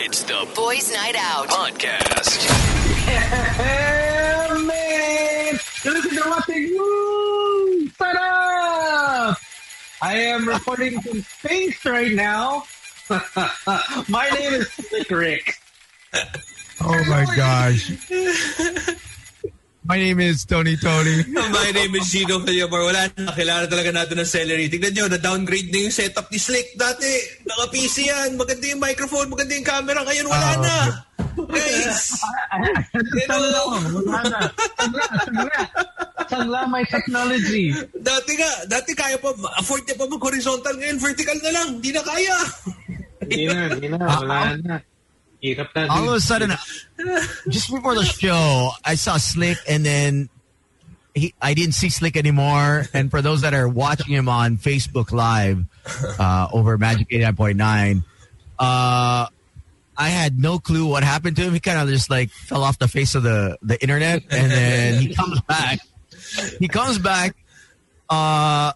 It's the Boys Night Out podcast. Yeah, man! Look at the watching! Woo! Shut up! I am reporting from space right now. My name is Slick Rick. Oh my gosh. My name is Tony Tony. My name is Gino Callamar. Wala na. Kailangan talaga natin ng celery. Tignan nyo, na-downgrade na yung setup ni Slick. Dati, naka-PC yan. Maganda yung microphone, maganda yung camera. Ngayon, wala Oh, na. Guys, Sangla, wala na. Sangla, sangla. Sangla my technology. dati nga, dati kaya pa, afford niya pa mag-horizontal. Ngayon, vertical na lang. Hindi na kaya. Hindi na, hindi na, wala na. All of a sudden, just before the show, I saw Slick and then he, I didn't see Slick anymore. And for those that are watching him on Facebook Live uh, over Magic 89.9, uh, I had no clue what happened to him. He kind of just like fell off the face of the, the internet and then he comes back. He comes back uh,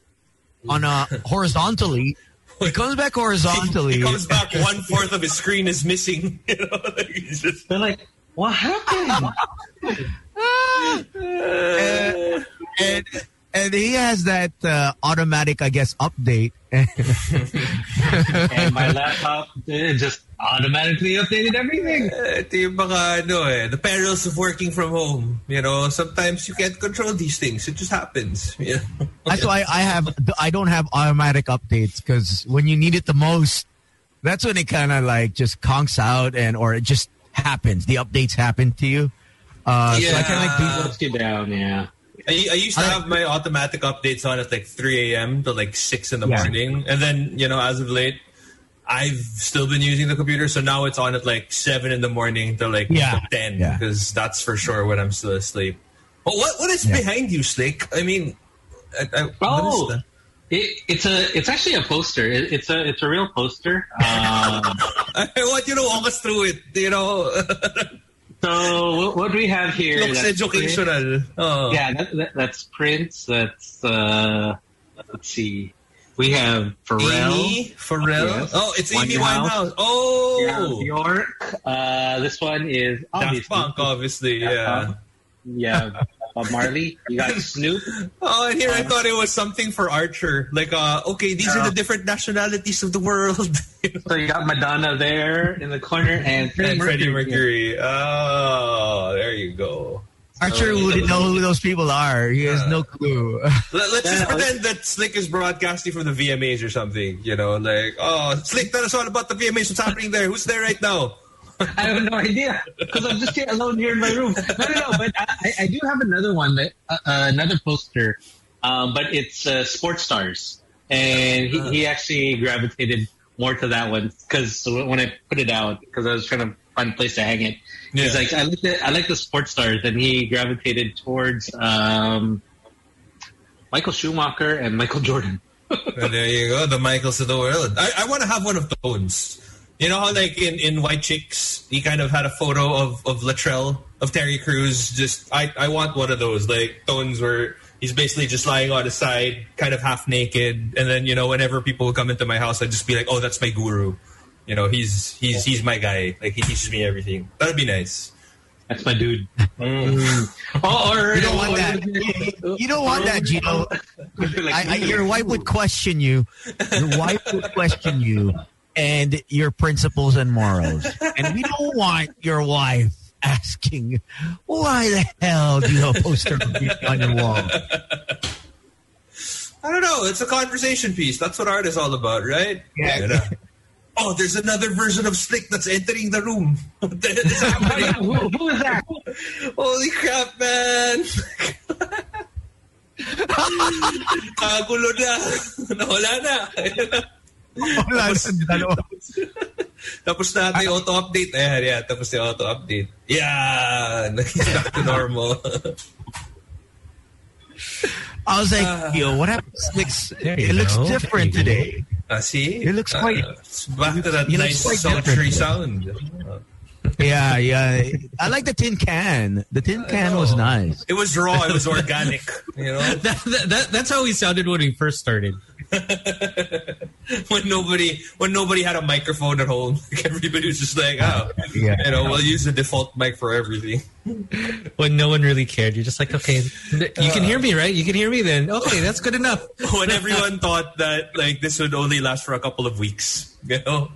on a horizontally. He comes back horizontally. He comes back, one fourth of his screen is missing. You know, like, he's just, They're like, what happened? and, and and he has that uh, automatic, I guess, update. and my laptop just automatically updated everything. Eh, Ito yung mga, ano eh, the perils of working from home. You know, sometimes you can't control these things. It just happens. You know? That's why I have I don't have automatic updates because when you need it the most, that's when it kind of like just conks out and or it just happens. The updates happen to you. Uh, So I kind of like Yeah. you down, yeah. I, I used to have my automatic updates on at like 3 a.m. to like 6 in the Yeah. morning. And then, you know, as of late, I've still been using the computer. So now it's on at like 7 in the morning to like Yeah. 10 Yeah. because that's for sure when I'm still asleep. But what, what is Yeah. behind you, Slick? I mean, I, I, Oh. is that? It, it's a it's actually a poster. It, it's a it's a real poster. Um, I want you to walk us through it. You know, so what, what we have here? looks that's educational. Oh. Yeah, that, that, that's Prince. That's uh, let's see. We have Pharrell. Amy Pharrell. Yes. Oh, it's Amy Winehouse. Oh, Yeah, Bjork. Uh, this one is Daft obviously Punk, obviously. Daft Yeah. Yeah, Bob Marley. You got Snoop. Oh, and here I thought it was something for Archer. Like, uh, okay, these are the different nationalities of the world. You know? So you got Madonna there in the corner, and Freddie and Freddie Mercury. Mercury. Oh, there you go. Archer wouldn't know who those people are. He has no clue. Let, us just pretend that Slick is broadcasting from the VMAs or something. You know, like, oh, Slick, tell us all about the VMAs. What's happening there? Who's there right now? I have no idea because I'm just here alone here in my room. No, no, no. But I, I do have another one that uh, uh, another poster, um, but it's uh, Sports Stars, and he, he actually gravitated more to that one because when I put it out, because I was trying to find a place to hang it, he's like, I like the I like the Sports Stars, and he gravitated towards um, Michael Schumacher and Michael Jordan. And there you go, the Michaels of the world. I, I want to have one of those. You know how, like in, in White Chicks, he kind of had a photo of of Latrell of Terry Crews. Just I I want one of those like tones where he's basically just lying on his side, kind of half naked, and then you know whenever people come into my house, I'd just be like, oh, that's my guru. You know, he's he's he's my guy. Like he teaches me everything. That'd be nice. That's my dude. Mm. Oh, or You don't want that. You don't want that, Gino. I, I, your wife would question you. Your wife would question you and your principles and morals. And we don't want your wife asking, why the hell do you have a poster on your wall? I don't know. It's a conversation piece. That's what art is all about, right? Yeah. You know? Oh, there's another version of Slick that's entering the room. What the hell is happening? who, who is that? Holy crap, man! Kagulo na. Nawala na. Wala na sa dalawa. tapos na ata yung auto-update. Ayan, yeah. Tapos yung auto-update. Yeah! Naging back to normal. I was like, ah. yo, what happened? It looks, There you it looks go. different There you go. today. Ah, see? It looks quite- Ah, it's back to that nice quite sultry sound. Yeah, yeah. I like the tin can. The tin can was nice. It was raw. It was organic. You know? That, that, that, that's how we sounded when we first started. when nobody when nobody had a microphone at home, like everybody was just like, oh, Yeah. you know, we'll use the default mic for everything. when no one really cared. You're just like, okay, you can hear me, right? You can hear me then. Okay, that's good enough. when everyone thought that like this would only last for a couple of weeks, you know.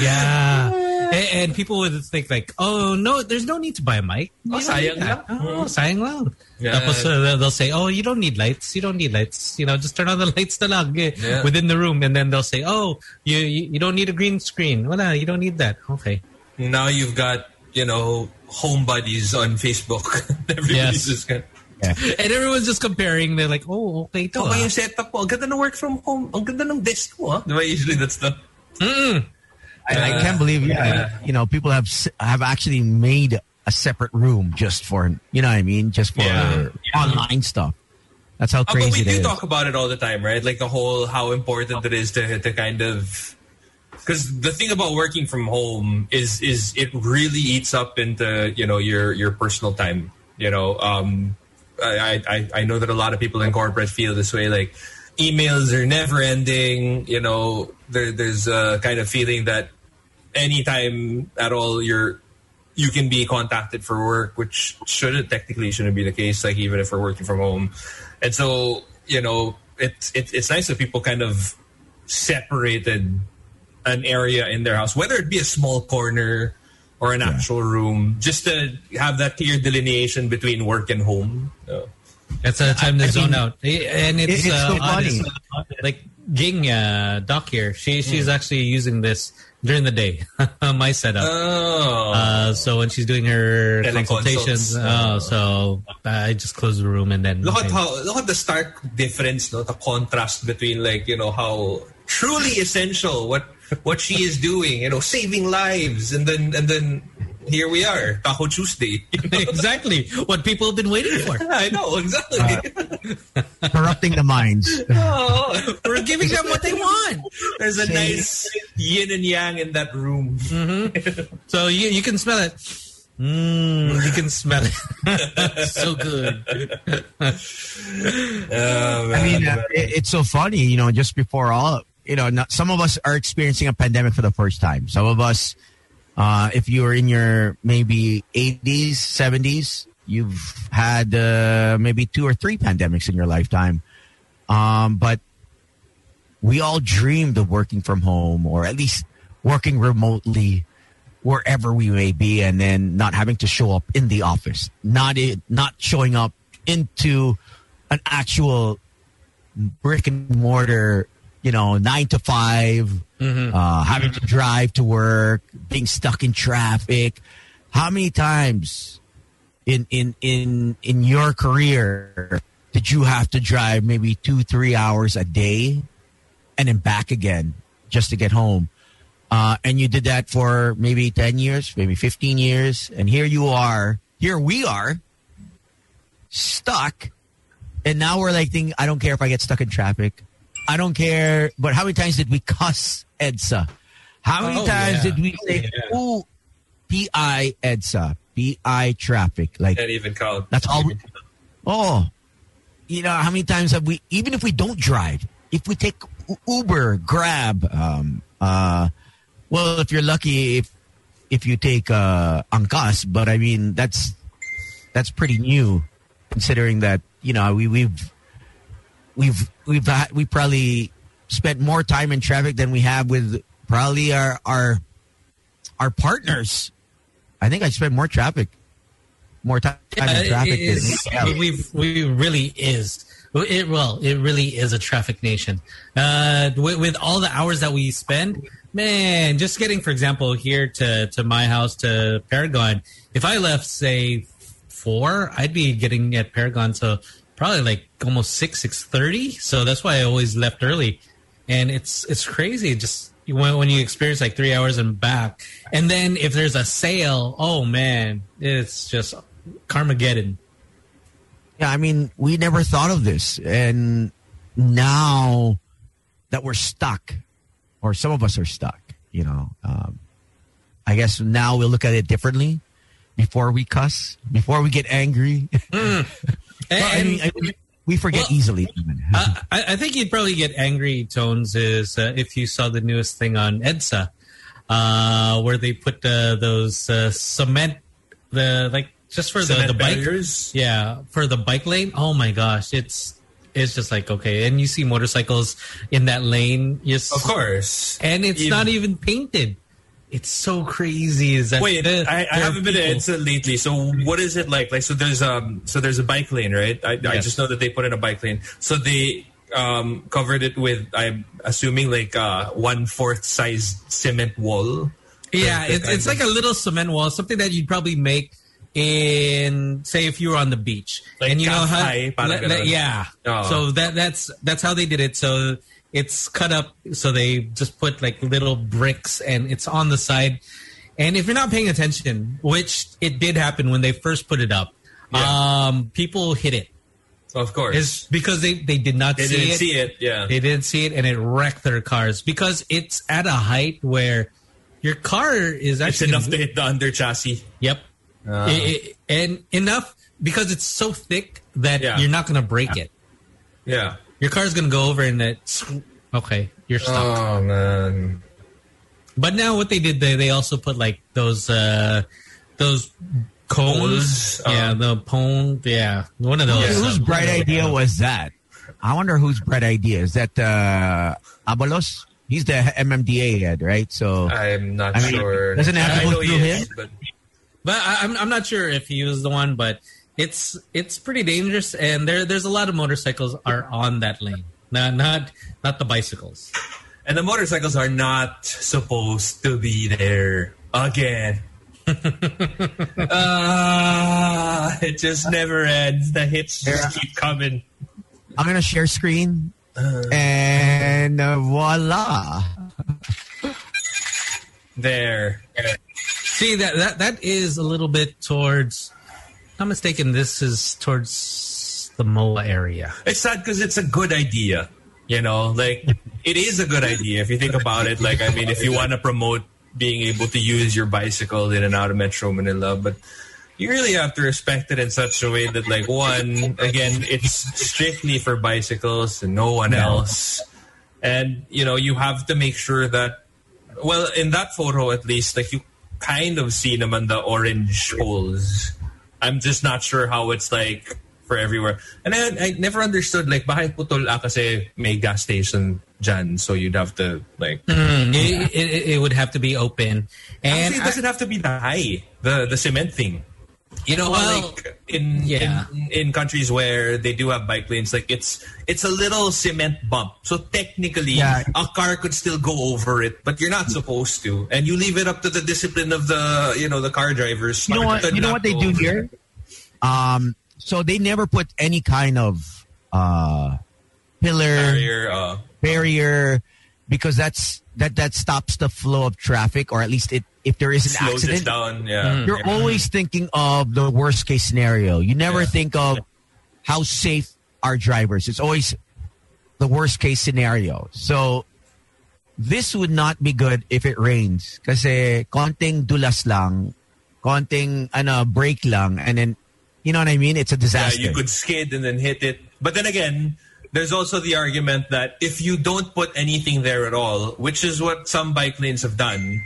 Yeah. And, and people would think like, oh, no, there's no need to buy a mic. Oh, sayang lang. Oh, sayang lang. Yeah. Tapos uh, they'll- say, oh, you don't need lights. You don't need lights. You know, just turn on the lights na lang eh, Yeah. within the room. And then they'll say, oh, you, you, you don't need a green screen. Wala, you don't need that. Okay. Now you've got you know home buddies on Facebook. Everybody's Yes. just kind And everyone's just comparing. They're like, oh, okay, ito Ito ah. yung setup mo. Ang ganda ng work from home. Ang ganda ng desk mo. ah. Di ba usually that's the... I, I can't believe yeah, you know people have have actually made a separate room just for you know what I mean just for Yeah. online stuff. That's how Uh, but crazy we do is. talk about it all the time, right? Like the whole how important it is to to kind of because the thing about working from home is is it really eats up into you know your your personal time. You know, um, I, I I know that a lot of people in corporate feel this way. Like emails are never ending. You know, there, there's a kind of feeling that anytime at all you're you can be contacted for work, which shouldn't technically shouldn't be the case. Like even if we're working from home, and so you know it's it, it's nice that people kind of separated an area in their house, whether it be a small corner or an actual room, just to have that clear delineation between work and home. So, That's a time to I zone mean, out. And it's, it's uh, so funny. honest. Like Ging uh, Doc here, she she's actually using this during the day. My setup. oh, Uh, so when she's doing her consultations, oh, so I just close the room and then look at how look at the stark difference, no, the contrast between like you know how truly essential what what she is doing, you know, saving lives, and then and then here we are, Taco Tuesday. you know? exactly what people have been waiting for. I know exactly. Uh, corrupting the minds. oh, We're giving them what they want. there's a nice yin and yang in that room. Mm-hmm. So you you can smell it. Mmm, you can smell it. so good. Oh, I mean, uh, it, it's so funny, you know, just before all, you know, not, some of us are experiencing a pandemic for the first time. Some of us, uh, if you're in your maybe 80s, 70s, you've had uh, maybe two or three pandemics in your lifetime. Um, but we all dreamed of working from home or at least working remotely wherever we may be and then not having to show up in the office not not showing up into an actual brick and mortar you know nine to 5 uh, having to drive to work being stuck in traffic how many times in in in in your career did you have to drive maybe two three hours a day and then back again just to get home. Uh, and you did that for maybe 10 years, maybe 15 years. And here you are, here we are, stuck. And now we're like thinking, I don't care if I get stuck in traffic. I don't care. But how many times did we cuss EDSA? How many Oh, times yeah. did we say, Yeah. ooh, PI EDSA, PI traffic? Like, Can't even count. that's all. We, oh, you know how many times have we? Even if we don't drive, if we take Uber, Grab, um, uh, well, if you're lucky, if if you take uh, Angkas, but I mean that's that's pretty new, considering that you know we we've we've we've had, we probably spent more time in traffic than we have with probably our our our partners. I think I spent more traffic, more time in Uh, traffic. is, than, we've we really is. It well, it really is a traffic nation. Uh, with, with all the hours that we spend, man, just getting, for example, here to to my house to Paragon. If I left, say four, I'd be getting at Paragon, so probably like almost six six thirty. So that's why I always left early, and it's it's crazy. Just when when you experience like three hours and back, and then if there's a sale, oh man, it's just Carmageddon. Yeah, I mean, we never thought of this. And now that we're stuck, or some of us are stuck, you know, um, I guess now we'll look at it differently before we cuss, before we get angry. And, I mean, I- we forget Well, easily. I, I think you'd probably get angry, Tones, is uh, if you saw the newest thing on EDSA, uh, where they put uh, those uh, cement, the like just for the, Cement the bike, barriers? yeah, for the bike lane. Oh my gosh, it's it's just like okay, and you see motorcycles in that lane, yes, Of course. and it's Even- not even painted. It's so crazy. Is that Wait, I, I haven't been to EDSA lately. So what is it like? Like, so there's um, so there's a bike lane, right? I, I just know that they put in a bike lane. So they um covered it with, I'm assuming like uh one fourth size cement wall. Yeah, it's, it's kind like a little cement wall, something that you'd probably make in, say, if you were on the beach, Like and you know how, high, parang le- le- yeah. Oh. So that that's that's how they did it. So it's cut up, so they just put like little bricks, and it's on the side. And if you're not paying attention, which it did happen when they first put it up, Yeah. um, people hit it. Of course. It's because they they did not see it. they see didn't it. see it. Yeah. They didn't see it, and it wrecked their cars because it's at a height where your car is it's actually enough to hit the under chassis. Yep. Ah. I- I- and enough because it's so thick that Yeah. you're not going to break it. Yeah. Your car's going to go over and it's okay, you're stuck. Oh man. but now what they did, they they also put like those uh those cones. Poles, uh, yeah, the pone. Yeah, one of those. Whose whose bright idea was that? I wonder whose bright idea is that. Uh, Abalos, he's the MMDA head, right? So I'm not I mean, sure. doesn't it have to I go through him? But But I, I'm I'm not sure if he was the one, but it's it's pretty dangerous, and there there's a lot of motorcycles are on that lane. Not not not the bicycles. and the motorcycles are not supposed to be there again. Ah, it just never ends. The hits just keep coming. I'm gonna share screen, and uh, voila. There. See that that that is a little bit towards. Not mistaken. This is towards the MOA area. It's sad because it's a good idea. You know, like it is a good idea if you think about it. Like, I mean, if you want to promote being able to use your bicycle in and out of Metro Manila, but you really have to respect it in such a way that, like, one, again, it's strictly for bicycles and no one else. And, you know, you have to make sure that, well, in that photo at least, like, you kind of see naman the orange holes. I'm just not sure how it's like for everywhere. And I, I never understood, like, bakit putol ah kasi may gas station dyan, so you'd have to, like... It, it, it would have to be open, and Actually, it doesn't have to be the high, the the cement thing. You know, Well, like in, yeah. in in countries where they do have bike lanes, like it's it's a little cement bump. So technically, Yeah. a car could still go over it, but you're not supposed to. And you leave it up to the discipline of the you know the car drivers. You know what? You know what they do here? Um, so they never put any kind of uh, pillar Barrier, uh, barrier because that's that that stops the flow of traffic or at least it if there is an slows accident down. Yeah, hmm. you're always thinking of the worst case scenario. You never Yeah. think of how safe are drivers. It's always the worst case scenario. So this would not be good if it rains. Kasi konting dulas lang konting ano break lang and then you know what I mean? It's a Yeah, disaster. you could skid and then hit it. But then again, there's also the argument that if you don't put anything there at all, which is what some bike lanes have done,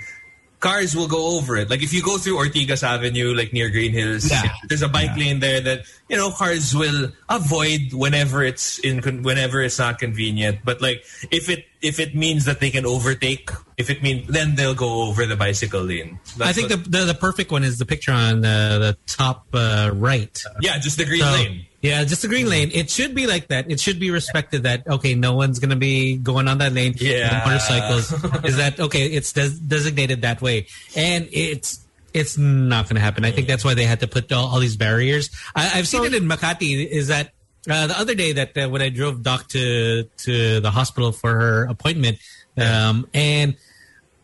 cars will go over it. Like if you go through Ortigas Avenue, like near Green Hills, Yeah. there's a bike lane there that you know cars will avoid whenever it's in whenever it's not convenient. But like if it if it means that they can overtake, if it means then they'll go over the bicycle lane. I think the, the the perfect one is the picture on the, the top uh, right. yeah, just the green So, lane. Yeah, just the green lane. It should be like that. It should be respected that okay, no one's gonna be going on that lane. Yeah. Motorcycles is that okay? It's des- designated that way, and it's it's not gonna happen. I think that's why they had to put all, all these barriers. I, I've seen it in Makati. Is that uh, the other day that uh, when I drove Doc to to the hospital for her appointment, um, and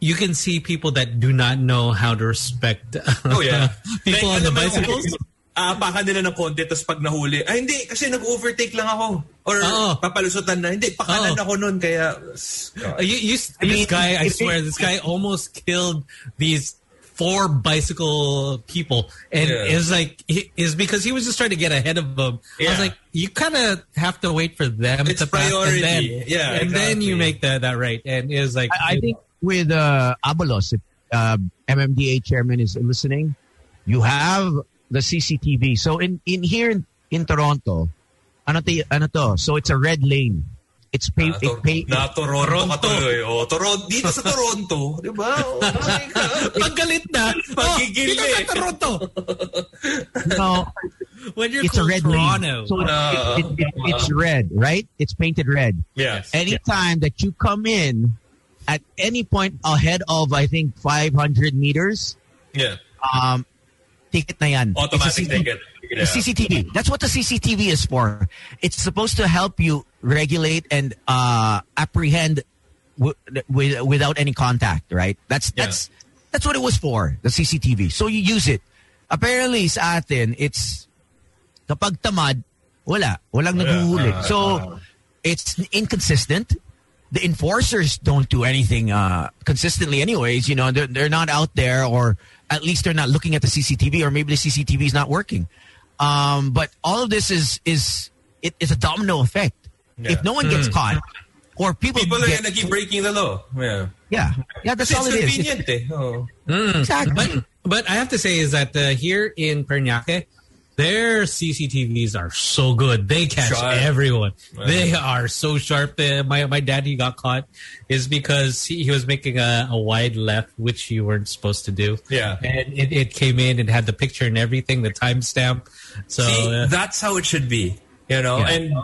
you can see people that do not know how to respect Oh yeah. people on the bicycles. Aapakan nila ng konti tapos pag nahuli, ay hindi kasi nag-overtake lang ako. Or Oo. papalusutan na, hindi, pakanan Oo. ako nun kaya... Uh, you, you, this mean, guy, I swear, this guy almost killed these four bicycle people, and Yeah. it was like it is because he was just trying to get ahead of them. I was like, you kind of have to wait for them It's to pass, priority. and then Yeah, and then you make that that right. And it was like, I, I think with uh, Abalos, if uh, MMDA chairman is listening, you have the CCTV. So in, in here in, in Toronto, ano to, ano to? So it's a red lane. It's pay, Na, it pay, na Toronto, ka tuloy. Oh, Toronto, dito sa Toronto, di ba? Oh, my God. pag galit na, oh, dito eh. sa Toronto. you know, When you're it's a red Toronto. lane. So it, Uh, it, it, it's red, right? It's painted red. Yes. Anytime that you come in at any point ahead of, I think, 500 meters, Yeah. um, ticket na yan. Automatic ticket. Yeah. CCTV. That's what the CCTV is for. It's supposed to help you regulate and uh, apprehend without any contact, right? That's Yeah. that's that's what it was for, the CCTV. So you use it. Apparently sa atin, it's kapag tamad, wala. Walang Wala. naghuhuli. Ah, so it's inconsistent. The enforcers don't do anything uh, consistently anyways. You know, they're, they're not out there or at least they're not looking at the CCTV or maybe the CCTV is not working. Um, but all of this is is it is a domino effect. Yeah. If no one gets caught or people, People are gonna keep breaking the law. Yeah. yeah, yeah, that's It's all it is. It's- convenient eh. Oh. exactly. But but I have to say is that uh, here in Parañaque, their CCTVs are so good. They catch Sharp. everyone. They are so sharp. My my daddy got caught is because he, he was making a, a wide left, which you weren't supposed to do. Yeah. and it, it came in and had the picture and everything, the timestamp. So See, uh, that's how it should be, you know, Yeah. and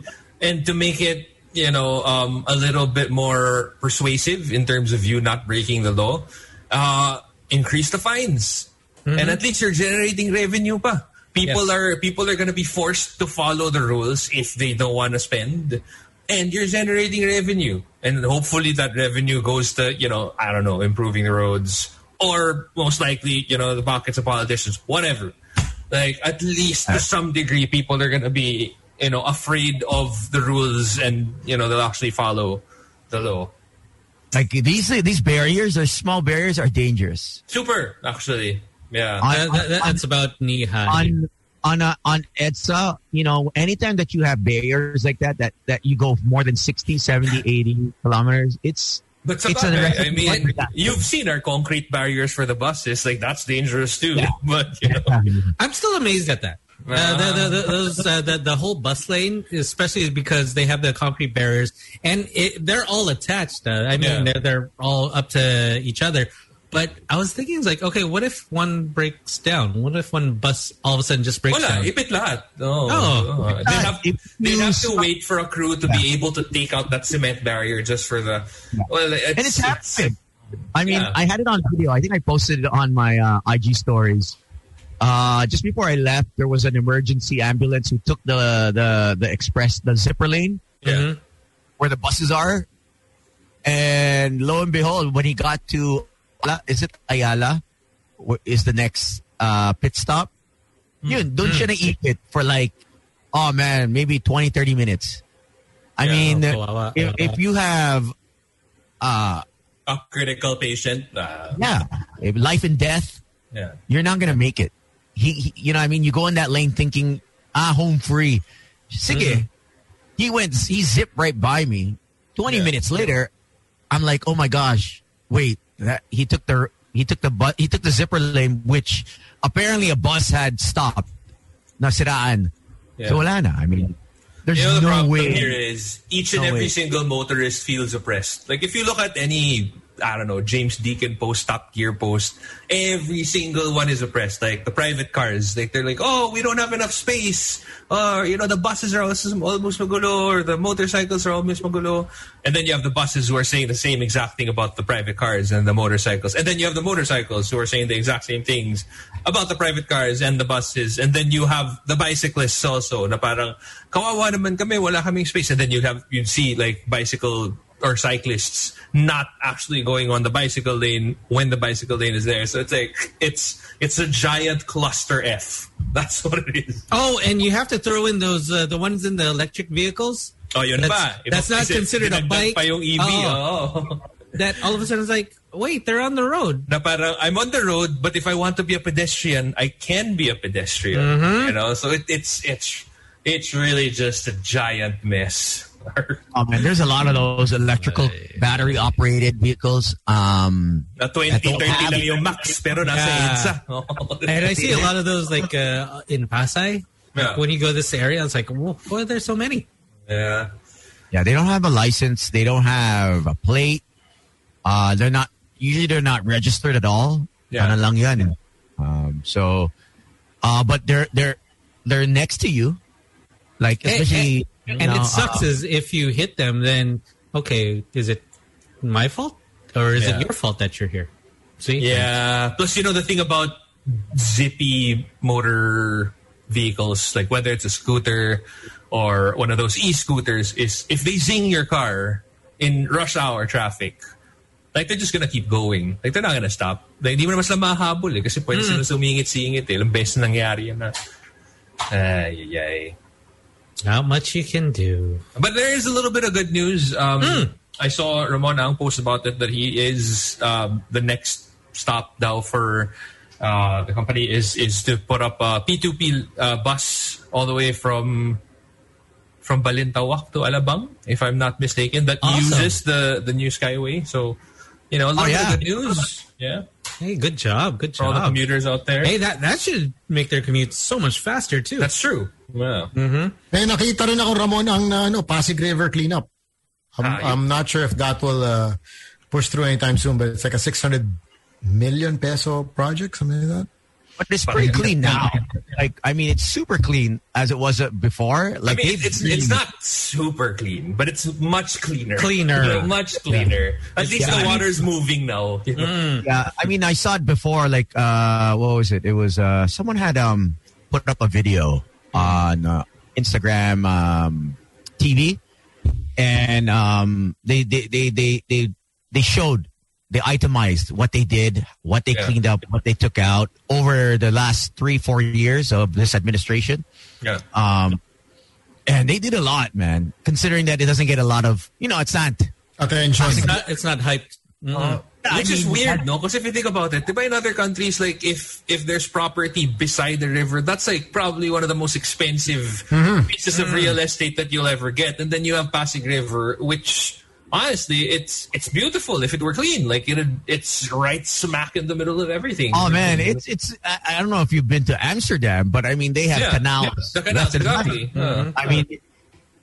and to make it, you know, um, a little bit more persuasive in terms of you not breaking the law, uh, increase the fines, and at least you're generating revenue pa. People Yes. are people are going to be forced to follow the rules if they don't want to spend, and you're generating revenue, and hopefully that revenue goes to you know I don't know improving the roads or most likely you know the pockets of politicians, whatever. Like at least to some degree people are going to be you know afraid of the rules and you know they'll actually follow the law. Like these these barriers, or small barriers, are dangerous. super actually yeah On- that, that- that's about knee high. on on a, on EDSA, you know, anytime that you have barriers like that, that that you go more than 60, 70, 80 kilometers, it's but it's a I mean you've seen our concrete barriers for the buses like that's dangerous too Yeah. but you know I'm still amazed at that. Uh, the, the, the, those, uh, the, the whole bus lane, especially because they have the concrete barriers, and it, they're all attached. Uh, I mean, Yeah. they're, they're all up to each other. But I was thinking, it's like, okay, what if one breaks down? What if one bus all of a sudden just breaks Wala, down? ipit lahat. Oh, Oh. oh. They have, If they you have to wait for a crew to be able to take out that cement barrier just for the. Well, it's, and it's happening. I mean, Yeah. I had it on video. I think I posted it on my uh, IG stories. Uh, just before I left, there was an emergency ambulance who took the the the express the zipper lane Yeah. Where the buses are, and lo and behold, when he got to is it Ayala, is the next uh, pit stop. Yun, doon siya naipit for like, oh man, maybe 20, 30 minutes. I Yeah, mean, kawawa, if, kawawa. if you have uh, A critical patient. Uh, yeah, if life and death, yeah. you're not gonna make it. He, he you know, what I mean, you go in that lane thinking, ah, home free. Sige, he went, he zipped right by me. Twenty Yeah. minutes later, I'm like, oh my gosh, wait, that he took the he took the bu- he took the zipper lane, which apparently a bus had stopped. Nasiraan. Yeah. So wala na. I mean, there's You know, the no problem way. here is each and No every way. single motorist feels oppressed. Like if you look at any, I don't know, James Deakin post, Top Gear post, every single one is oppressed. Like the private cars, like they're like, oh, we don't have enough space, or you know, the buses are almost, almost magulo, or the motorcycles are almost magulo. And then you have the buses who are saying the same exact thing about the private cars and the motorcycles. And then you have the motorcycles who are saying the exact same things about the private cars and the buses. And then you have the bicyclists also na parang kawawa naman kami, wala kaming space. And then you have you'd see like bicycle or cyclists not actually going on the bicycle lane when the bicycle lane is there. So it's like it's it's a giant cluster F. That's what it is. Oh, and you have to throw in those uh, the ones in the electric vehicles. Oh, yun That's- pa. that's not considered a bike. Pa yung EV. Oh. Oh. That all of a sudden is like, wait, they're on the road. Na parang, I'm on the road, but if I want to be a pedestrian, I can be a pedestrian. Mm-hmm. You know, so it, it's it's it's really just a giant mess. Oh man, there's a lot of those electrical battery operated vehicles. Um, Na 20, don't 30 have lang yung max, pero nasa Yeah. EDSA. And I see a lot of those like uh, in Pasay. Yeah. When you go to this area, it's like, whoa, why are there so many? yeah. yeah, they don't have a license. They don't have a plate. Uh, they're not usually they're not registered at all. Yeah. Ano lang yan. Um, so, uh, but they're they're they're next to you, like And, especially. And, you know, it sucks uh, is if you hit them, then okay, is it my fault or is Yeah. it your fault that you're here? See, Yeah. Plus, you know, the thing about zippy motor vehicles, like whether it's a scooter or one of those e-scooters, is if they zing your car in rush hour traffic, like they're just gonna keep going. Like they're not gonna stop. Like, hindi mo naman sila mahabol eh. Kasi pwede sila sumingit-singit eh. Ilang beses nangyari yan na. Ay, ay, ay. Not much you can do. But there is a little bit of good news. Um, I saw Ramon Ang post about it that he is um, the next stop now for uh, the company is is to put up a P2P uh, bus all the way from from Balintawak to Alabang, if I'm not mistaken, that Awesome. uses the the new Skyway. So, you know, a little yeah. bit of good news. Yeah, Hey, good job, good for all the commuters out there. Hey, that that should make their commute so much faster too. That's true. Yeah. Eh, nakita rin ako, Ramon, ang uh, ano, Pasig River cleanup. I'm, Ah, I'm not sure if that will uh, push through anytime soon, but it's like a 600 million peso project, something like that. but it's pretty clean now. Like, I mean, it's super clean as it was uh, before. I mean, it's really- it's not super clean, but it's much cleaner. Cleaner. Like, much cleaner. At least Yeah. the water's moving now. you know? Yeah, I mean, I saw it before. Like, uh, what was it? It was uh, someone had um put up a video on uh, Instagram um, TV, and um, they, they they they they they showed they itemized what they did, what they Yeah. cleaned up, what they took out over the last three four years of this administration. Yeah. Um, and they did a lot, man. Considering that it doesn't get a lot of, you know, it's not. Attention. It's not it's not hyped. Mm. Which I is weird, no? Because if you think about it, in other countries, like if if there's property beside the river, that's like probably one of the most expensive mm-hmm. pieces of mm-hmm. real estate that you'll ever get. And then you have Pasig River, which honestly, it's it's beautiful if it were clean. Like it, it's right smack in the middle of everything. Oh man, it's it's. I, don't know if you've been to Amsterdam, but I mean they have yeah, canals. yeah, the canals, left and right. exactly. Uh-huh. I mean,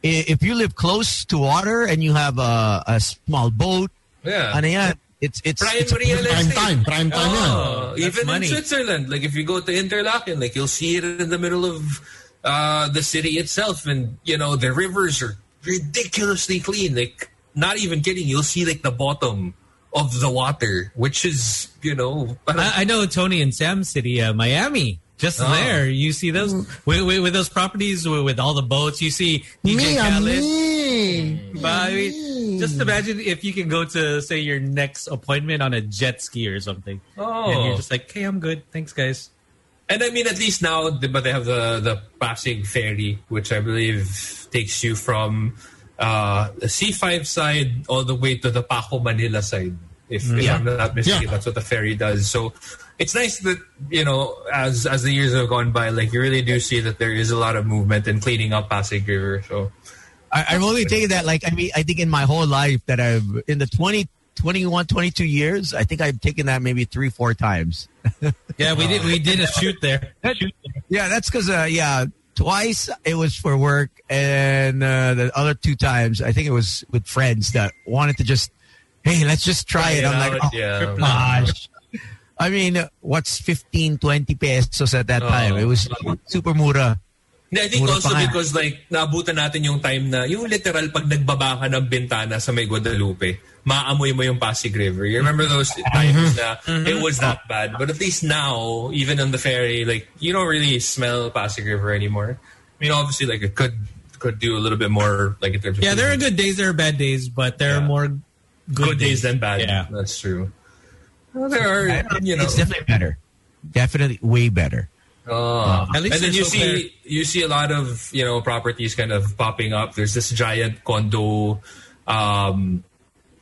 if you live close to water and you have a, a small boat, Yeah. ano yan, it's it's, Prime it's real prime estate. time, prime time. Oh, That's even money. in Switzerland, like if you go to Interlaken, like you'll see it in the middle of uh, the city itself, and you know the rivers are ridiculously clean. Like not even kidding, you'll see like the bottom of the water, which is you know. I, I know Tony and Sam City, uh, Miami. Just Oh. there, you see those with, with, with those properties with, with all the boats. You see DJ Me, Khaled. me. But I mean, just imagine if you can go to say your next appointment on a jet ski or something, Oh. and you're just like, "Hey, I'm good, thanks, guys." And I mean, at least now, but they have the the Pasig ferry, which I believe takes you from uh, the C5 side all the way to the Paco Manila side. If, if I'm not mistaken, Yeah. that's what the ferry does. So it's nice that you know, as as the years have gone by, like you really do see that there is a lot of movement and cleaning up Pasig River. So I, I've only taken that like I mean I think in my whole life that I've in the 20, 21, 22 years I think I've taken that maybe three four times. Yeah, we did we did a shoot there. Yeah, that's because uh, yeah, twice it was for work, and uh, the other two times I think it was with friends that wanted to just, hey, let's just try it. I'm like, oh, yeah. gosh. I mean, what's 15, 20 pesos at that time? Oh. It was super mura. And I think Mura also because like naabutan natin yung time na yung literal pag nagbaba ka ng bintana sa may Guadalupe, maamoy mo yung Pasig River. You remember those mm-hmm. times na it mm-hmm. was that bad. But at least now, even on the ferry, like you don't really smell Pasig River anymore. I mean, obviously, like it could could do a little bit more, like in terms of Yeah, there are good days, there are bad days, but there are more good days than bad. Yeah. that's true. Well, there are, you know, It's definitely better. Definitely way better. Oh. At least and then you so see clear. you see a lot of you know properties kind of popping up. There's this giant condo, um,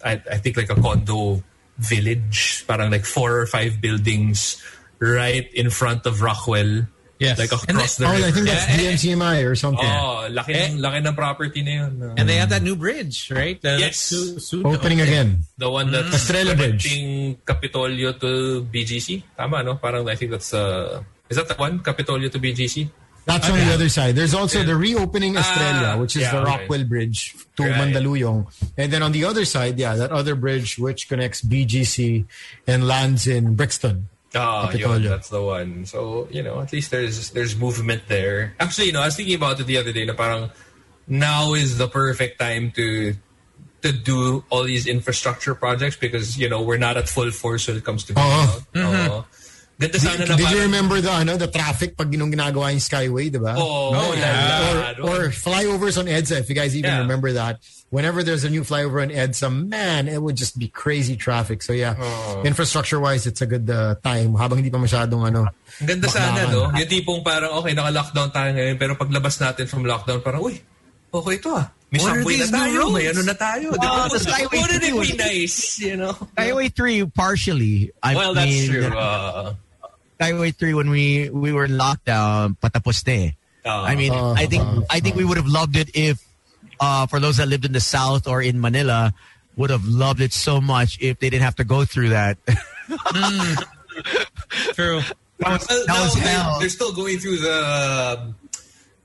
I, I think like a condo village, parang like four or five buildings right in front of Rockwell. Yes. Like across they- the Oh. I think that's Yeah, eh, DMCMI or something. Oh, laki, ng, laki ng property na yun. Uh, And they have that new bridge, right? The, Yes. soon- soon to Opening open. again. the one that's Estrella Bridge. connecting Kapitolyo to BGC. Tama, no? Parang I think that's... Uh, is that the one? Kapitolyo to BGC? That's on the other side. There's also the reopening Estrella, Ah, which is yeah, the okay. Rockwell Bridge to Right. Mandaluyong. And then on the other side, yeah, that other bridge which connects BGC and lands in Brixton. Ah, Kapitolyo. yun, that's the one. So, you know, at least there's there's movement there. Actually, you know, I was thinking about it the other day na parang now is the perfect time to to do all these infrastructure projects because, you know, we're not at full force when it comes to building Oo. out. Oo. Ganda sana na Did you remember the ano the traffic pag nung ginagawa yung Skyway, di ba? Oh, yeah. Or, or flyovers on EDSA, if you guys even Yeah. remember that. Whenever there's a new flyover on EDSA, man, it would just be crazy traffic. So yeah, Oh. infrastructure-wise, it's a good uh, time habang hindi pa masyadong ano. Ang ganda sana, bakbakan. no? Yung tipong parang, okay, naka-lockdown tayo ngayon, pero paglabas natin from lockdown, parang, uy, okay ito ah. May What are subway na these new tayo, roads? may ano na tayo. di ba? Wow, the Skyway Wouldn't it be was- nice, you know? Skyway 3 partially. I Well, that's mean, true. Uh, Skyway 3 when we we were in lockdown, patapos na eh. uh, I mean, Uh, I think uh, I think we would have loved it if, uh, for those that lived in the South or in Manila, would have loved it so much if they didn't have to go through that. True. that was, Well, that now was hell. they're still going through the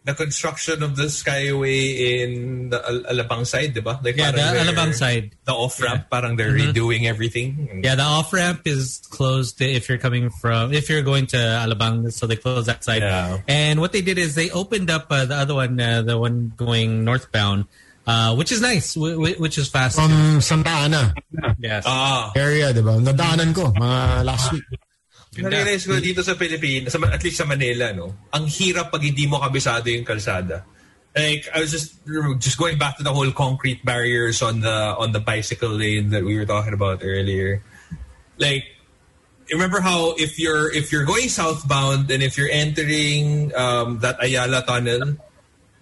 the construction of the Skyway in the Al- Alabang side, di ba? Like Yeah, the they're- Alabang side. The off-ramp, parang they're redoing everything. Yeah, the off ramp is closed if you're coming from if you're going to Alabang, so they close that side. Yeah. And what they did is they opened up uh, the other one, uh, the one going northbound, uh, which is nice, w- w- which is fast. From Santa Ana yes. Ah, area, di ba? Nadaanan ko mga last week. Na-realize ko dito sa Pilipinas, at least sa Manila, no? Ang hirap pag hindi mo kabisado yung kalsada. Like, I was just just going back to the whole concrete barriers on the on the bicycle lane that we were talking about earlier. Like, remember how if you're if you're going southbound and if you're entering um, that Ayala tunnel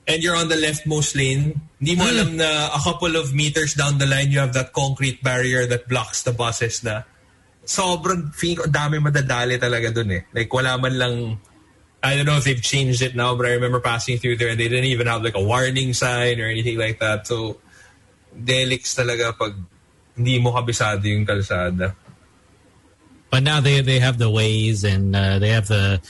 and you're on the leftmost lane, hindi mo alam na a couple of meters down the line you have that concrete barrier that blocks the buses na sobrang feeling ko dami madadali talaga dun eh. Like wala man lang I don't know if they've changed it now, but I remember passing through there and they didn't even have like a warning sign or anything like that. So delix talaga pag hindi mo kabisado yung kalsada. But now they they have the Waze and uh, they have the,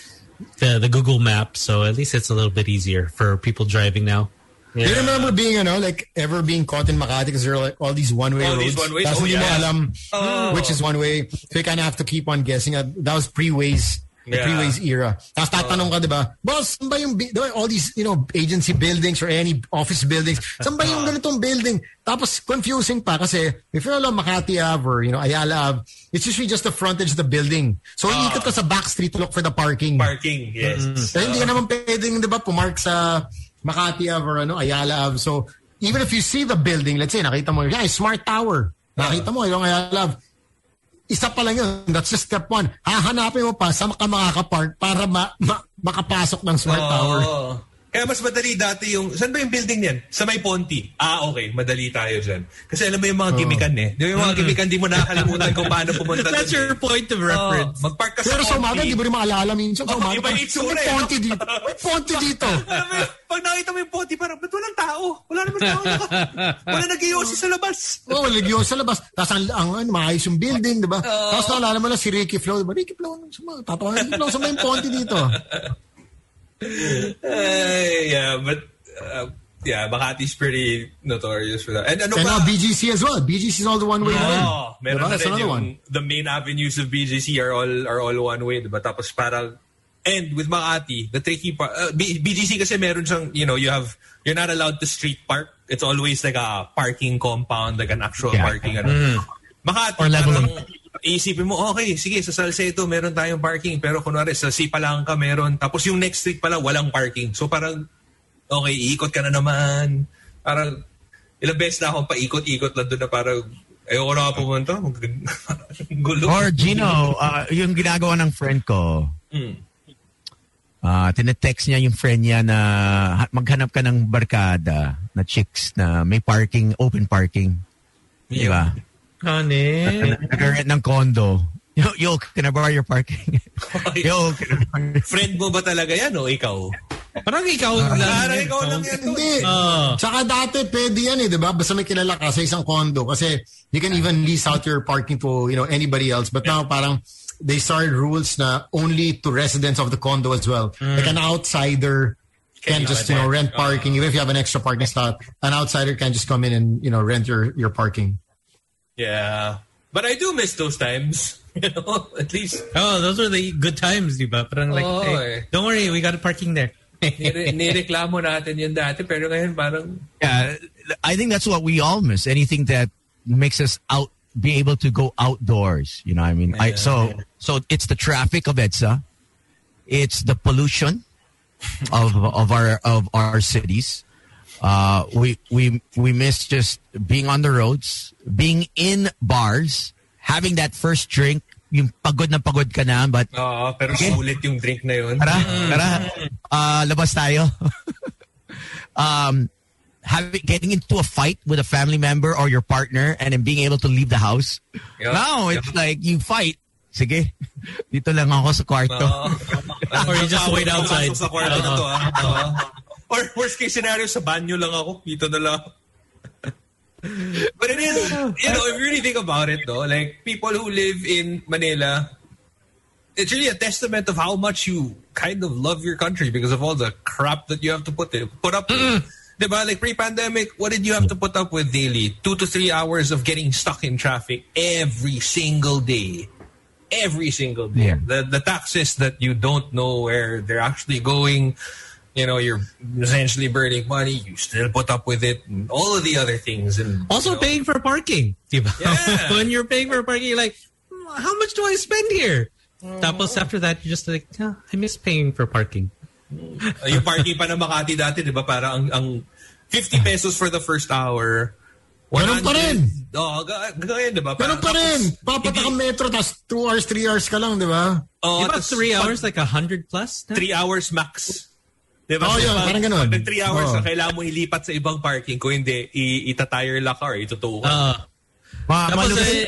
the the Google Maps, so at least it's a little bit easier for people driving now. Do you remember being, you know, like ever being caught in Makati because there are like all these one-way All roads? these one-ways? Tapos Oh, hindi mo yeah. alam Oh. which is one way. So you kind of have to keep on guessing. Uh, That was pre-Waze, the Yeah. pre-Waze era. Tapos tatanong ka, di ba? Boss, saan ba yung, bi- all these, you know, agency buildings or any office buildings, saan ba yung ganitong building? Tapos confusing pa kasi if you're along Makati Ave or, you know, Ayala Ave, it's usually just the frontage of the building. So iikot ka sa back street to look for the parking. Parking, yes. Eh, hindi ka naman pwedeng, di ba, pumark sa Makati Ave or ano, Ayala Ave. So, even if you see the building, let's say, nakita mo, yeah, Smart Tower. Nakita mo, yung Ayala Ave. Isa pa lang yun. That's just step one. Hahanapin mo pa saan ka makakapark para ma- ma- makapasok ng Smart Tower. Kaya mas madali dati yung, saan ba yung building niyan? Sa may Ponti. Ah, okay. Madali tayo dyan. Kasi alam mo yung mga gimikan eh. Di ba yung mga gimikan, di mo nakakalimutan kung paano pumunta That's dun your point of reference. magpark ka sa Pero sa umaga, di mo rin maalala minsan. Sa Oo, umaga, iba yung itsura eh, Ponti dito. May Ponti dito. Pag nakita mo yung Ponti, parang, ba't walang tao? Wala naman tao. Wala nag sa labas. Oo, oh, lagyo sa labas. Tapos ang, ang, ano, maayos yung building, di ba? Tapos naalala mo lang si Ricky Flo. Di ba? Ricky Flo, sa mga, tatawa Ricky Flo, sa may Ponti dito. Ay, yeah, but, uh, yeah, Makati's pretty notorious for that. And ano And pa? now BGC as well. BGC is all the one way lane. Oh, meron Diba? na That's another yung, one. the main avenues of BGC are all are all one way, diba? Tapos parang, and with Makati, the tricky part, uh, B- BGC kasi meron siyang, you know, you have, you're not allowed to street park. It's always like a parking compound, like an actual Yeah. parking. Ano. Makati, Or leveling. parang, iisipin mo, okay, sige, sa Salcedo meron tayong parking, pero kunwari sa Sipalangka meron, tapos yung next street pala walang parking. So parang, okay, iikot ka na naman. Parang, ilang beses na akong paikot-ikot lang doon na parang, ayoko na pumunta. Gulo. Or Gino, uh, yung ginagawa ng friend ko, Mm. uh, tinetext niya yung friend niya na ha- maghanap ka ng barkada na chicks na may parking, open parking. Di ba? Honey. Nag-rent ng condo. Yo, yo, can I borrow your parking? yo, can I borrow Friend mo ba talaga yan o ikaw? Parang ikaw lang. Parang ikaw lang yan. Hindi. Oh. Tsaka dati, pwede yan eh, di ba? Basta may kilala ka sa isang condo. Kasi you can even lease out your parking to, you know, anybody else. But now, parang, they started rules na only to residents of the condo as well. Like an outsider can, Can just, you know, rent? parking. Even if you have an extra parking slot, an outsider can just come in and, you know, rent your, your parking. Yeah. But I do miss those times. You know, at least Oh, those were the good times, di ba? Parang like, Oo, hey, eh. don't worry, we got a parking there. nire- nireklamo natin yun dati. Pero ngayon parang, Yeah, I think that's what we all miss. Anything that makes us out, be able to go outdoors. You know, what I mean, I, so so it's the traffic of EDSA, it's the pollution of of our of our cities. Uh, we we we miss just being on the roads, being in bars, having that first drink. Yung pagod na pagod ka na, but oo, pero sulit yung drink na yun. Tara, tara. Uh, labas tayo. um, having, getting into a fight with a family member or your partner and then being able to leave the house. Yeah. Now, it's like you fight. Sige, dito lang ako sa kwarto. Oo. Or you just wait outside. Sa kwarto na to, ah. Or worst case scenario, sa banyo lang ako. Dito na lang ako. But it is, you know, if you really think about it though, like people who live in Manila, it's really a testament of how much you kind of love your country because of all the crap that you have to put in, put up with. Diba? Like pre-pandemic, what did you have to put up with daily? Two to three hours of getting stuck in traffic every single day. Every single day. Yeah. The the taxes that you don't know where they're actually going. You know, you're essentially burning money. You still put up with it. And all of the other things. And Also you know, paying for parking. Di? Yeah. when you're paying for parking, you're like, "Hmm, how much do I spend here? Tapos after that, you're just like, "Ah, I miss paying for parking. Yung parking pa na Makati dati, di ba? Para ang, ang 50 pesos for the first hour. Ganun pa rin. Oo, ga- ganyan, di ba? Pero pa rin, papatak ang metro, tapos 2 hours, 3 hours ka lang, di ba? Oh, Di ba three hours, like a hundred plus? 3 hours max. Di ba? Oh, yun, parang ganun. Pag 3 hours Oh. na kailangan mo ilipat sa ibang parking. Kung hindi, i- itatire lock ka or itutuwa. Ah. Ma- Tapos, eh,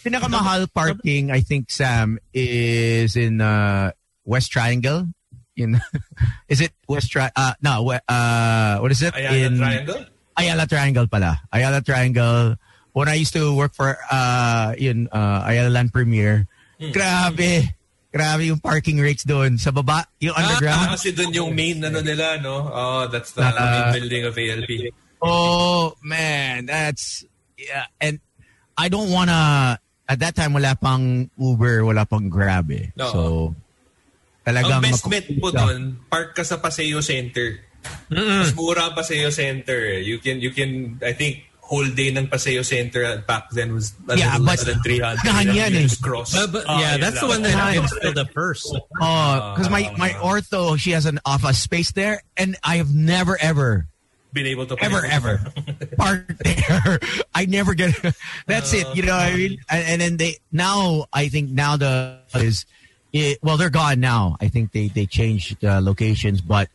pinakamahal parking, I think, Sam, is in uh, West Triangle. In is it West Tri? Uh, no, uh, what is it? Ayala in Triangle? Ayala Triangle pala. Ayala Triangle. When I used to work for uh, in uh, Ayala Land Premier, Hmm. grabe. Grabe yung parking rates doon. Sa baba, yung Ah, underground. kasi dun yung main ano nila, no? Oh, that's the Uh, main building of ALP. Oh, man. That's, yeah. And I don't wanna, at that time, wala pang Uber, wala pang Grab eh. Oo. So, Ang talagang best mag- bet po doon, park ka sa Paseo Center. Mas mura ang Paseo Center. eh. You can, you can, I think, whole day ng Paseo Center back then was a Yeah, little but- less than 300. Unahan yan eh. cross. But, but Ah, yeah, yun that's the one that gets filled up first. Oh, because my, my ortho, she has an office space there, and I have never, ever, Been able to ever, ever park there. I never get, that's it, you know what I mean? And, and then they, now, I think now the, is, it, well, they're gone now. I think they, they changed uh, locations, but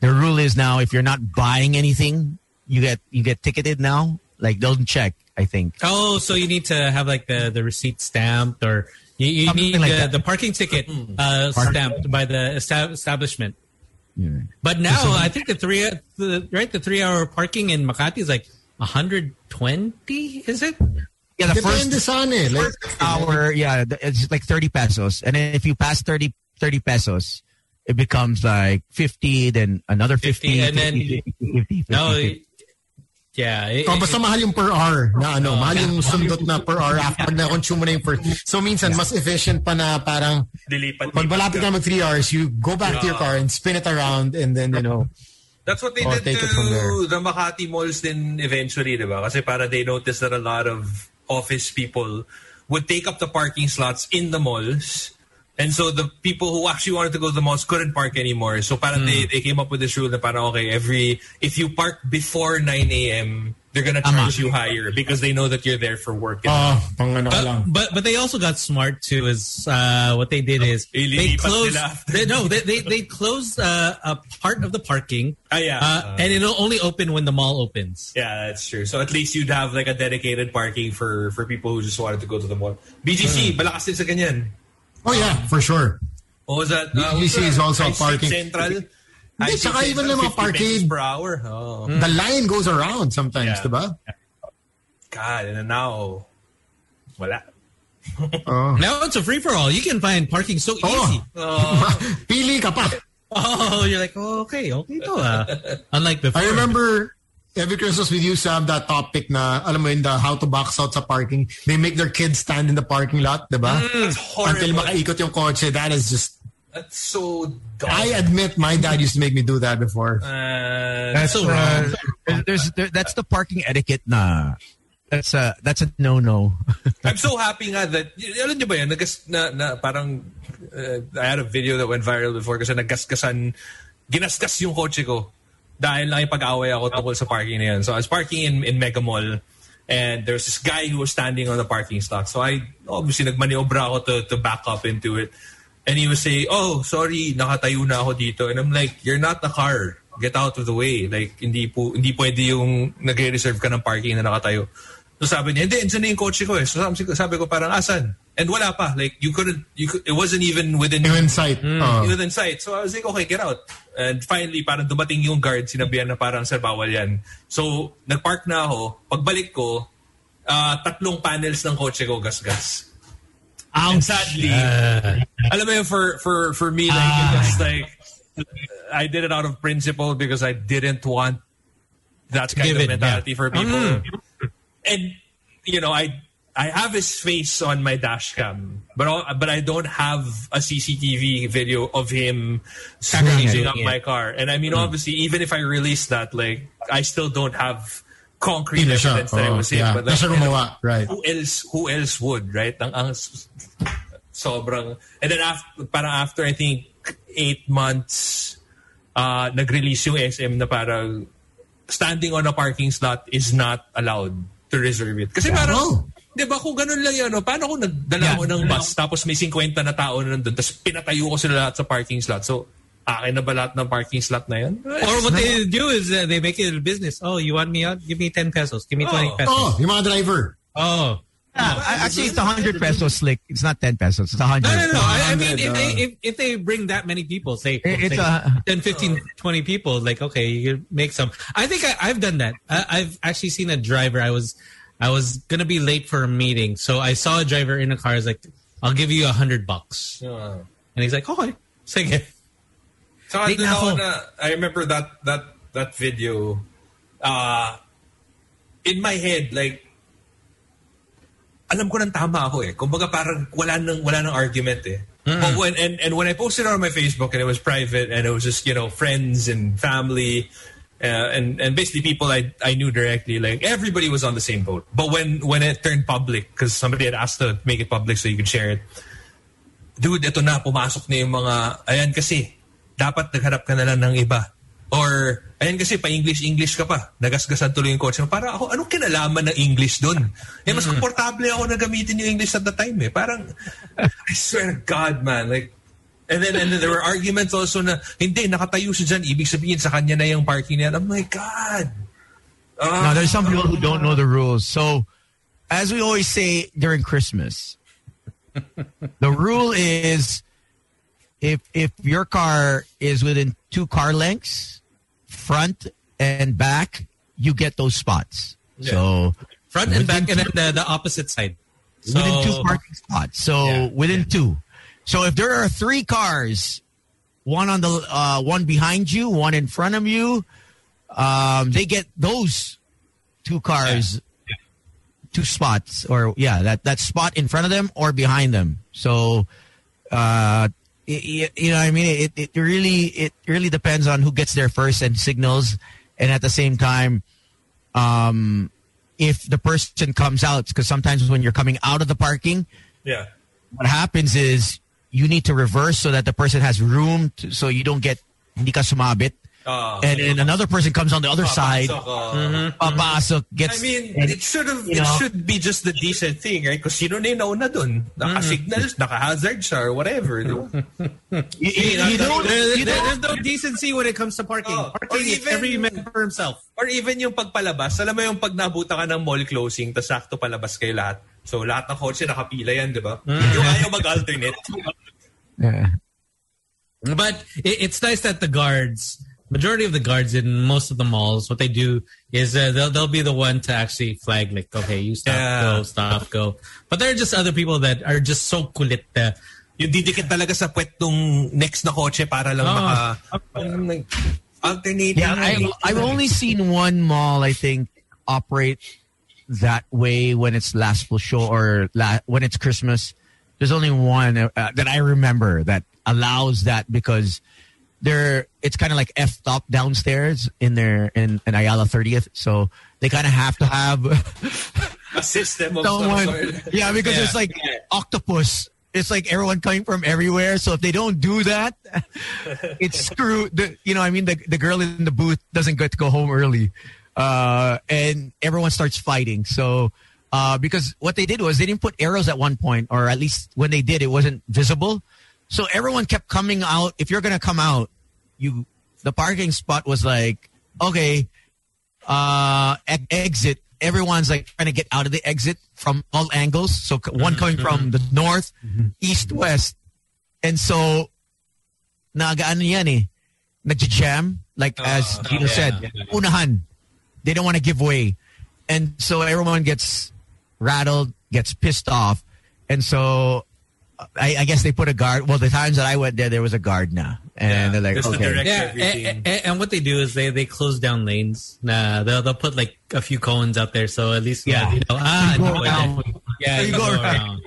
the rule is now if you're not buying anything, you get, you get ticketed now. Like, they'll check, I think. Oh, so you need to have like the, the receipt stamped or you, you need like uh, the parking ticket uh, stamped by the establishment. Yeah. But now I think the three the, right the three hour parking in Makati is like 120. Is it? Yeah, the Depende first saan eh. Like, hour, yeah, it's like 30 pesos. And then if you pass 30, 30 pesos, it becomes like 50, then another 50, 50, and then- 50, 50, 50, No. 50. Yeah. it- Oh, it- basta mahal yung per hour na ano, mahal yung sundot na per hour after pag na-consume mo na yung per. So minsan, mas efficient pa na parang Dilipat. pag malapit ka mag three hours, you go back to your car and spin it around and then, you know, That's what they did it to the Makati malls then eventually, di ba? Kasi para they noticed that a lot of office people would take up the parking slots in the malls. And so the people who actually wanted to go to the malls couldn't park anymore. So parang they, they came up with this rule na parang, okay, every, if you park before 9 a.m., they're gonna charge you higher because they know that you're there for work. Oh, pang But, but but they also got smart too. Is uh, what they did is they Ililipat closed. They, no, they they, they closed uh, a part of the parking, Ah, yeah. uh, and it'll only open when the mall opens. Yeah, that's true. So at least you'd have like a dedicated parking for for people who just wanted to go to the mall. BGC, malakas din sa ganyan. Oh yeah, for sure. What was that? BGC is also a parking- Central. Hindi, Street even yung mga 50 parking- per hour. Oh. The line goes around sometimes, Yeah. diba? God, and now, wala. Oh. Now it's a free for all. You can find parking so easy. Oh. Pili ka pa. Oh, you're like, oh, okay, okay to ah. Unlike before. I remember every Christmas we used to have that topic na, alam mo yun, the how to box out sa parking. They make their kids stand in the parking lot, diba? That's horrible. Until makaikot yung kotse. That is just... That's so dumb. I admit my dad used to make me do that before. Uh, That's so uh, wrong. There's, there, that's the parking etiquette na. That's a that's a no no. I'm so happy nga that, alam niyo ba yan, nagas, na, na parang, uh, I had a video that went viral before kasi naggasgasan, ginasgas yung kotse ko dahil nakipag-away ako tungkol sa parking na yan. So I was parking in, in Mega Mall and there's this guy who was standing on the parking slot. So I, obviously, nagmaniobra ako to, to back up into it. And he was saying, oh, sorry, nakatayo na ako dito. And I'm like, you're not the car. Get out of the way. Like, hindi po, hindi pwede yung nagre-reserve ka ng parking na nakatayo. So sabi niya, hindi, andyan na yung kotse ko eh. So sabi, sabi ko parang, asan? And wala pa. Like, you couldn't, you could, it wasn't even within, Yung insight. Oh. within sight. So I was like, okay, get out. And finally, parang dumating yung guard, sinabihan na parang, sir, bawal yan. So, nagpark na ako. Pagbalik ko, ah, tatlong panels ng kotse ko gasgas. And sadly, alam mo yun, for, for, for me, like, it was like, I did it out of principle because I didn't want that kind give of it, mentality yeah. for people. And, you know, I I have his face on my dash cam, but all, but I don't have a CCTV video of him screeching up Yeah. my car. And I mean, obviously, even if I release that, like, I still don't have concrete evidence that it Oh, was him. yeah. But like, Nasa gumawa. Right. who else who else would right ang, ang sobrang and then after parang after I think eight months uh nag-release yung SM na parang standing on a parking slot is not allowed to reserve it kasi parang Oh. di ba kung ganun lang yun no? paano kung nagdala ko ng bus tapos may 50 na tao na nandun tapos pinatayo ko sila lahat sa parking slot so akin na ba lahat ng parking slot na yun Or what they do is uh, they make it a business. Oh, you want me out? Give me 10 pesos. Give me 20 Oh. pesos. Oh, yung mga driver. Oh. Uh, actually, it's a hundred pesos slick. It's not ten pesos. It's a hundred. No, no, no. I, I mean, if they if, if they bring that many people, say, It's say a- 10, 15, 20 people, like okay, you can make some. I think I, I've done that. I, I've actually seen a driver. I was I was gonna be late for a meeting, so I saw a driver in a car. I was like, "I'll give you a hundred bucks," Yeah. and he's like, "Okay, sige." So Late dun na ako ako. na, I remember that that that video. Uh, in my head, like, alam ko nang tama ako eh. Kumbaga parang wala nang, wala nang argument eh. But when, and, and when I posted it on my Facebook and it was private and it was just, you know, friends and family uh, and, and basically people I, I knew directly, like everybody was on the same boat. But when, when it turned public, because somebody had asked to make it public so you could share it, dude, ito na, pumasok na yung mga, ayan kasi, dapat nagharap ka na lang ng iba. Or, ayan kasi, pa-English-English ka pa. Nagasgasan tuloy yung coach. Para ako, anong kinalaman ng English dun? Eh, mas komportable ako na gamitin yung English at the time eh. Parang, I swear to God, man. Like, and then, and then there were arguments also na, hindi, nakatayo siya dyan. Ibig sabihin, sa kanya na yung parking niya. I'm like, God. Now, there's some people who don't know the rules. So, as we always say during Christmas, the rule is if if your car is within two car lengths, front and back, you get those spots. So Front and back, and then the, the opposite side. So, within two parking spots. So Yeah, within two. So if there are three cars, one on the uh, one behind you, one in front of you, um, they get those two cars, two spots, or yeah, that that spot in front of them or behind them. So, uh, y- y- you know, what I mean, it it really it really depends on who gets there first and signals, and at the same time, um, if the person comes out, because sometimes when you're coming out of the parking, Yeah. what happens is you need to reverse so that the person has room to, so you don't get hindi ka sumabit. Ah. and then another person comes on the other side, Papasok, ah. papasok, gets. I mean, and- it should have. you It know. should be just the decent thing, right? Because sino na yung nauna dun? Naka-signals, naka-hazard siya, or whatever. di you, you- you don't, There- you there- don't, there's no decency when it comes to parking. Oh, parking is even- every man for himself. Or even yung pagpalabas. Alam mo yung pag nabuta ka ng mall closing, tapos sakto palabas kayo lahat. So, lahat ng kotse nakapila yan, di ba? Yung ayaw mag-alternate. Yeah. But it, it's nice that the guards, majority of the guards in most of the malls, what they do is uh, they'll they'll be the one to actually flag like, okay, you stop, Yeah. go, stop, go. But there are just other people that are just so kulit. Uh, Yung didikit talaga sa puwet nung next na kotse para lang Oh. maka... Parang nag- alternate. Yeah, I've, I've only seen one mall, I think, operate that way when it's last full show or la- when it's Christmas. There's only one uh, that I remember that allows that because they're it's kind of like f up downstairs in their in, in Ayala 30th, so they kind of have to have a system of some someone. sort. Yeah, because Yeah. it's like octopus. It's like everyone coming from everywhere. So if they don't do that, it's screwed. The, you know, I mean, the the girl in the booth doesn't get to go home early, uh, and everyone starts fighting. So. Uh, because what they did was they didn't put arrows at one point, or at least when they did, it wasn't visible. So everyone kept coming out. If you're gonna come out, you the parking spot was like, okay, uh, e- exit. Everyone's like trying to get out of the exit from all angles. So one coming from the north, east, west, and so nagaano yan eh, nagja-jam. Like as Gino said, unahan. They don't want to give way, and so everyone gets rattled, gets pissed off, and so. I, I guess they put a guard. Well, the times that I went there, there was a guard now, and they're like, okay, direct yeah, and, and, and what they do is they, they close down lanes. Nah, they'll they'll put like a few cones out there, so at least yeah, Yeah. you know, ah, You go no, around. yeah, You you go go around. around.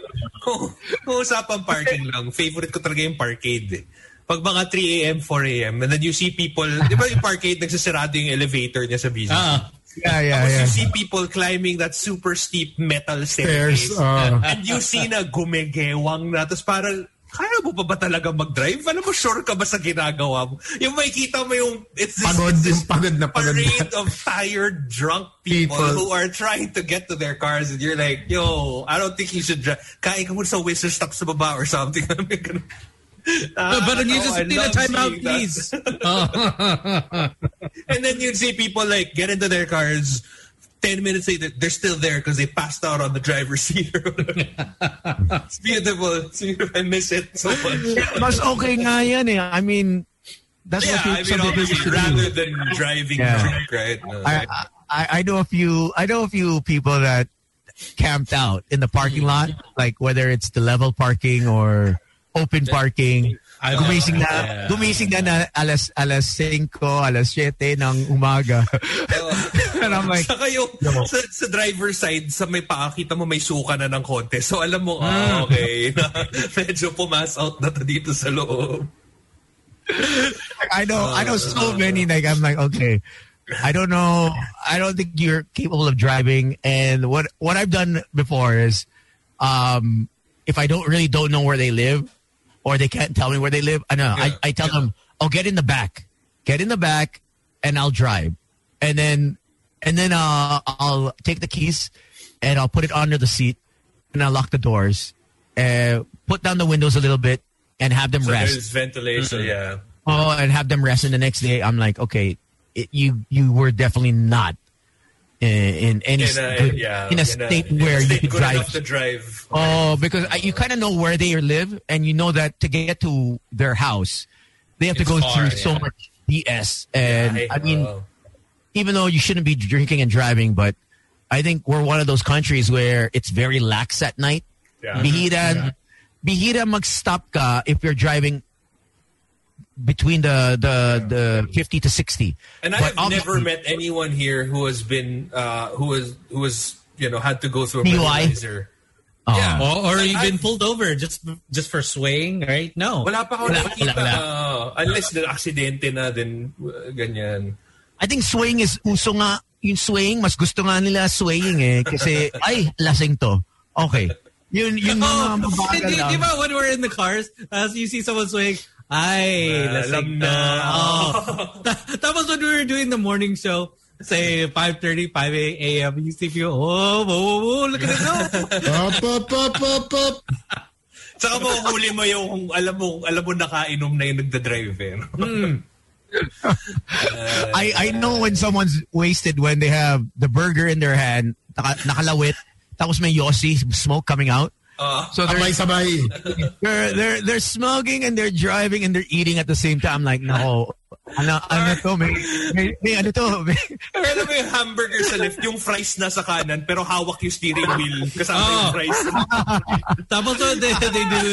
Kung, kung usapang parking lang, favorite ko talaga yung parkade eh. Pag mga 3 a.m., 4 a.m., and then you see people, di ba yung parkade, nagsasarado yung elevator niya sa business. Ah, yeah, yeah, yeah. you see people climbing that super steep metal. Stairs, uh. and you see na gumegewang na. Tapos parang, kaya mo pa ba talaga mag-drive? Alam mo, sure ka ba sa ginagawa mo? Yung makikita mo yung, it's this, Pagod, this yung pagod na pagod na. parade of tired, drunk people, People. who are trying to get to their cars and you're like, yo, I don't think you should drive. Kain ka muna sa whistle stop sa baba or something. but, but you just I need a timeout, please. And then you'd see people like get into their cars. Ten minutes later, they're still there because they passed out on the driver's seat. it's beautiful. It's beautiful. I miss it so much. Mas okay nga yan eh. I mean, that's yeah, what I mean, some people obviously, rather do. than driving Yeah. drunk, right? No, I, I, I know a few, I know a few people that camped out in the parking lot, like whether it's the level parking or open parking. I- Gumising na, Yeah. gumising na na alas, alas 5, alas 7 ng umaga. And I'm like, Saka yung sa, sa driver's side, sa may pakakita mo may suka na ng konti. So alam mo, ah, okay, na, medyo pumas out na to dito sa loob. I know, I know so many. Like I'm like, okay, I don't know. I don't think you're capable of driving. And what what I've done before is, um, if I don't really don't know where they live, or they can't tell me where they live, I know. Yeah, I, I tell them, oh, get in the back, get in the back, and I'll drive. And then and then uh, I'll take the keys and I'll put it under the seat, and I'll lock the doors, uh, put down the windows a little bit, and have them So rest. there's ventilation, yeah. Oh, and have them rest, and the next day I'm like, okay, it, you you were definitely not in, in any In a, good- yeah, in a state in a where you state could drive. to drive. Oh, because I, you kind of know where they live, and you know that to get to their house, they have to go far, through so much BS. And Ay, I mean, oo. even though you shouldn't be drinking and driving, but I think we're one of those countries where it's very lax at night. Yeah. Bihira, mm-hmm. bihira mag-stop ka if you're driving between the the the 50 to 60. And But I've never met anyone here who has been uh, who was who was you know had to go through a DUI? breathalyzer. Oh. Yeah. or, or Like, you've I've- been pulled over just just for swaying, right? No. Wala pa ako Wala, nakikita. wala, uh, unless na aksidente na din uh, ganyan. I think swaying is uso nga yung swaying mas gusto nga nila swaying eh kasi ay lasing to. Okay. Yun yun mga Oh, mabagal di, di ba when we're in the cars, as you see someone swaying, Ay, Ah, lasing alam na. na. Oh. Ta- Tapos when we were doing the morning show, say 5.30, 5 a.m., you see people, oh, whoa, whoa, whoa, look at it go. Up, up, up, up, up. Saka makuhuli mo yung alam mo, alam mo nakainom na yung nagda-drive eh. no? I I know when someone's wasted when they have the burger in their hand, naka, nakalawit, tapos may yossi smoke coming out. Ah. So they're, Sabay-sabay. they're they're they're smoking and they're driving and they're eating at the same time. I'm like, no, ano ano to, may, may, may ano to, may, Pero alam mo yung hamburger sa left, yung fries na sa kanan, pero hawak yung steering wheel kasama Oh. yung fries. Tapos what they, they do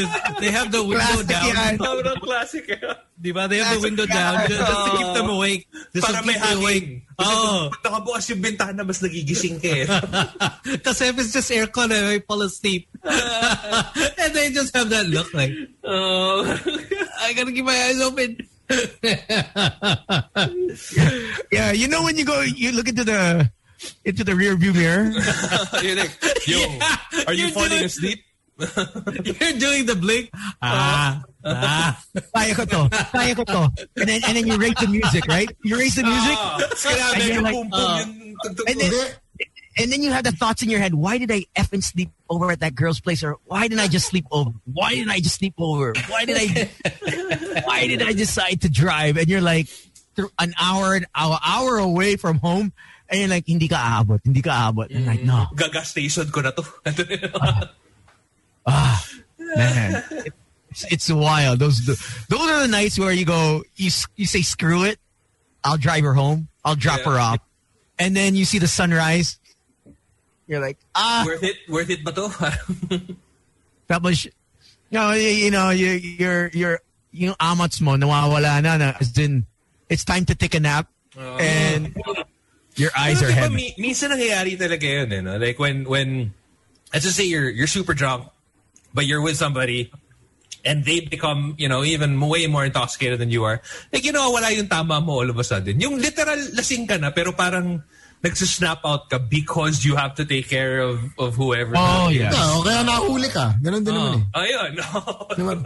they have the window Classic down. yan. Sobrang classic eh. Di ba? They have the Classic window yan. down just, just to keep them awake. Just Para may hangin. Oh. Pag nakabukas yung bintana, mas nagigising ka eh. Kasi if it's just aircon, I may fall asleep. and they just have that look like, Oh. I gotta keep my eyes open. yeah. You know when you go, you look into the into the rear view mirror. You're like, yo, Yeah. are you falling doing- asleep? You're doing the blink. Ah, ah. Kaya ko to. Kaya ko to. And then and then you rate the music, right? You raise the music. Ah, And like, ah. And then. And then you have the thoughts in your head. Why did I effing sleep over at that girl's place? Or why didn't I just sleep over? Why didn't I just sleep over? Why did I? why did I decide to drive? And you're like an hour, an hour, hour away from home, and you're like, hindi ka aabot, hindi ka aabot. And I'm like, no, mm. Gaga station ko na to. Ah. Ah, man, it's, it's wild. Those those are the nights where you go, you you say, screw it, I'll drive her home, I'll drop Yeah. her off, and then you see the sunrise. You're like, ah, worth it? Worth it ba to? Tapos, you know, you, you know, you, you're, you're, yung amats mo, nawawala na, na, as in, it's time to take a nap, and your eyes are diba, heavy. mi- minsan nangyayari talaga yun, eh, no? Like when, when, let's just say you're, you're super drunk, but you're with somebody, and they become, you know, even way more intoxicated than you are. Like, you know, wala yung tama mo all of a sudden. Yung literal lasing ka na, pero parang nagsisnap out ka because you have to take care of, of whoever. Oh, yeah. Yeah, o kaya nahuli ka. Ganun din naman eh. Ayun.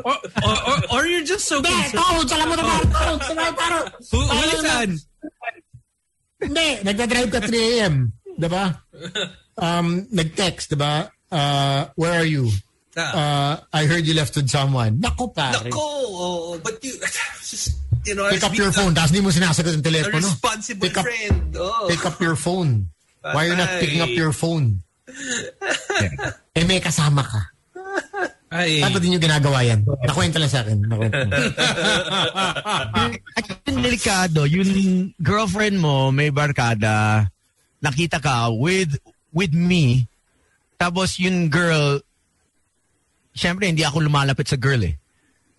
Or, or, or, or you're just so Hindi, concerned. tawag, alam mo naman, tawag, sabay, parang, Who, who parang that? Hindi, nagda-drive ka 3 a.m. Diba? Um, nag-text, diba? Uh, where are you? Uh, I heard you left with someone. Nako, pare. Nako, oh, but you, just, you know, Pick up your phone, tapos di mo sinasagot ang A telepono. responsible Pick up, friend. Oh. pick up your phone. Why are you not picking up your phone? Eh, may kasama ka. Ay, Dapat din yung ginagawa yan. Nakwento lang sa akin. Nakwento. At yung delikado, yung girlfriend mo, may barkada, nakita ka with, with me, tapos yung girl, syempre hindi ako lumalapit sa girl eh.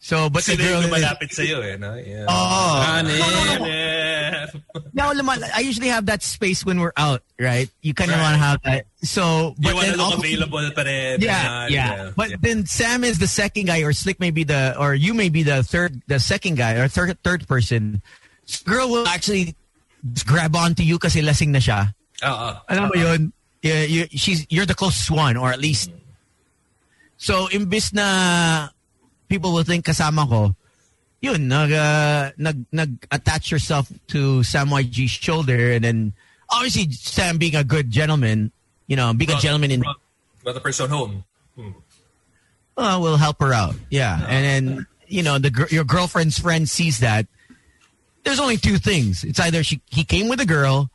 So, but the Sila girl yung malapit sa'yo eh, no? Yeah. Oh. Yeah. No, lumal- I usually have that space when we're out, right? You kind of want to have that. So, You but want to then look also- available pa rin. Yeah, Ganyan, yeah. But then Sam is the second guy, or Slick may be the, or you may be the third, the second guy, or third third person. Girl will actually just grab onto you kasi lasing na siya. Oo. Alam mo yun? Yeah, you, she's, you're the closest one, or at least. So, imbis na people will think kasama ko, yun, nag, uh, nag, nag-attach yourself to Sam YG's shoulder, and then, obviously, Sam being a good gentleman, you know, being a gentleman in Got the person home. uh, will help her out. Yeah, and then you know the your girlfriend's friend sees that. There's only two things. It's either she he came with a girl,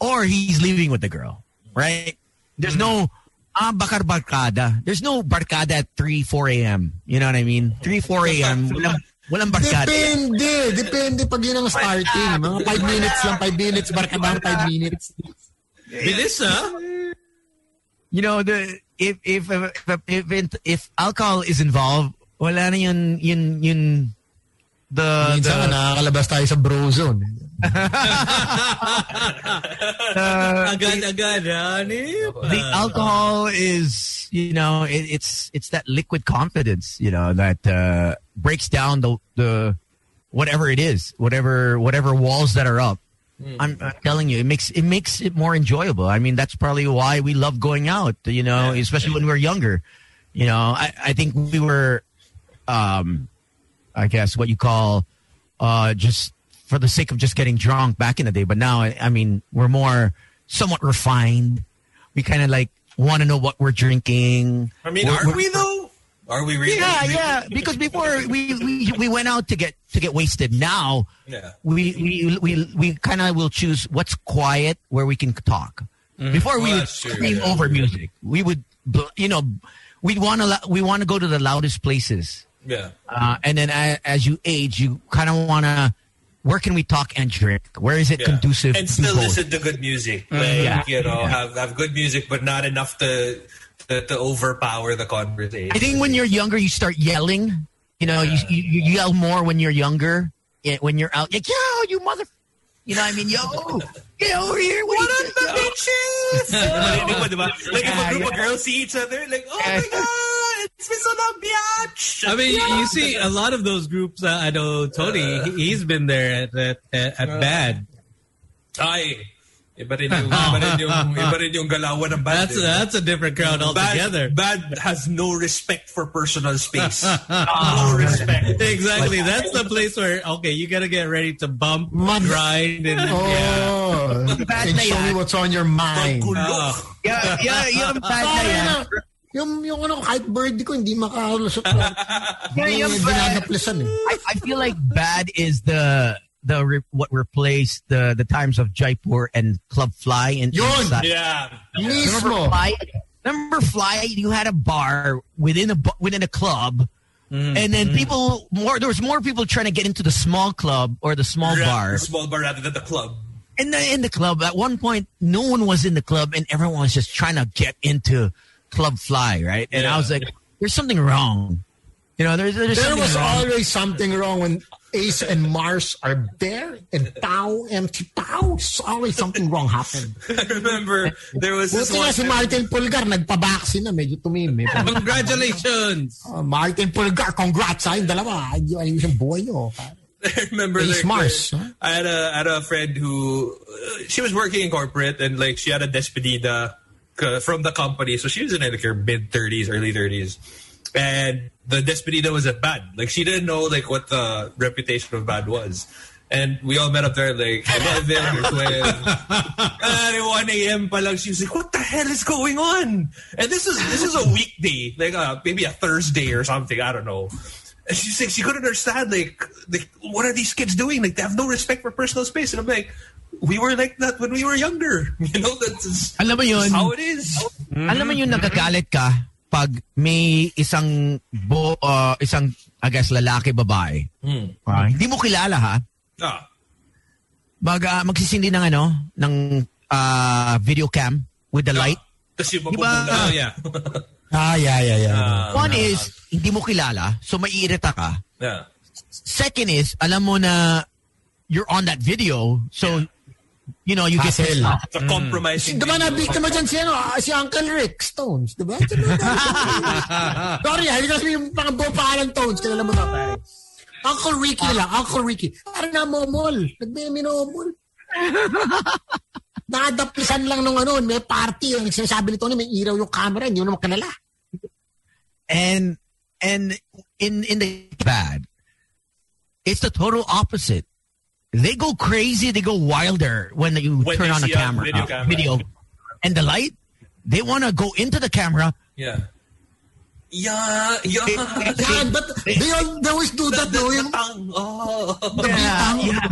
or he's leaving with the girl. Right? There's no ah bakar barkada. There's no barkada at three four a.m. You know what I mean? Three four a.m. Walang, walang barkada. Depende. Depende pag yun ang starting. Mga 5 minutes lang, 5 minutes, barkadang 5 minutes. bilis ah. You know the if if if if, if, if alcohol is involved, wala na yun yun yun the Minsan nga the, nakakalabas tayo sa bro zone. Agad-agad, the alcohol is you know it, it's it's that liquid confidence you know that uh, breaks down the the whatever it is whatever whatever walls that are up. I'm, I'm telling you it makes it makes it more enjoyable. I mean that's probably why we love going out you know especially when we were younger. You know i, I think we were um I guess, what you call uh, just for the sake of just getting drunk back in the day. But now, I mean, we're more somewhat refined. We kind of like want to know what we're drinking. I mean, We're- are we're- we though? Are we really? Yeah, yeah. Because before we, we we went out to get to get wasted. Now Yeah. we we we, we kind of will choose what's quiet where we can talk. Before we would scream yeah. over music, we would you know we want to we want to go to the loudest places. Yeah. Uh, and then as you age, you kind of want to. Where can we talk and drink? Where is it Yeah. conducive? and to still both? listen to good music. Mm, like, Yeah. you know, have have good music, but not enough to to, to overpower the conversation. I think when you're younger, you start yelling. You know, you, you you yell more when you're younger. Yeah, when you're out, like, yo, you mother. You know what I mean? Yo, get over here. What, What up, the bitches? Narinig mo, diba? Like if a Yeah, group of girls see each other, like, oh my god, it's Miss Biatch. I mean, you see a lot of those groups. Uh, I know Tony. he- he's been there at at, at, at Bad. Ay, iba rin yung, iba rin yung, iba rin yung galawan ng band. That's eh. that's a different crowd altogether. Bad, bad has no respect for personal space. no respect. Exactly. That's the place where okay, you gotta get ready to bump, Mag- grind, and yeah. Oh, Bad and show me what's on your mind. Oh. Yeah, yeah, yung bad na yan. Na. Yung, yung ano, kahit birthday ko, hindi makalusot. Yeah, yung bad. eh. I, I feel like bad is the the re, what replaced the the times of Jaipur and Club Fly in Yun! inside. Yeah. Remember Mismo. Fly? Remember Fly? You had a bar within a within a club, Mm-hmm. and then people more. There was more people trying to get into the small club or the small Ra- bar. Small bar rather than the club. In the in the club, at one point, no one was in the club, and everyone was just trying to get into Club Fly, right? And I was like, "There's something wrong." You know, there's, there's There was wrong. always something wrong when Ace and Mars are there and Pau, empty Pau. There's always something wrong happened. I remember there was this Buti nga one. si Martin Pulgar, nagpa-vaccine na, medyo tumimim. Congratulations. Uh, Martin Pulgar, congrats sa yung dalawa. Ay, ayos yung buhay nyo. I remember Ace like, Mars, huh? I had a I had a friend who uh, she was working in corporate and like she had a despedida uh, from the company, so she was in like her mid thirties, early thirties, and the despedida was at bad. Like she didn't know like what the reputation of bad was. And we all met up there like 11 or 12. and at 1 a.m. pa lang, she was like, what the hell is going on? And this is this is a weekday, like uh, maybe a Thursday or something, I don't know. And she's like, she couldn't understand, like, like, what are these kids doing? Like, they have no respect for personal space. And I'm like, we were like that when we were younger. You know, that's Alam mo yun? how it is. Alam mo yung nagagalit ka pag may isang bo, uh, isang I guess lalaki babae. Ah, hindi mo kilala ha. Ah, Mag uh, magsisindi ng ano ng uh, video cam with the light. Tapos yung Diba? Oh yeah. Ah, yeah, yeah, yeah. Ah, One is hindi mo kilala, so maiirita ka. yeah. Second is alam mo na you're on that video, so you know you get Hassle. pissed off. It's mm. a compromising. Diba na video. biktima dyan si, ano, ah, si Uncle Rick Stones, diba? Sorry, ah, hindi kasi yung mga buong pangalan Tones, kilala mo na pare. Uncle Ricky lang, Uncle Ricky. Parang namomol, nagme-minomol. Nakadaplisan lang nung ano, may party, ang sinasabi nito, may ilaw yung camera, hindi mo naman kanala. and and in in the bad it's the total opposite they go crazy they go wilder when you When turn on a see a camera video uh, camera. video and the light they want to go into the camera Yeah. Yeah, yeah. Yan, but they, all, they always do that, no? Yung, Tang, oh. yeah, yeah.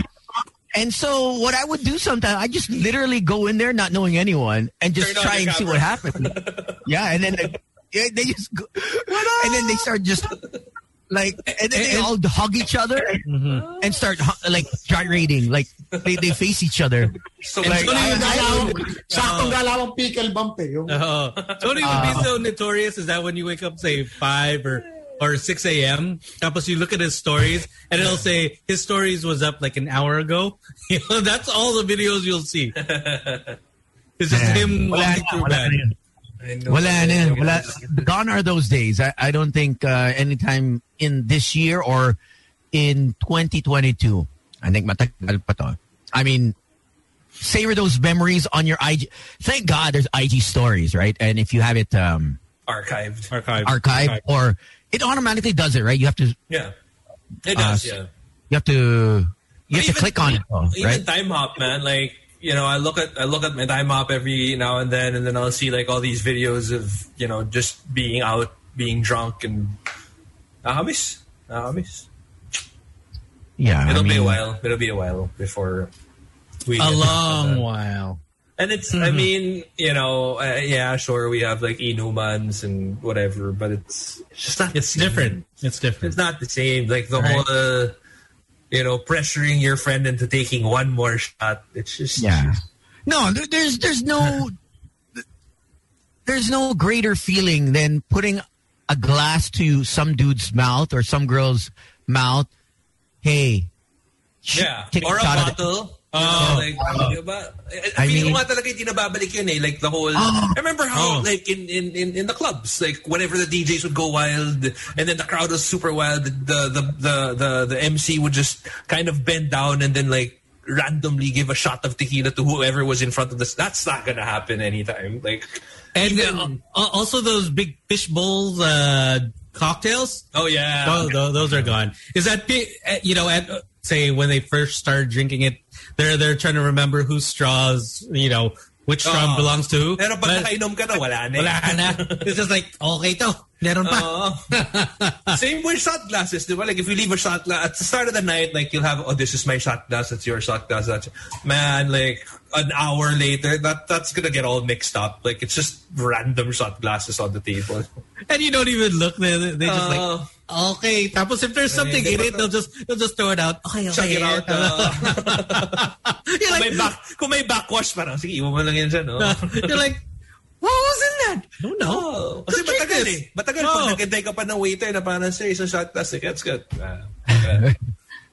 and so what i would do sometimes i just literally go in there not knowing anyone and just Turn try the and see what happens yeah and then they, yeah, they just go, and then they start just like and then they all hug each other and start like gyrating like they, they face each other So, Like, Ito na I- yung I- galawang, saktong galawang pickle bump eh. Yung. Uh-huh. Tony would be ah. so notorious is that when you wake up, say, 5 or, or 6 a.m., tapos you look at his stories, and it'll say, his stories was up like an hour ago. You know, that's all the videos you'll see. It's just him Wala walking through wala bad. na yun. I know. Wala na. Wala. Gone are those days. I, I don't think uh, anytime in this year or in 2022. I think matagal pa to. I mean, savor those memories on your IG. Thank God there's IG stories, right? And if you have it um, Archived. Archive. archived or it automatically does it, right? You have to Yeah. It Uh, does, yeah. You have to you have to click on it, though, Even right? Timehop, man. Like you know, I look at I look at my Timehop every now and then, and then I'll see like all these videos of you know just being out, being drunk, and nakamis, nakamis. Yeah, It'll be a while. It'll be a while before we A long while. And it's, I mean, you know, uh, yeah, sure, we have like inumans and whatever, but it's, it's just not. It's different. It's different. It's not the same. Like the Right. whole, uh, you know, pressuring your friend into taking one more shot. It's just, Yeah. No, there, there's there's no there's no greater feeling than putting a glass to some dude's mouth or some girl's mouth. Hey, Yeah. take Or a shot of bottle. Oh. Oh, like, diba? I, I I mean, nga talaga yun eh. Like the whole, Oh. I remember how Oh. like in, in, in, in the clubs, like whenever the DJs would go wild and then the crowd was super wild, the, the, the, the, the MC would just kind of bend down and then like randomly give a shot of tequila to whoever was in front of this. That's not gonna happen anytime. Like, And even- uh, also those big fishbowl uh, cocktails. oh yeah. Tho- tho- those are gone. Is that uh, You know, at uh, say when they first started drinking it, they're they're trying to remember whose straws. You know, which straw Oh. belongs to who. Pero pag But nakainom ka na, wala na. eh. wala na. It's just like okay to. Meron pa. Oo. Same with shot glasses, di ba? Like if you leave a shot glass at the start of the night, like you'll have, oh, this is my shot glass, that's your shot glass. That's man, like an hour later, that that's gonna get all mixed up. Like it's just random shot glasses on the table. and you don't even look. They they just like Uh, okay. Tapos if there's something in it, they'll just they'll just throw it out. Okay, check okay. it out. Uh, You're kung may like, back, kung may backwash, parang sige, iwan mo lang yan dyan, no? you're like, what was in that? I don't know. Oh, kasi Just drink matagal this. eh. Matagal. Oh. Pag nagantay ka pa ng waiter na parang say, isang shot glass, like, that's good. Okay.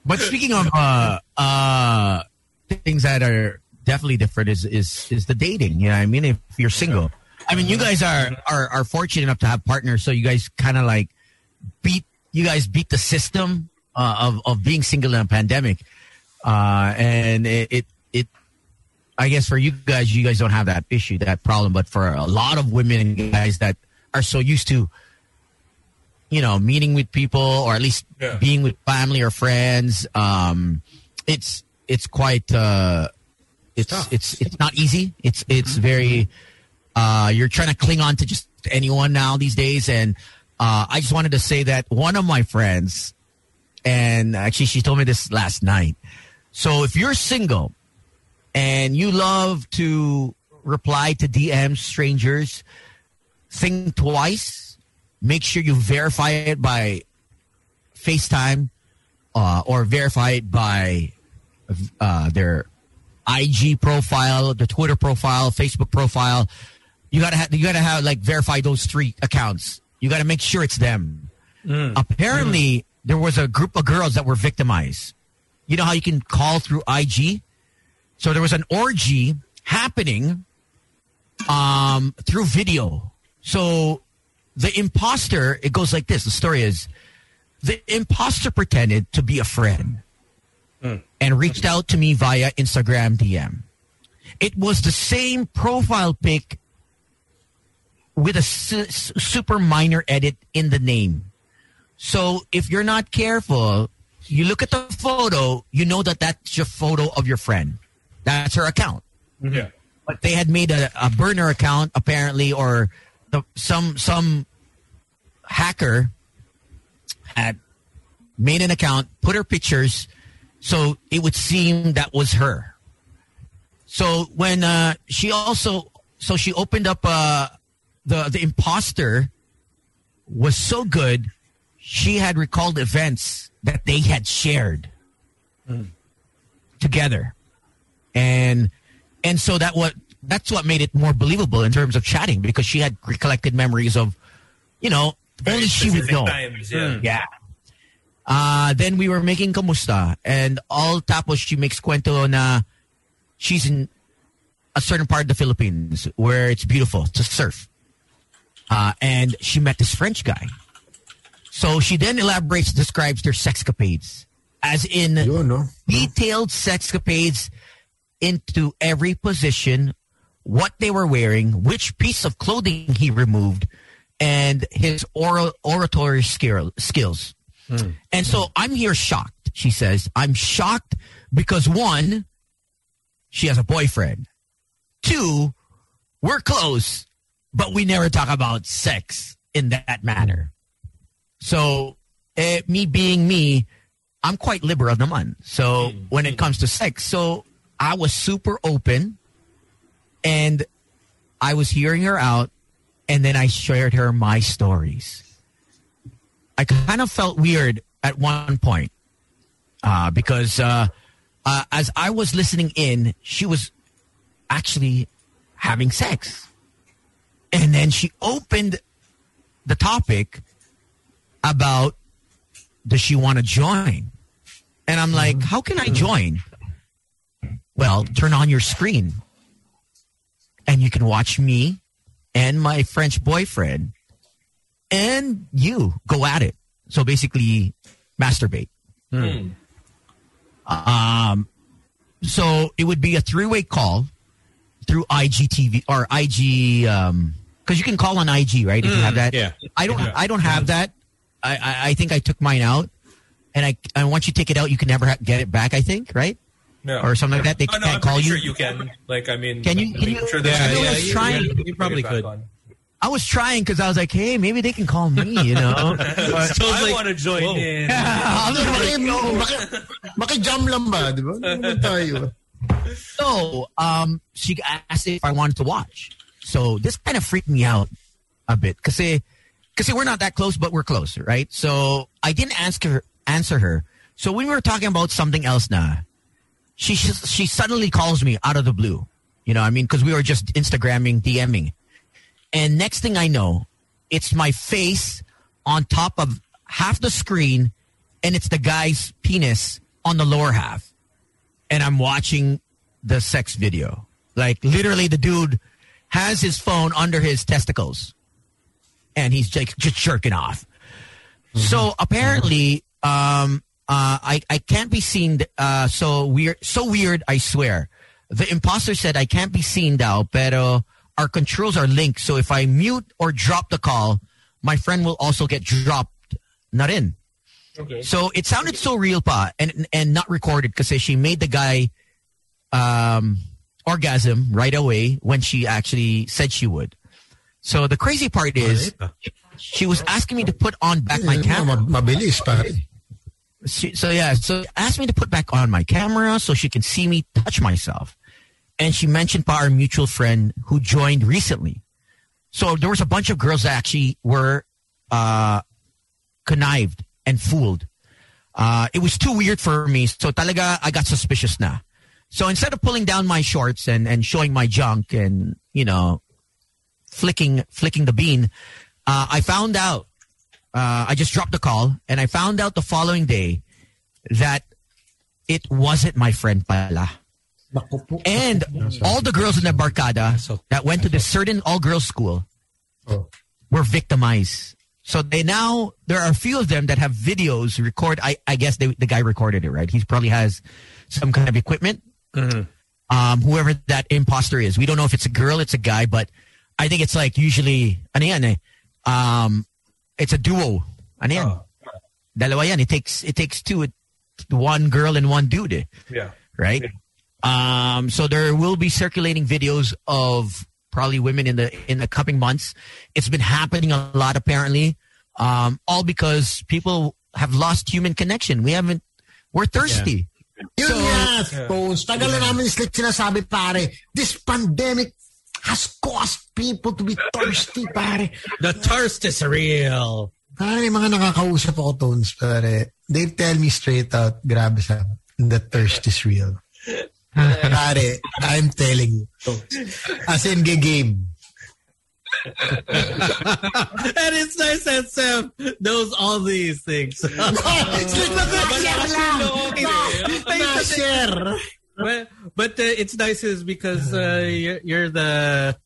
But speaking of uh, uh, things that are definitely different is is is the dating. You know, what I mean, if you're single, I mean, you guys are are, are fortunate enough to have partners, so you guys kind of like beat you guys beat the system uh, of of being single in a pandemic, uh, and it, it it. I guess for you guys, you guys don't have that issue, that problem. But for a lot of women and guys that are so used to you know, meeting with people or at least Yeah. being with family or friends. Um, it's it's quite uh, it's it's it's not easy. It's it's very uh, you're trying to cling on to just anyone now these days. And uh, I just wanted to say that one of my friends, and actually she told me this last night. So if you're single and you love to reply to DMs strangers, think twice. Make sure you verify it by FaceTime uh, or verify it by uh, their IG profile, the Twitter profile, Facebook profile. You gotta have you gotta have like verify those three accounts. You gotta make sure it's them. Apparently, there was a group of girls that were victimized. You know how you can call through IG? So there was an orgy happening um, through video. So the imposter, it goes like this. The story is the imposter pretended to be a friend Mm. and reached out to me via Instagram DM. It was the same profile pic with a su- su- super minor edit in the name. So if you're not careful, you look at the photo, you know that that's your photo of your friend. That's her account mm-hmm. Yeah. but they had made a, a burner account apparently, or the, some some hacker had made an account, put her pictures, so it would seem that was her. So when uh, she also, so she opened up uh, the the imposter was so good, she had recalled events that they had shared together and and so that what that's what made it more believable in terms of chatting because she had recollected memories of you know Very only she would know Times, yeah. yeah uh then we were making kamusta and all tapos she makes cuento na she's in a certain part of the Philippines where it's beautiful to surf uh and she met this French guy so she then elaborates describes their sexcapades as in no? detailed sexcapades into every position, what they were wearing, which piece of clothing he removed, and his oral oratory skill, skills. Hmm. And so I'm here shocked. She says, I'm shocked because one, she has a boyfriend. Two, we're close, but we never talk about sex in that manner. So, eh, me being me, I'm quite liberal naman. So, hmm. when it hmm. comes to sex, so I was super open and I was hearing her out and then I shared her my stories. I kind of felt weird at one point uh, because uh, uh, as I was listening in, she was actually having sex. And then she opened the topic about does she want to join? And I'm like, how can I join? Well, turn on your screen and you can watch me and my French boyfriend and you go at it. So basically, masturbate. Um, so it would be a three-way call through IGTV or IG, um, because you can call on IG, right? If you have that. yeah. I don't. I don't have that. I, I I think I took mine out, and I and once you take it out, you can never ha- get it back. I think, right? No. Or something like that. They Oh, no, can't I'm call pretty you. you can. Like, I mean, Can you- can you- Sure Yeah, yeah, trying- you, you probably could. on. I was trying because I was like, hey, maybe they can call me. You know. So I like, want to join whoa. in. I'm Maki, like, maki, maki-jam lang ba, di ba? Ano naman tayo? So, um, she asked if I wanted to watch. So this kind of freaked me out a bit because because we're not that close, but we're close, right? So I didn't ask her answer her. So when we were talking about something else now, she she suddenly calls me out of the blue. You know, I mean, because we were just Instagramming, DMing, and next thing I know, it's my face on top of half the screen, and it's the guy's penis on the lower half and I'm watching the sex video. Like literally, the dude has his phone under his testicles, and he's like just jerking off. So apparently, um, uh, I I can't be seen. Uh, so weird, so weird. I swear. The imposter said I can't be seen now, pero our controls are linked. So if I mute or drop the call, my friend will also get dropped. Not in. Okay. So it sounded so real, pa, and and not recorded because she made the guy um, orgasm right away when she actually said she would. So the crazy part is she was asking me to put on back my Ma- camera. Mabilis, pare. She, so yeah, so asked me to put back on my camera so she can see me touch myself. And she mentioned pa our mutual friend who joined recently. So there was a bunch of girls that actually were uh, connived and fooled. Uh, it was too weird for me. So talaga, I got suspicious na. So instead of pulling down my shorts and, and showing my junk and, you know, flicking, flicking the bean, uh, I found out, uh, I just dropped the call and I found out the following day that it wasn't my friend pala. Naku po. And all the girls in the barkada So- that went to this certain all girls school Oh. were victimized. So they now there are a few of them that have videos record. I I guess they, the guy recorded it right. He probably has some kind of equipment. Um, whoever that imposter is, we don't know if it's a girl, it's a guy, but I think it's like usually ano yan eh, um, it's a duo. Ano yan? Oh. Dalawa yan. It takes it takes two, one girl and one dude. Eh Yeah. right? Um, so there will be circulating videos of probably women in the in the coming months. It's been happening a lot apparently, um, all because people have lost human connection. We haven't. We're thirsty. Yun So- nga, Tones. Tagal na namin slick sinasabi, pare. This pandemic has caused people to be thirsty, pare. The thirst is real. Pare, yung mga nakakausap ako, Tones, pare. They tell me straight out, grabe sa the thirst is real. Pare, I'm telling you. Tones. As in, game. and it's nice that Sam knows all these things. Slick na share lang! Na-share! but but uh, it's nice is because uh, you're, you're the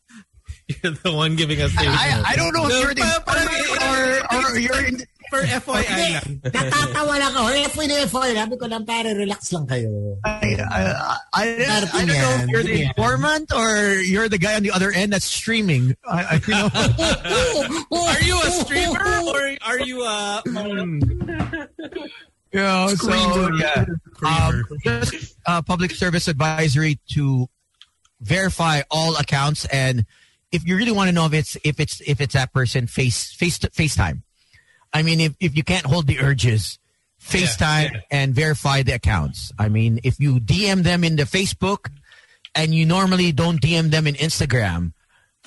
You're the one giving us the I, I don't know if you're the pa- parang- or, or you're in, For FYI lang. Natatawa lang ako. FOI na FOI. Sabi ko lang, pare, relax lang kayo. I, I, I, I, I don't know if you're the informant or you're the guy on the other end that's streaming. I, I you know, Are you a streamer or are you a... you know so yeah. Um, just uh, public service advisory to verify all accounts and if you really want to know if it's if it's if it's that person face face FaceTime. I mean if if you can't hold the urges, FaceTime yeah. and verify the accounts. I mean if you DM them in the Facebook and you normally don't DM them in Instagram,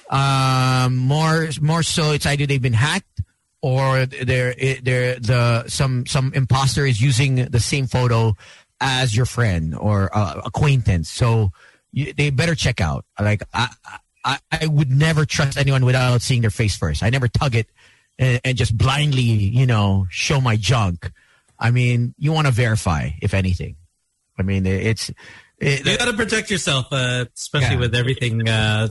um, more more so it's either they've been hacked or they're they're the some some imposter is using the same photo as your friend or uh, acquaintance. So you, they better check out. Like I, I I would never trust anyone without seeing their face first. I never tug it and, and just blindly you know show my junk. I mean, you want to verify if anything. I mean, it's. It, You got to protect yourself, uh, especially Yeah. with everything. Uh,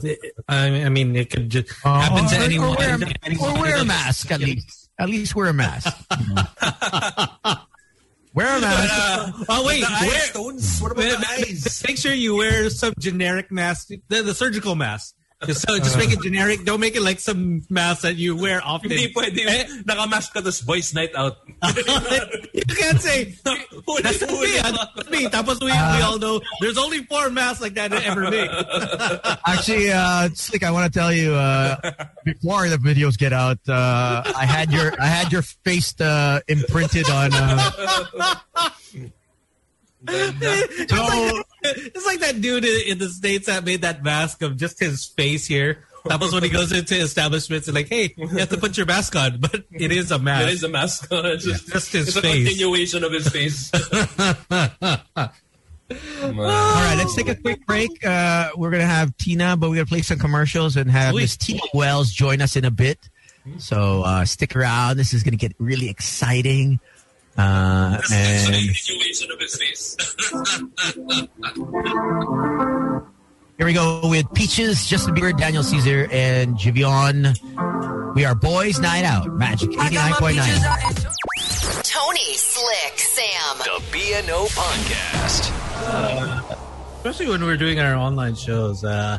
I, I mean, it could just happen to anyone. Or wear, anyone. or wear a mask at least. At least wear a mask. you know. wear a mask. Uh, oh wait, The wear, stones. What about the eyes? make sure you wear some generic mask, the, the surgical mask. Just, so, just make it generic. Don't make it like some mask that you wear often. Hindi pwede. Eh, Nakamask ka tapos boys night out. you can't say that's huli. me. That's me. Tapos we, we all know there's only four masks like that ever made. Actually, uh, Slick, I want to tell you uh, before the videos get out, uh, I had your I had your face uh, imprinted on. Uh, it's, like, it's like that dude in, in the states that made that mask of just his face here. That was when he goes into establishments, and like, hey, you have to put your mask on, but it is a mask. There is a mask on. It's just, Just his it's a face. continuation of his face. all right, let's take a quick break. Uh, we're gonna have Tina, but we're gonna play some commercials and have Sweet. Miss Tina Wells join us in a bit. So uh, stick around. This is gonna get really exciting. Uh, and continuation of his face. Here we go with Peaches, Justin Bieber, Daniel Caesar, and Giveon. We are Boys Night Out, Magic 89.9. Tony, Slick, Sam. The BNO Podcast. especially when we're doing our online shows. Uh,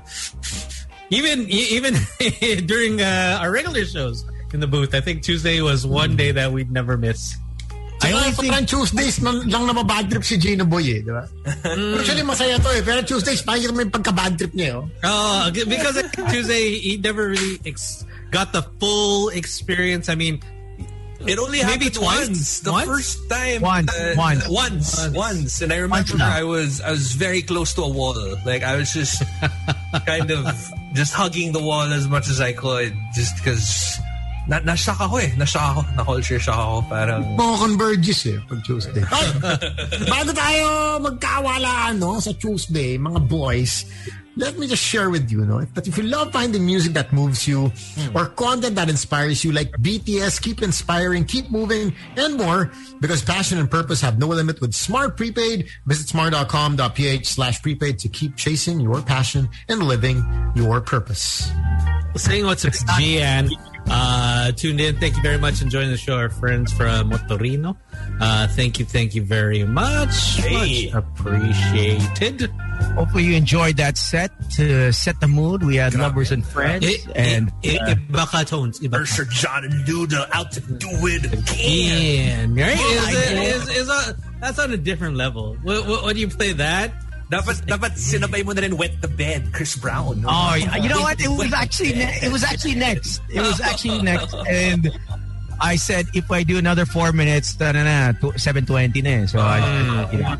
even even during uh, our regular shows in the booth, I think Tuesday was one day that we'd never miss. I only Kaya think parang Tuesdays man, lang na mabad trip si Gino Boy eh, di ba? Actually, masaya to eh. Pero Tuesdays, parang may pagka-bad trip niya oh. Oh, because Tuesday he never really ex- got the full experience. I mean, It only Maybe happened twice? once. The Once? first time. Once, uh, once. Once. Once. And I remember I was I was very close to a wall. Like I was just kind of just hugging the wall as much as I could just because na na-shock ako eh. Na-shock ako. Na-culture shock ako. Parang Mga converges eh, pag Tuesday. Ay, bago tayo magkawalaan no, sa Tuesday, mga boys, let me just share with you no, that if you love finding music that moves you or content that inspires you like BTS, keep inspiring, keep moving, and more because passion and purpose have no limit with Smart Prepaid. Visit smart.com.ph slash prepaid to keep chasing your passion and living your purpose. saying what's up, Gian. Uh, tuned in. Thank you very much. Enjoying the show. Our friends from Motorino. Uh, thank you. Thank you very much. Hey. Much appreciated. hopefully you enjoyed that set to set the mood. We had lovers and friends, I- and I- uh, iba ka tones. Iba ka. Sir John and Luda out to do it again. Again, right? Oh, Is, I is, is a, that's on a different level. What do you play that, Dapat, dapat sinabay mo na rin wet the bed, Chris Brown. no? oh, you know what? It was actually ne- it was actually next. It was actually next, and I said if I do another four minutes, na na seven twenty na. eh. So I, you know,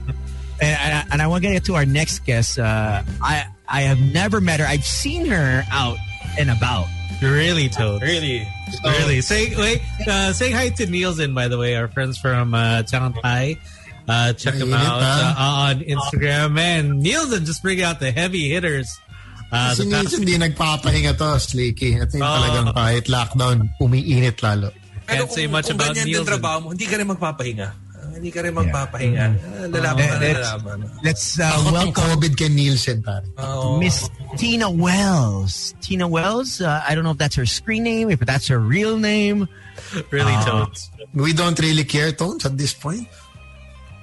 and, and, I- and I want to get to our next guest. Uh, I I have never met her. I've seen her out and about. really, Toad. Really? Really. Say wait, uh, say hi to Nielsen, by the way, our friends from uh, Shanghai. Uh, check them out ah. uh, on Instagram. Man, Nielsen just bring out the heavy hitters. Uh, Kasi the minsan hindi nagpapahinga to, Slicky. Ito yung talagang kahit lockdown, umiinit lalo. Can't say much kung about ganyan din Nielsen. trabaho mo, hindi ka rin magpapahinga. Ah, hindi ka rin magpapahinga. Ah, Lalaban ka na Let's- lalaban. Let's uh, Ako welcome COVID kay Nielsen, pare. Oo. Miss Tina Wells. Tina Wells. Uh, I don't know if that's her screen name, if that's her real name. Really, Uh, Tones. We don't really care, Tones, at this point.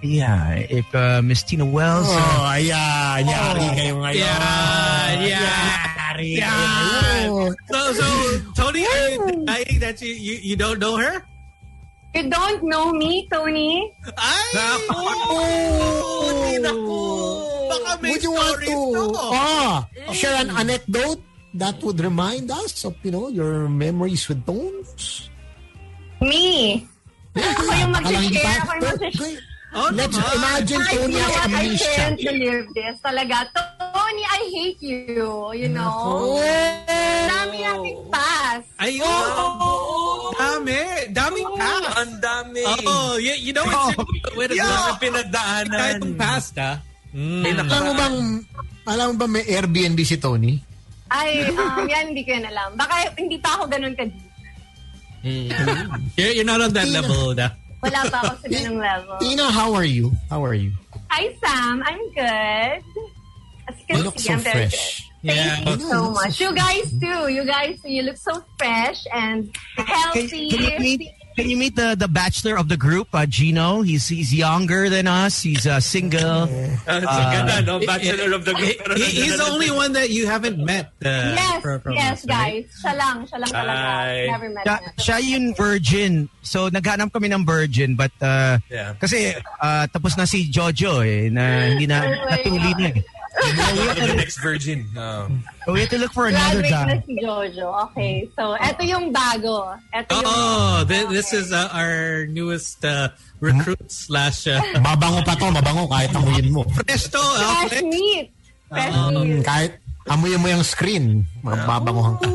Yeah, if uh, Miss Tina Wells. uh, Oh, ayan. Yari kayo ngayon. Yeah, yeah, Yari yeah. kayo. So, so Tony, are you denying that you, you, you don't know her? You don't know me, Tony? Ay! Oh! Naku! Baka may Would you want to to. ah, share an anecdote that would remind us of, you know, your memories with Tones? Me. Ako yung Baka lang hindi mag-share. Ako yung mag-share. Oh, Let's naman. imagine Ay, Tony know has what? I can't believe this. Talaga. Tony, I hate you. You know? Dami nating pass. Ay, oh, dami. Daming pass. Ang dami. Oh, you, you know, it's when it's Yeah. pinagdaanan. kahit yung past, ah. Mm. Alam mo bang, alam mo ba may Airbnb si Tony? Ay, um, yan, hindi ko yan alam. Baka hindi pa ako ganun ka You're, you're not on that level, da. Wala pa ako sa ganung level. Tina, how are you? How are you? Hi, Sam. I'm good. As you can You look see, so I'm very fresh. good. Thank Yeah. you so much. You guys too. You guys. You look so fresh and healthy. can you meet? Can you meet the the bachelor of the group, uh, Gino? He's he's younger than us. He's uh, single. Uh, ganda, no? Bachelor of the group. He, he's the only one that you haven't met. Uh, Yes, from- from yes, us, right? guys. Siya lang. Siya lang talaga. Never met Siya, siya yung virgin. So naghanap kami ng virgin but uh, Yeah. kasi uh, tapos na si Jojo eh na hindi na Oh my natuli na eh. The next virgin. Oh. So we have to look for another guy. si Jojo. Okay. So, eto yung bago. Eto yung... Oh, thi- this is uh, our newest uh, recruit slash uh, Mabango pa to, mabango kahit amuyin mo. fresh to. uh, Fresh meat. Fresh Mm, meat. kahit amuyin mo yung screen, mababangohan ka.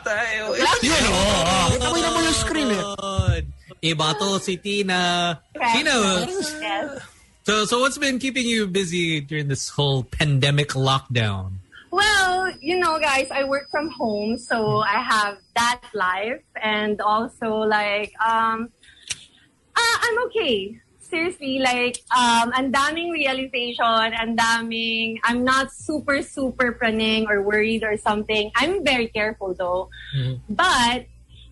Tayo. Yun, oh. Amuyin mo yung screen eh. Iba to si Tina. Tina, Yes. So so what's been keeping you busy during this whole pandemic lockdown? Well, you know, guys, I work from home, so I have that life, and also like, um, uh, I'm okay. Seriously, like, um, ang daming realization, ang daming, I'm not super, super praning or worried or something. I'm very careful though. But,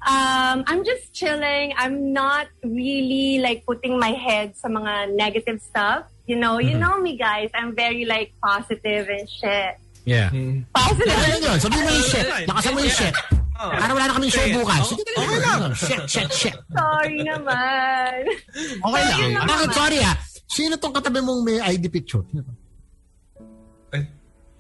um, I'm just chilling. I'm not really like putting my head sa mga negative stuff. You know, you know me guys. I'm very like positive and shit. Yeah. Positive. Ano yun? Sabihin mo yung shit. Lakasan mo yung shit. Para wala na kaming show bukas. Sige, okay lang. Shit, shit, shit. Sorry naman. Okay lang. yun naman. Bakit, sorry ah. Sino tong katabi mong may ID picture? I,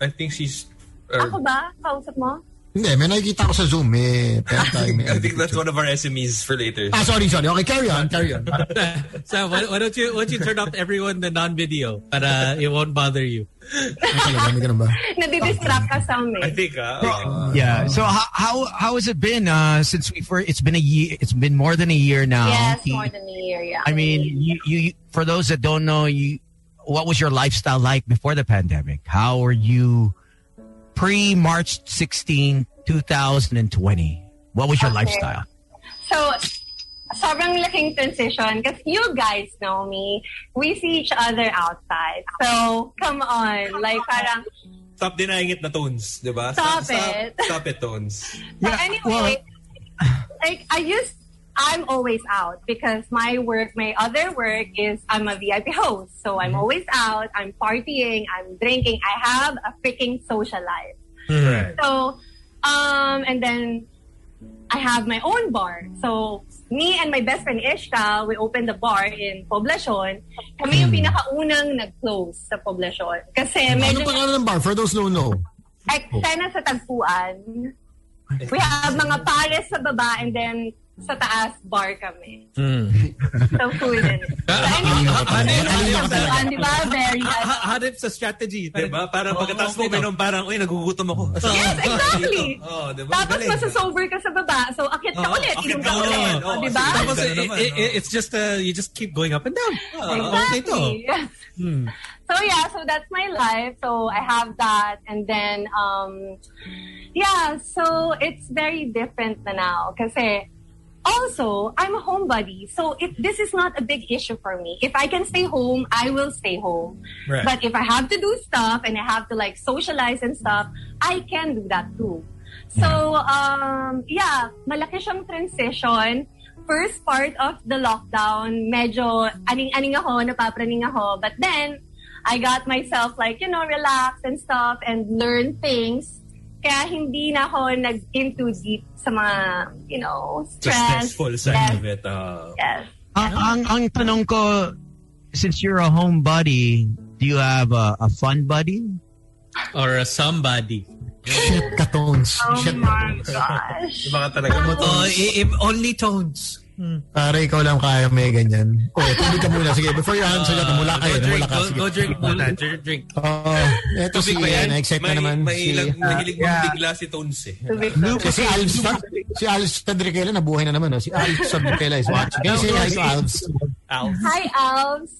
I think she's... or- Ako ba? Kausap mo? Hindi, may nakikita ko sa Zoom. May, pera tayo, may I think that's one of our SMEs for later. Ah, sorry, sorry. Okay, carry on, carry on. So why, why don't you why don't you turn off everyone the non-video, but uh, it won't bother you. Ay, talaga, may ganun ba? Nadidistract ka sa I think, ah. okay. Yeah. So how how how has it been uh, since we first? It's been a year. It's been more than a year now. Yes, He- more than a year, yeah. I mean, you, you for those that don't know, you what was your lifestyle like before the pandemic? How were you pre March 16, 2020? What was your Okay. lifestyle? So, sobrang laking transition because you guys know me. We see each other outside. So, come on. Like, parang, Stop denying it na tones, di ba? Stop stop, it. Stop it, tones. so anyway, like, I used, I'm always out because my work, my other work is I'm a VIP host. So, I'm always out. I'm partying. I'm drinking. I have a freaking social life. Right. So, um, and then I have my own bar. So, me and my best friend Ishka, we opened the bar in Poblacion. Kami yung pinakaunang nag-close sa Poblacion. Kasi Ano medyo pangalan ng bar? For those who don't know. eksena sa tagpuan. We have mga pares sa baba and then sa taas bar kami. So, cool din. So, anyway, tagpuan, di ba? Very, did sa strategy? Di ba? Parang pagkatapos mo minom, parang, uy, nagugutom ako. Yes, exactly. Oh? Tapos masosober ka sa baba. So, akit ka ulit. akit Inom ka ulit. di ba? Tapos it, it, oh. it's just uh, you just keep going up and down. To. Exactly. Yes. So yeah, so that's my life. So I have that, and then um, yeah. So it's very different na now kasi also, I'm a homebody, so if this is not a big issue for me. If I can stay home, I will stay home. Right. But if I have to do stuff and I have to like socialize and stuff, I can do that too. So, um, yeah, malaki siyang transition. First part of the lockdown, medyo aning-aning ako, napapraning ako. But then, I got myself like, you know, relax and stuff and learn things. Kaya hindi na ako nag-in too deep sa mga, you know, The stress. stressful side yes, of it. Uh, Yes. Ang, ang, ang tanong ko, since you're a homebody, do you have a, a fun buddy? Or a somebody. Shit ka, Tones. Oh Shit my gosh. baka talaga mo to. Oh, if only tones. Pare, ikaw lang kaya may ganyan. O, tuloy ka muna. Sige, before you answer that, mula kayo. go drink, Mula ka. go, Sige. go drink muna. Drink, drink. Oo. Eto si, Tubig yan? na-excite na May- naman. May Si, ah, mahilig yeah. bigla si Tones eh. si, si Alves, si Alves Tadrikela, nabuhay na naman. No? Si Alves Tadrikela is watching. Can you say hi to Alves? Hi, Alves.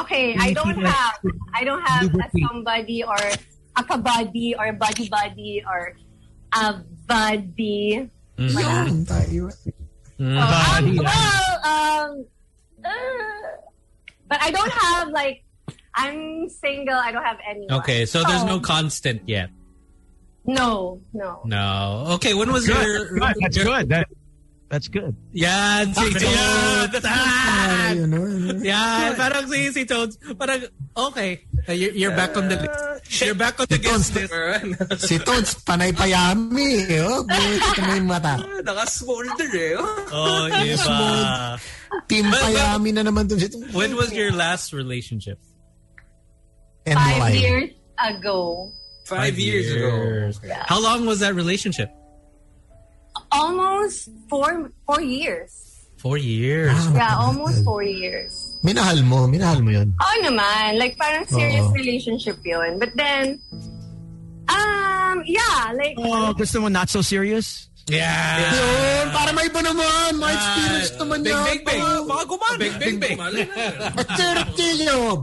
Okay, I don't have I don't have a somebody or a kabuddy or buddy buddy or a buddy. Wala. Yun tayo. Um, well, um, uh, but I don't have like I'm single. I don't have anyone. Okay, so there's no constant yet. no, no. No. Okay, when was your... Good. That's your- good. That, that's good. Yan, si Yeah, Tones. that's Ah! Ayun, no? Yan, parang si, si Tones. Parang, okay. Uh, You're, you're back on the list. You're back on the guest list. Si Tones, panay payami. Oh, buhay ka may mata. Naka-smolder eh. oh. Oh, iba. Team But- but- payami na naman dun si Tones. When was your last relationship? And Five why? years ago, Five years ago. How long was that relationship? Almost four four years. Four years. Yeah, almost four years. Minahal mo, minahal mo yun. Oo naman. Like, parang serious Oo. relationship yun. But then, um, yeah, like, Oh, gusto mo not so serious? Yeah. Yun, para may iba naman. May experience naman Big, yan. big, big. Baka gumana. Big, big, big. At Cherokee,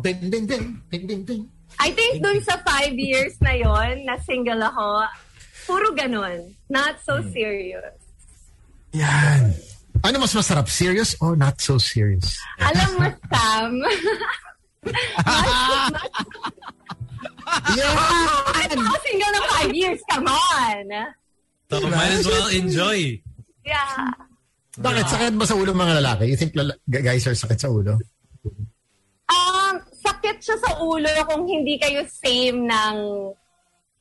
bing, bing, bing, bing, bing, bing. I think dun sa five years na yon na single ako, puro ganun. Not so Hmm. serious. Yan. Ano mas masarap? Serious or not so serious? Alam mo, Sam, Yan! ano ako single na five years? Come on! So might as well enjoy. Yeah. Bakit? Sakit ba sa ulo mga lalaki? You think lala- guys are sakit sa ulo? Um, sakit siya sa ulo kung hindi kayo same ng,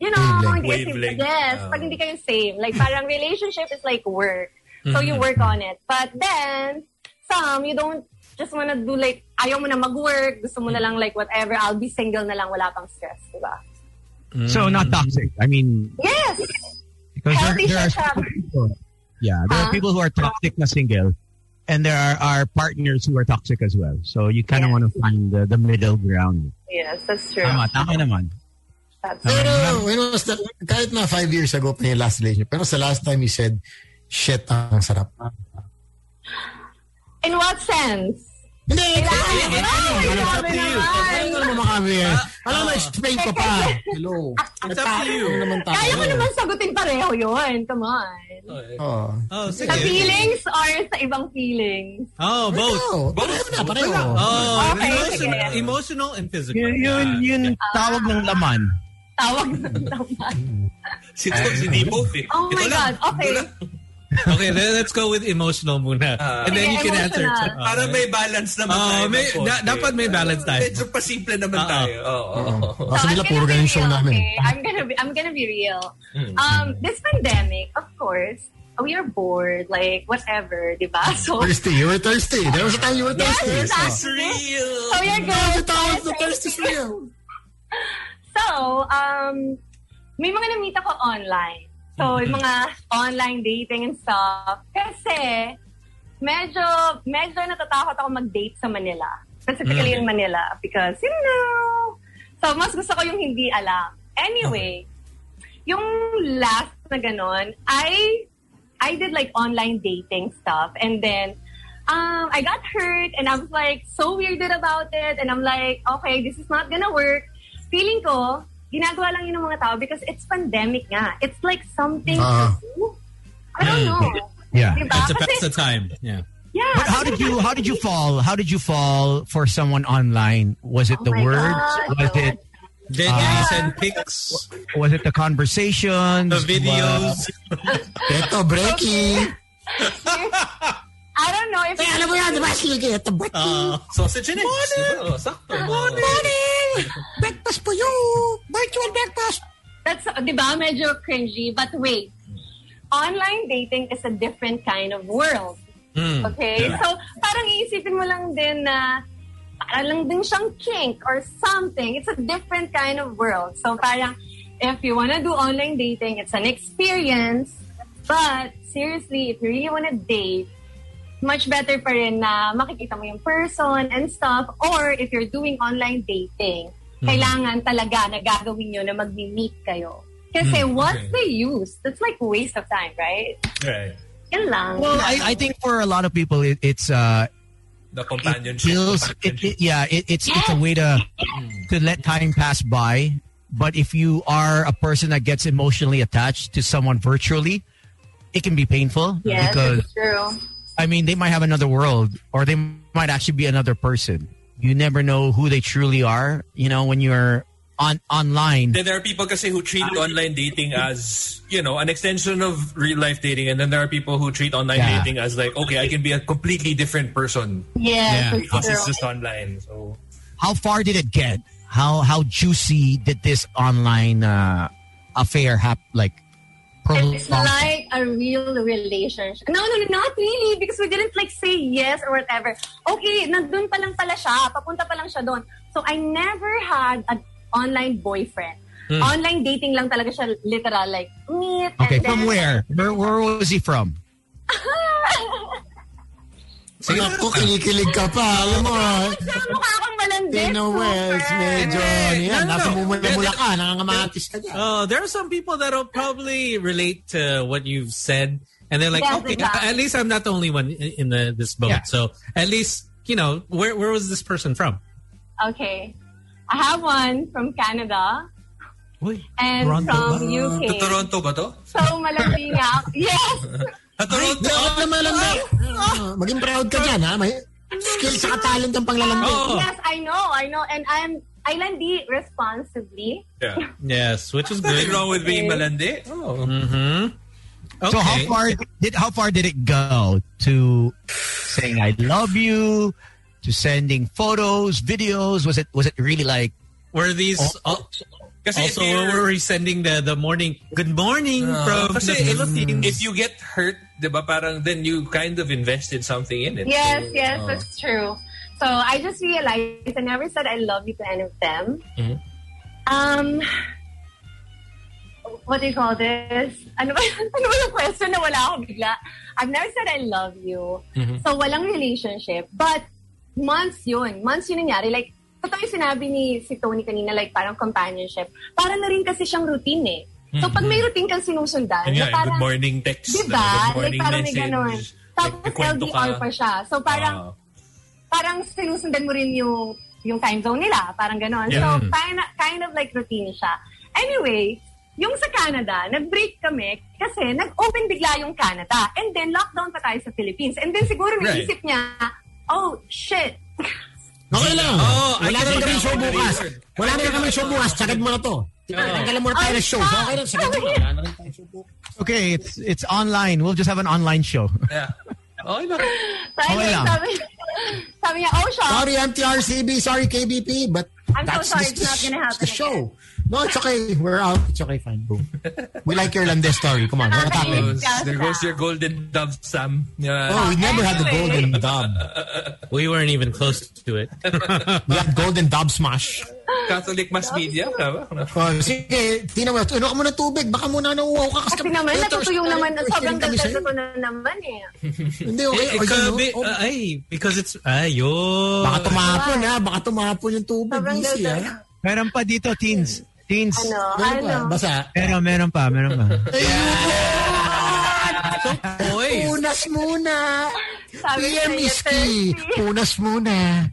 you know, Wavelength. hindi kayo same. Wavelength. Yes, pag hindi kayo same. Like, parang relationship is like work. So, you mm-hmm. work on it. But then, some, you don't just wanna do like, ayaw mo na mag-work, gusto mo na lang like whatever, I'll be single na lang, wala pang stress, diba? Mm. So not toxic. I mean, Yes! because there, Healthy there are people, yeah, there Huh? are people who are toxic na single, and there are, are partners who are toxic as well. So you kind of Yeah. want to find the, the middle ground. Yes, that's true. Tama, tama naman. That's Pero, when was that? Kahit na five years ago pa yung last relationship, pero sa last time you said, shit, ang sarap. In what sense? Hindi! Mo. Ay, grabe naman. Ano naman kami eh? Alam mo, explain ko pa. Hello. It's up to you. Kaya mo naman sagutin pareho yun. Come on. Oh. Oh, sige. Sa feelings or sa ibang feelings? Oh, both. Oh, pareho na, pareho. Oh, Okay, emotional, emotional and physical. Yun, yun, yun tawag ng laman. Tawag ng naman. Si hindi both eh. Oh my Ito lang. God. Okay. Okay, then let's go with emotional muna. Ah. and then you can answer. Uh, Para may balance naman Oh, tayo. may- da- dapat may balance tayo. Medyo pasimple naman Oo. tayo. Oo. oo. Kaso So, nila I'm puro gonna ganun be show real, namin. Okay? I'm gonna be I'm gonna be real. Um, this pandemic, of course, we are bored, like whatever, diba? So Thirsty. You were thirsty. There was a time you were Yes, thirsty. exactly. real. So you're Oh, good. the time the thirst is real. So, um, may mga namita ko online. So, yung mga online dating and stuff. Kasi, medyo, medyo natatakot ako mag-date sa Manila. Specifically in Manila. Because, you know, so mas gusto ko yung hindi alam. Anyway, yung last na ganon, I, I did like online dating stuff. And then, um, I got hurt and I was like so weirded about it. And I'm like, okay, this is not gonna work. Feeling ko, ginagawa lang yun ng mga tao because it's pandemic nga. It's like something ah. to do. I don't hmm. know. Yeah. Diba? To Kasi- pass the time. Yeah. yeah. But how did you how did you fall? How did you fall for someone online? Was it Oh the words? God. Was it Did, did you send pics? was it the conversations? The videos? Eto, breaking. I don't know if Eh, alam mo yan, di ba? Sige, eto, breaking. Uh, Sausage and eggs. Diba? Oh, sakto. Morning! Breakfast for you! Virtual breakfast! That's, di ba, medyo cringy. But wait, online dating is a different kind of world. mm, Okay? So, parang iisipin mo lang din na parang lang din siyang kink or something. It's a different kind of world. So, parang if you wanna do online dating, it's an experience. But, seriously, if you really wanna date, much better pa rin na makikita mo yung person and stuff. Or if you're doing online dating, kailangan talaga na gagawin nyo na mag-meet kayo. Kasi what's the use? That's like waste of time, right? Right. Yun lang. Well, I, I think for a lot of people, it, it's uh, The it companionship. feels it, it- yeah, it, it's it's a way to to let time pass by. But if you are a person that gets emotionally attached to someone virtually, it can be painful yes, because it's true. I mean they might have another world or they might actually be another person. You never know who they truly are. You know when you're on online. Then there are people kasi who treat online dating as, you know, an extension of real life dating. And then there are people who treat online Yeah. dating as like, okay, I can be a completely different person Yes, Yeah. it's because it's just online. So How far did it get? How how juicy did this online uh, affair happen? like? Uh-huh. prolong? It's like a real relationship. No, no, no, not really because we didn't like say yes or whatever. Okay, nandun pa lang pala siya. Papunta pa lang siya doon. So I never had an online boyfriend. Hmm. Online dating lang talaga siya literal like meet Okay, and from then- where? Where where was he from? Sige, Ako, kinikilig ka pa. Alam mo, ah. Mukha akong malandi. Tino Wells, medyo, yan, No, no, nasa mumula-mula ka, nangangamatis ka dyan. Oh, there are some people that'll probably relate to what you've said, and they're like, Yes, okay, exactly. at least I'm not the only one in in the this boat. Yeah. So at least you know where where was this person from? Okay. I have one from Canada and Toronto from ba? UK. to Toronto ba to? So malandi nga. Yes! Sa Toronto? Proud naman lang ba? Ah, Maging proud ka dyan, ha? May skill sa talent ang panglalandi. Oh, Yes, I know, I know. And I'm Islandi responsibly. Yeah. yes, which is Nothing good. wrong with being malandi. Oh. Mm-hmm. Okay. So how far did how far did it go to saying I love you, to sending photos, videos? Was it was it really like were these al- Kasi if also you're- were sending the the morning good morning from Kasi the if, Philippines? if you get hurt, di ba, parang then you kind of invested something in it. Yes, So, yes, oh. that's true. So I just realized I never said I love you to any of them. Mhm. Um, what do you call this? Ano ba, ano ba yung question na wala ako bigla? I've never said I love you. So walang relationship. But months yun. Months yun nangyari. Like, totoo yung sinabi ni si Tony kanina, like parang companionship. Para na rin kasi siyang routine eh. So pag may routine kang sinusundan, Yun na nga, parang, good morning text. Diba? Good Like morning parang may message. ganun. Tapos Like, LDR ka. pa siya. So parang, Ah. parang sinusundan mo rin yung yung time zone nila. Parang ganon. Yeah. So, kind of, kind of like routine siya. Anyway, yung sa Canada, nag-break kami kasi nag-open bigla yung Canada. And then, lockdown pa tayo sa Philippines. And then, siguro Right. naisip niya, oh, shit. Okay lang. Oh, I Wala can na see kami show one. bukas. Wala na kami show bukas. Sakit mo na to. Tanggalan mo na tayo ng show. So, okay lang. Sakit mo. Wala na tayo show bukas. okay? It's it's online. We'll just have an online show. Yeah. Okay lang. So, anyway, lang. sabi, sabi niya, oh, siya. Sorry, MTRCB. Sorry, KBP. But I'm so that's sorry, this- it's not gonna this- happen the show. No, it's okay. We're out. It's okay. Fine. Boom. We like your Landes story. Come on. What happened? Goes- There goes your golden dove, Sam. Yeah. Oh, we never had the golden dub. we weren't even close to it. We had golden dub smash. Catholic mass media. Tama? Oh, sige, tina mo. Ano ka muna tubig? Baka muna nauuhaw ka. Kasi naman, natutuyong naman. Sobrang ganda ko na naman eh. Hindi, okay. Eh, ikaw, no? bi- Oh, uh, ay, because it's ayun. Baka tumapon ha. Baka tumapon yung tubig. Sobrang Easy ha. Meron pa dito, teens. Teens. Ano, Meron ano. pa. Basa. Meron, meron pa, meron pa. Boys. Punas muna. Sabi PM niya, Iski. Punas muna.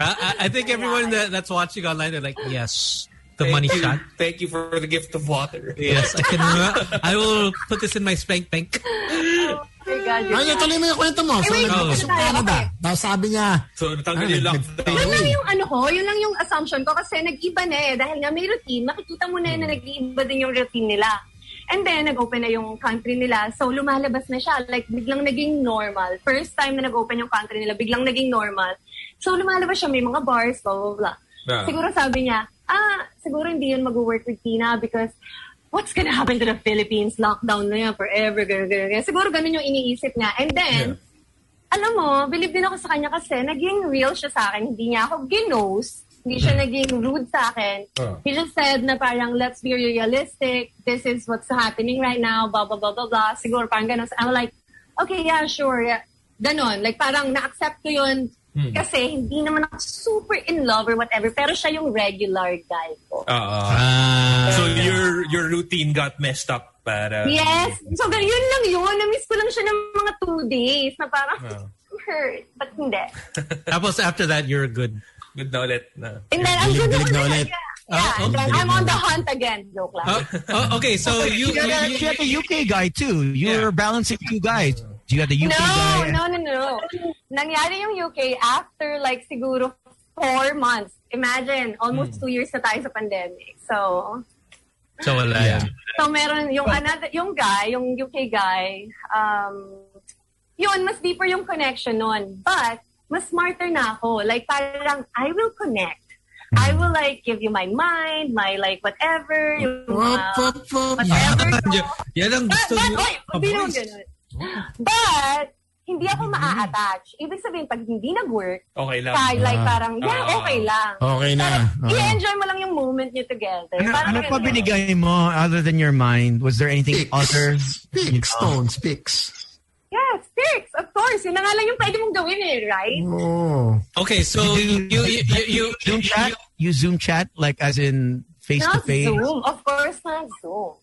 I, I- I think everyone that, that's watching online, they're like, yes, the Thank money you. shot. Thank you for the gift of water. Yes, I can. I will put this in my spank bank. Oh my God. Ay, tuloy mo yung kwento mo. So, Eh, wait, ano sa? Canada. Okay. Tapos sabi niya, So, natanggal Ay, yung nag- lockdown. Yun lang yung ano ko, yun lang yung assumption ko kasi nag-iba na eh. Dahil nga may routine, makikita mo na yun na nag-iiba din yung routine nila. And then, nag-open na yung country nila. So, lumalabas na siya. Like, biglang naging normal. First time na nag-open yung country nila, biglang naging normal. So, lumalabas siya. May mga bars, blah, blah, blah. Yeah. Siguro sabi niya, ah, siguro hindi yun mag-work with Tina because what's gonna happen to the Philippines? Lockdown na yan forever, ganyan, ganyan, ganyan. Siguro ganun yung iniisip niya. And then, alam mo, believe din ako sa kanya kasi naging real siya sa akin. Hindi niya ako ginos. Hindi siya naging rude sa akin. Oh. He just said na parang, let's be realistic. This is what's happening right now. Blah, blah, blah, blah, blah. Siguro parang ganun. So, I'm like, okay, yeah, sure. Yeah. Ganon. Like parang na-accept ko yun kasi hindi naman ako super in love or whatever. Pero siya yung regular guy ko. Oo. Ah. so, your your routine got messed up. Para, Yes. So, yun lang yun. Na-miss ko lang siya ng mga two days na parang Oh. hurt. But hindi. Tapos after that, you're good. Good na ulit. Na. And then, I'm good galing na ulit. Yeah. yeah. Oh, then, galing I'm on the hunt again. Joke lang. Oh, oh, okay, so you, You you, got, a, you- you got the UK guy too. You're Yeah. balancing two guys. You got the UK no, guy. no, no, no. Nangyari yung UK after like siguro four months. Imagine, almost two years na tayo sa pandemic. So, so wala yan. So meron yung another yung guy, yung UK guy, um yun mas deeper yung connection nun. But mas smarter na ako. Like parang I will connect. I will like give you my mind, my like whatever, yung uh, whatever. Yan- ang But, gusto but, niyo. hindi naman ganun. But, hindi ako maa-attach. Ibig sabihin, pag hindi nag-work, Okay lang. kaya like Ah. parang, yeah, Ah. okay lang. Okay na. Parang, Ah. i-enjoy mo lang yung moment nyo together. Ano, Parang ano pa binigay mo other than your mind? Was there anything Picks. other? Picks, stones, picks. Yes, sticks, of course. Yun na nga lang yung pwede mong gawin eh, right? Oh. Okay, so you, you, you, you, Zoom chat? You Zoom chat like as in face to Not face? Zoom. Of course, not Zoom.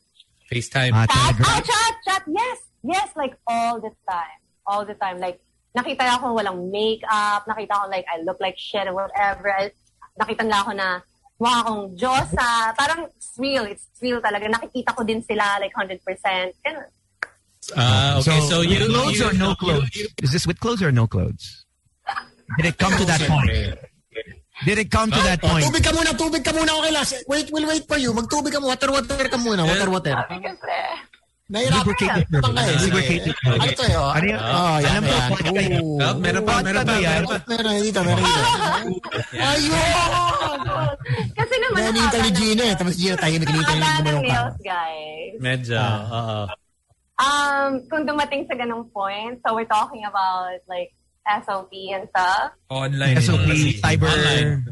FaceTime. Ah, Chat, oh, chat, chat. Yes, yes, like all the time. All the time. Like, nakita ako walang makeup. Nakita ko like, I look like shit or whatever. I, nakita nila ako na mukha akong Diyosa. Parang it's real. It's real talaga. Nakikita ko din sila like 100%. Ganun. Ah, okay, so, you, with clothes you, or no you- clothes? Is this with clothes or no clothes? Did it come to that point? Did it come to that point? tubig ka muna, tubig ka muna. Okay lang. Wait, we'll wait for you. Magtubig ka muna. Water, water ka muna. Water, water. Kasi, Nahirapan Lubricated ka. clothes. Tangka. Sige. Lubricated Ano clothes. to yun? Ano yun? Oh, yan, Alam ko, yan. podcast. Ooh. Ah, meron pa, meron pa, meron pa. Meron dito, meron dito. Ayun! kasi naman, Nanita ni ng- Gina eh. Tapos Gina tayo nagkinita haba niya ng gumawa ka. nails, guys. Medyo, oo. Um, kung dumating sa ganong point, so we're talking about like SOP and stuff. Online. SOP, Kasi- cyber. Online.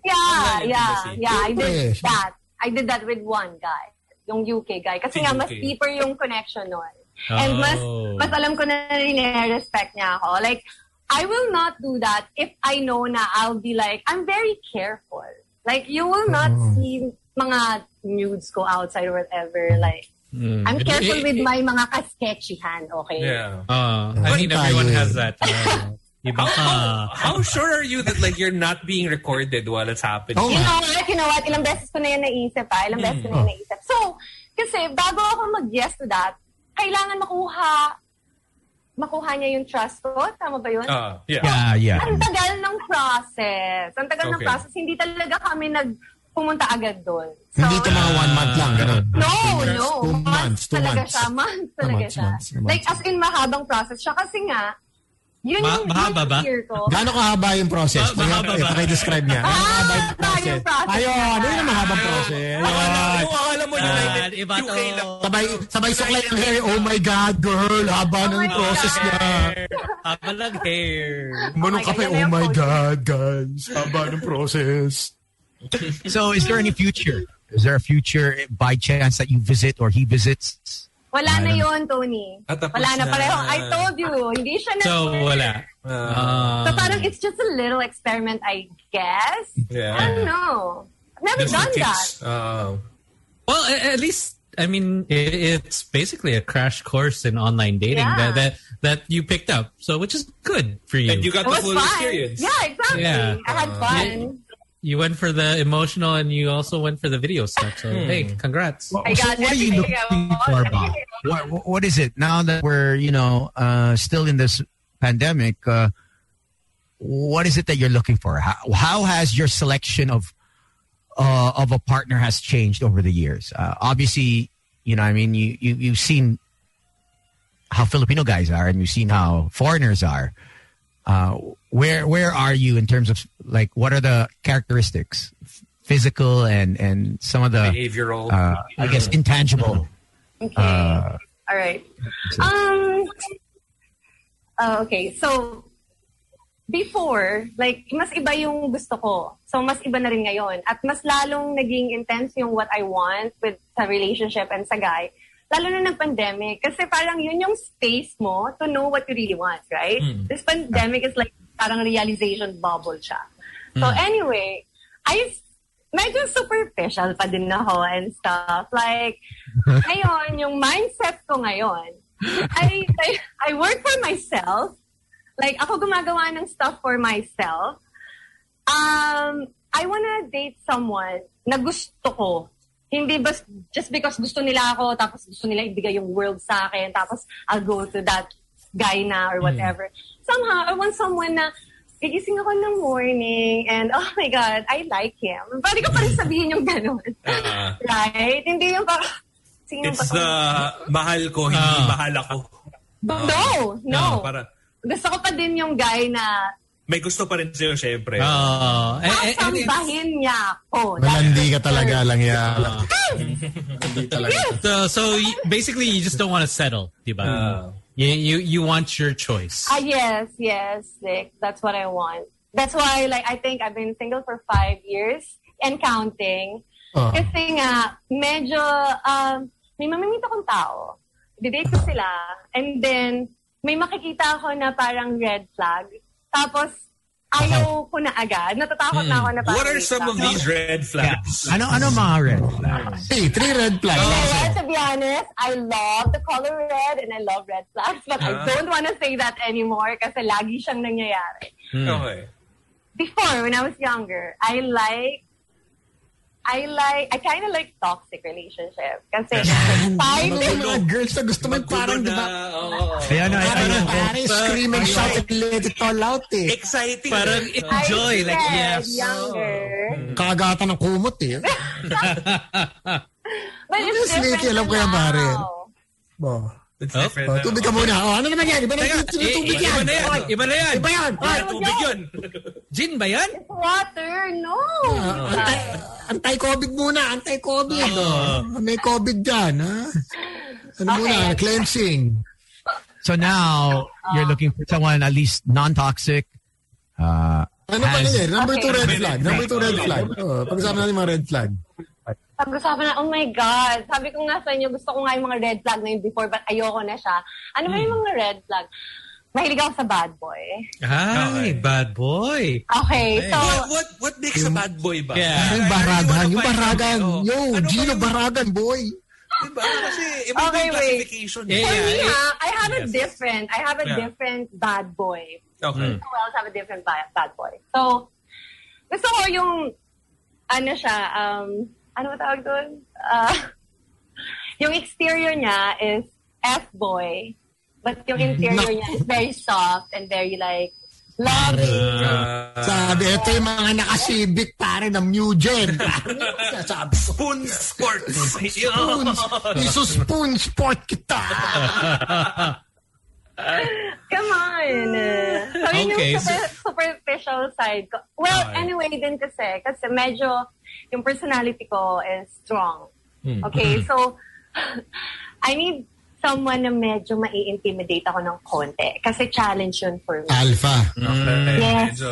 Yeah, Online yeah, intimacy. yeah. I did Yes. that. I did that with one guy, yung UK guy. Kasi Si nga, mas UK. deeper yung connection nun. And mas, Oh. mas alam ko na rin respect niya ako. Like, I will not do that if I know na I'll be like, I'm very careful. Like, you will not Oh. see mga nudes ko outside or whatever. Like, Mm. I'm careful with my mga ka-sketchyhan, okay? Yeah. ah, I mean, everyone has that. Uh, iba ka. How sure are you that like you're not being recorded while it's happening? Oh, You know what? You know what? Ilang beses ko na yan naisip, ah. Ilang beses ko na yan naisip. So, kasi bago ako mag-yes to that, kailangan makuha makuha niya yung trust ko. Tama ba yun? Ah, yeah. Yeah, yeah. Ang tagal ng process. Ang tagal ng Okay. process. Hindi talaga kami nag pumunta agad doon. So, Hindi ito mga one month lang, ganun. No, no. Two months, two talaga months. siya. Months talaga months, siya. months, months. Like, as in, mahabang process siya. Kasi nga, yun Ma- yung, mahaba ba? Gaano kahaba yung process? Ma- mahaba ba? Paki-describe niya. Yung Mahaba process? yung process. Ayun, yun yung mahabang process. Ayun. kung akala mo Ah, United, iba to. Sabay, sabay suklay ang hair. Oh my God, girl. Haba ng Oh my process niya. Haba ng hair. Manong Oh my kape. God, Oh my yung God, guys. Haba ng process. So, is there any future? Is there a future by chance that you visit or he visits? Wala na Ayun. yun, Tony. Ah, Wala na na. pareho. I told you, hindi siya na. So, wala. Ah. So parang it's just a little experiment, I guess. yeah. I don't know. I've never Just done that. tips. Well, at least I mean it's basically a crash course in online dating Yeah. that, that that you picked up, so which is good for you. and you got It the was full fun. experience. Yeah, exactly. Yeah. I had fun. You went for the emotional and you also went for the video stuff. So hey, congrats. I got so what are you looking for. Bob? What, what- what is it now that we're you know uh, still in this pandemic? Uh, what is it that you're looking for? How, how has your selection of uh, of a partner has changed over the years? Uh, obviously, you know, I mean, you, you you've seen how Filipino guys are, and you've seen how foreigners are. Uh, where where are you in terms of like what are the characteristics, physical and and some of the Behavioral. uh, I guess intangible. Okay. Uh, All right. Um. uh, okay. So before, like mas iba yung gusto ko. So mas iba na rin ngayon. At mas lalong naging intense yung what I want with sa relationship and sa guy. Lalo na ng pandemic. Kasi parang yun yung space mo to know what you really want, right? This pandemic is like parang realization bubble siya. So anyway, I medyo superficial pa din ako and stuff. Like, ngayon, yung mindset ko ngayon, I, I, I work for myself. Like, ako gumagawa ng stuff for myself. Um, I wanna date someone na gusto ko. Hindi bas, just because gusto nila ako, tapos gusto nila ibigay yung world sa akin, tapos I'll go to that guy na or whatever. Somehow, I want someone na gigising ako ng morning and oh my God, I like him. Pwede ko pa rin sabihin yung ganun. Ah. right? Hindi yung parang, sino It's the mahal ko, hindi Ah. mahal ako. No, no. Ah, para, Gusto ko pa din yung guy na may gusto pa rin sa'yo, syempre. And- and it's- sasambahin niya ako. Malandi ka talaga lang yan. Hindi talaga. so so basically you just don't want to settle, diba? Ah. you, you you want your choice. Ah, yes, yes, Nick. That's what I want. That's why, like, I think I've been single for five years and counting. Oh. Kasi nga, medyo, um, may mamimit akong tao. Didate ko sila. And then, may makikita ako na parang red flag. Tapos, ayaw ko na agad. Natatakot na ako na parang What are some of these red flags? Ano ano mga red flags? Hey, three red flags. You know what? To be honest, I love the color red and I love red flags, but I don't want to say that anymore kasi lagi siyang nangyayari. Okay. Before, when I was younger, I like, I like, I kind of like toxic relationship. Kasi Mga mga girls na gusto mo parang, di ba? oo. Ayan, ay, Parang, ayun. parang scream and shout and let it all out eh. Exciting. Parang enjoy, like yes. younger. Kagata ng kumot eh. But it's Obviously, different alam ko yan, pare. Oh. It's Oh, different Oh, tubig ka muna. Oh, ano naman yan? Iba na yung tubig yan. iba na yan. Iba na yan. Iba yan. Ah, tubig yun. Gin ba yan? Water, no. Antay, anti-COVID muna. Anti-COVID. Oh. May COVID dyan. Ha? Ano Okay. muna? Cleansing. So now you're looking for someone at least non-toxic. Uh, Ano pa nila? Number two red flag. Number two red flag. Oh, pag-usapan natin mga red flag. Pag-usapan na, oh my God. Sabi ko nga sa inyo, gusto ko nga yung mga red flag na yun before, but ayoko na siya. Ano ba yung mga red flag? Mahilig ako sa bad boy. Ay, bad boy. Okay, so, What, what, what makes a bad boy ba? Yeah. Yung I- I baragan. really Yung baragan. out. Yo, Ano Gino yung- Baragan, boy. Diba? Kasi iba Okay, yung wait. classification. Yeah, for me, yeah. ha, I have a Yes. different, I have a Yeah. different bad boy. Okay. Who else have a different ba- bad boy? So, gusto ko yung, ano siya, um, ano tawag doon? Uh, yung exterior niya is F-boy, but yung interior niya is very soft and very like, loving. Uh, Sabi, ito yung mga nakasibik pare ng new gen. Sabi, spoon sports. spoon, isuspoon sport kita. Come on! Sabi Okay, yung super, superficial side ko. Well, Okay. anyway din kasi, kasi medyo yung personality ko is strong. Hmm. Okay, so I need someone na medyo mai-intimidate ako ng konti. Kasi challenge yun for me. Alpha. Okay. Yes. Medyo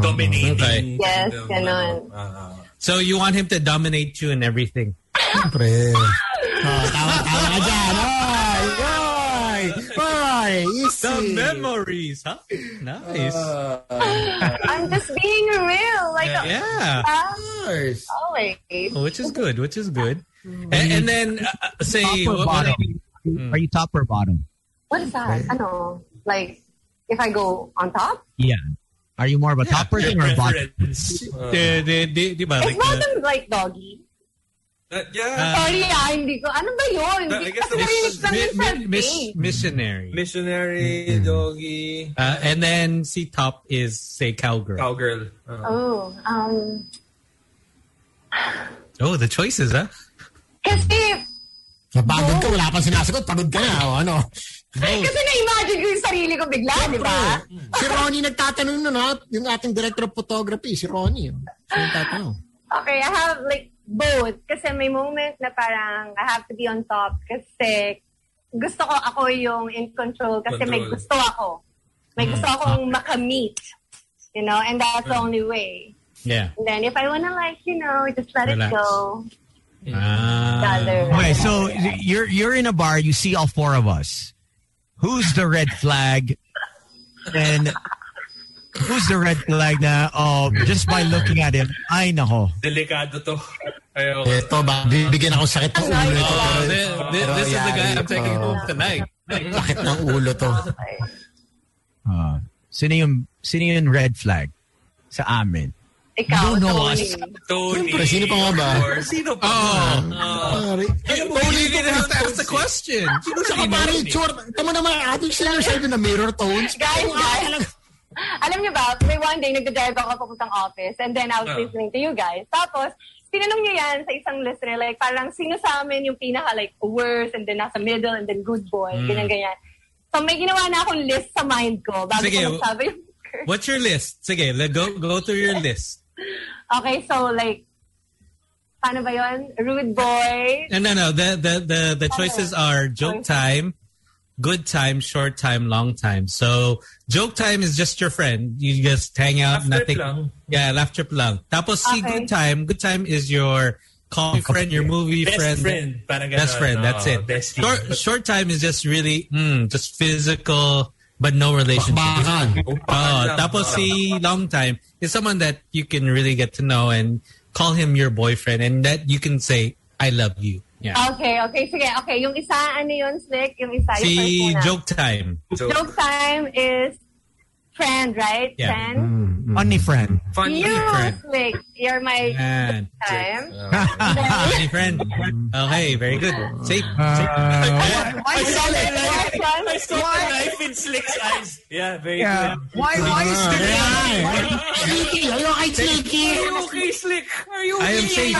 dominating. Okay. Yes, ganun. ah. So you want him to dominate you and everything. Siyempre. Oh, tawa-tawa ka dyan. Oy! Oy! Oy! The memories, huh? Nice. I'm just being real. Like, yeah. uh, Course. always. Which is good, which is good. And, and then uh, say top or what- what- bottom? Are you top or bottom? What is that? I know. Like, if I go on top? Yeah. Are you more of a top person or a bottom? Preference. Uh, ba? Like, uh, bottom like doggy? That- yeah. Sorry ah, hindi ko. Ano ba yun? I Hindi guess kasi the narinig lang mi- yun mi- mis- face. missionary. Missionary, doggy, Uh, and then si top is say cowgirl. cowgirl. Uh, Oh, um, Oh, the choices, huh? kasi, Napagod ka, wala pang sinasagot. Pagod ka na, o ano. kasi na-imagine ko yung sarili ko bigla, di ba? Si Ronnie nagtatanong nun, ha? Yung ating director of photography, si Ronnie. oh. Siya yung tatanong. Okay, I have like both. Kasi may moment na parang I have to be on top kasi gusto ko ako yung in control kasi may Control. gusto ako. May gusto akong makamit. You know, and that's the only way. Yeah. And then if I wanna like, you know, just let Relax. it go. Ah. Other. Okay, so you're you're in a bar. You see all four of us. Who's the red flag? And who's the red flag? Na oh, just by looking at him, ay nako. delikado to. Ayoko. Ito, ba, bibigyan ako sakit ng ulo ito. Oh, Pero- this, this, this is the guy I'm taking Oh. home tonight. Sakit ng ulo to. Uh, sino yung sino yung red flag sa amin? Ikaw, You don't know Tony. us. Tony. Siyempre, sino pa nga ba? Sino pa? Oh. Pare. Alam mo, hindi you na have to ask the question. Sino Saka sino? pare, short. Tama naman, ating sila sabi na mirror tones. Guys, guys. Alam niyo ba, may one day nagdadrive ako papuntang office and then I was Ah. listening to you guys. Tapos, tinanong niyo yan sa isang listener, like parang sino sa amin yung pinaka like worst and then nasa middle and then good boy, Hmm. ganyan ganyan. So may ginawa na akong list sa mind ko bago Sige, ko magsabi yung curse. What's your list? Sige, let go go through your list. Okay, so like, paano ba yun? Rude boy. No, no, no. The the the the choices are joke time, good time, short time, long time. So joke time is just your friend. You just hang out, Laugh trip nothing. lang. Yeah, laugh trip lang. Tapos si good time, good time is your coffee friend, your movie Best friend. friend. Parang. Best friend, that's Oh, it. Short, short time is just really mm, just physical but no relationship. Bakbakan. Oh, tapos si long time is someone that you can really get to know and call him your boyfriend and that you can say I love you. Yeah. Okay, okay, sige. Okay, yung isa, ano yun, Slick? Yung isa, yung si first muna. joke time. So, Joke time is friend, right? Yeah. Friend. Funny friend. Funny You, friend. Slick, you're my And time. funny friend. Okay, very good. Safe. Uh, I saw it. I saw the knife in Slick's eyes. Yeah, very Yeah. good. Why why is there Sneaky. Ayaw kay Sneaky. Are you okay, Slick? Are you I am safe.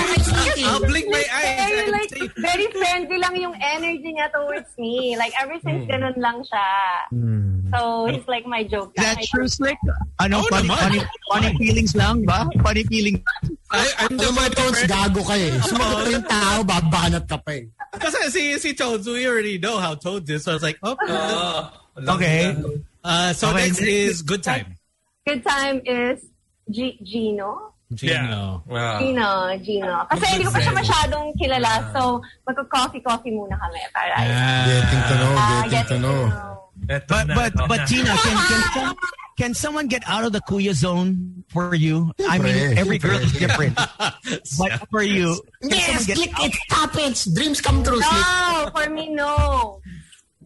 I'll blink my eyes. I Very, am like, safe. very friendly lang yung energy niya towards me. Like, ever since hmm. ganun lang siya. Hmm. So, he's like my joke. Is that My true, Slick? Ano, Oo funny, naman. funny, funny feelings lang ba? Funny feelings. I, I'm the Alam mo, Tones, gago ka eh. Sumagot na yung tao, babanat ka pa eh. Kasi si, si Toads, we already know how Toads is. So I was like, oh. Ah, Okay. Uh, so Okay. next is good time. Good time is G- Gino. Gino. Wow. Gino, Gino. Kasi hindi ko pa siya masyadong kilala. So, magko-coffee-coffee muna kami. Para, Ah. Getting to know, Ah, getting to getting know. Eto But but but. Tina, can can some, can someone get out of the kuya zone for you? I mean, every girl is different. But for you, can Yes, someone get click out? it happens. Dreams come true, No, for me, no.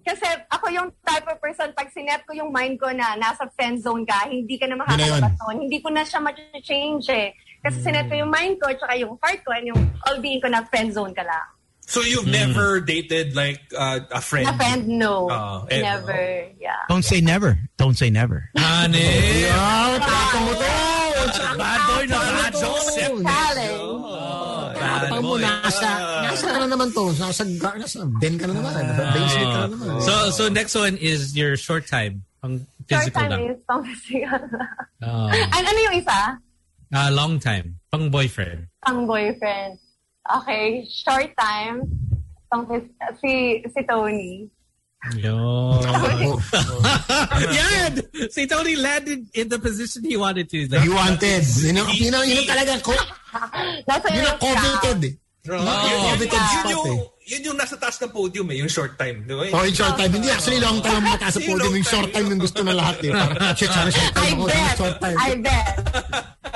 Kasi ako yung type of person, pag sinet ko yung mind ko na nasa friend zone ka, hindi ka na Yun na yun. makakalabas doon. Hindi ko na siya ma-change eh. Kasi sinet ko yung mind ko, tsaka yung heart ko, and yung all-being ko na friend zone ka lang. So you've never dated like uh, a friend? Na friend, no. Oh, eh, Never, yeah. Don't say never. Don't say never. Honey. Ah, tapo mo. Bad boy na bad Challenge. Challenge. Mo, nasa, nasa ka na naman to. Nasa, nasa den ka na naman. Nasa basement ka na naman. So so next one is your short time. Pang Short time lang. is pang physical lang. Oh. And ano yung isa? Ah, long time. Pang boyfriend. Pang boyfriend. Okay, short time. Pang phys- si, si Tony. Yo. Oh, Yan! Si Tony landed in the position he wanted to. He's like, you wanted. Yun ang, yun ang, yun ang talaga, ko, Nasa yun ang Europe coveted eh. Yun, yun, spot yung, eh. yun yung nasa taas ng podium eh, yung short time. Di ba? Oh, in short time. Hindi, actually, long time ang mataas sa podium. Yung short time yung gusto na lahat eh. Parang, shit, sana short I time ako. Sana bet. short time. I bet.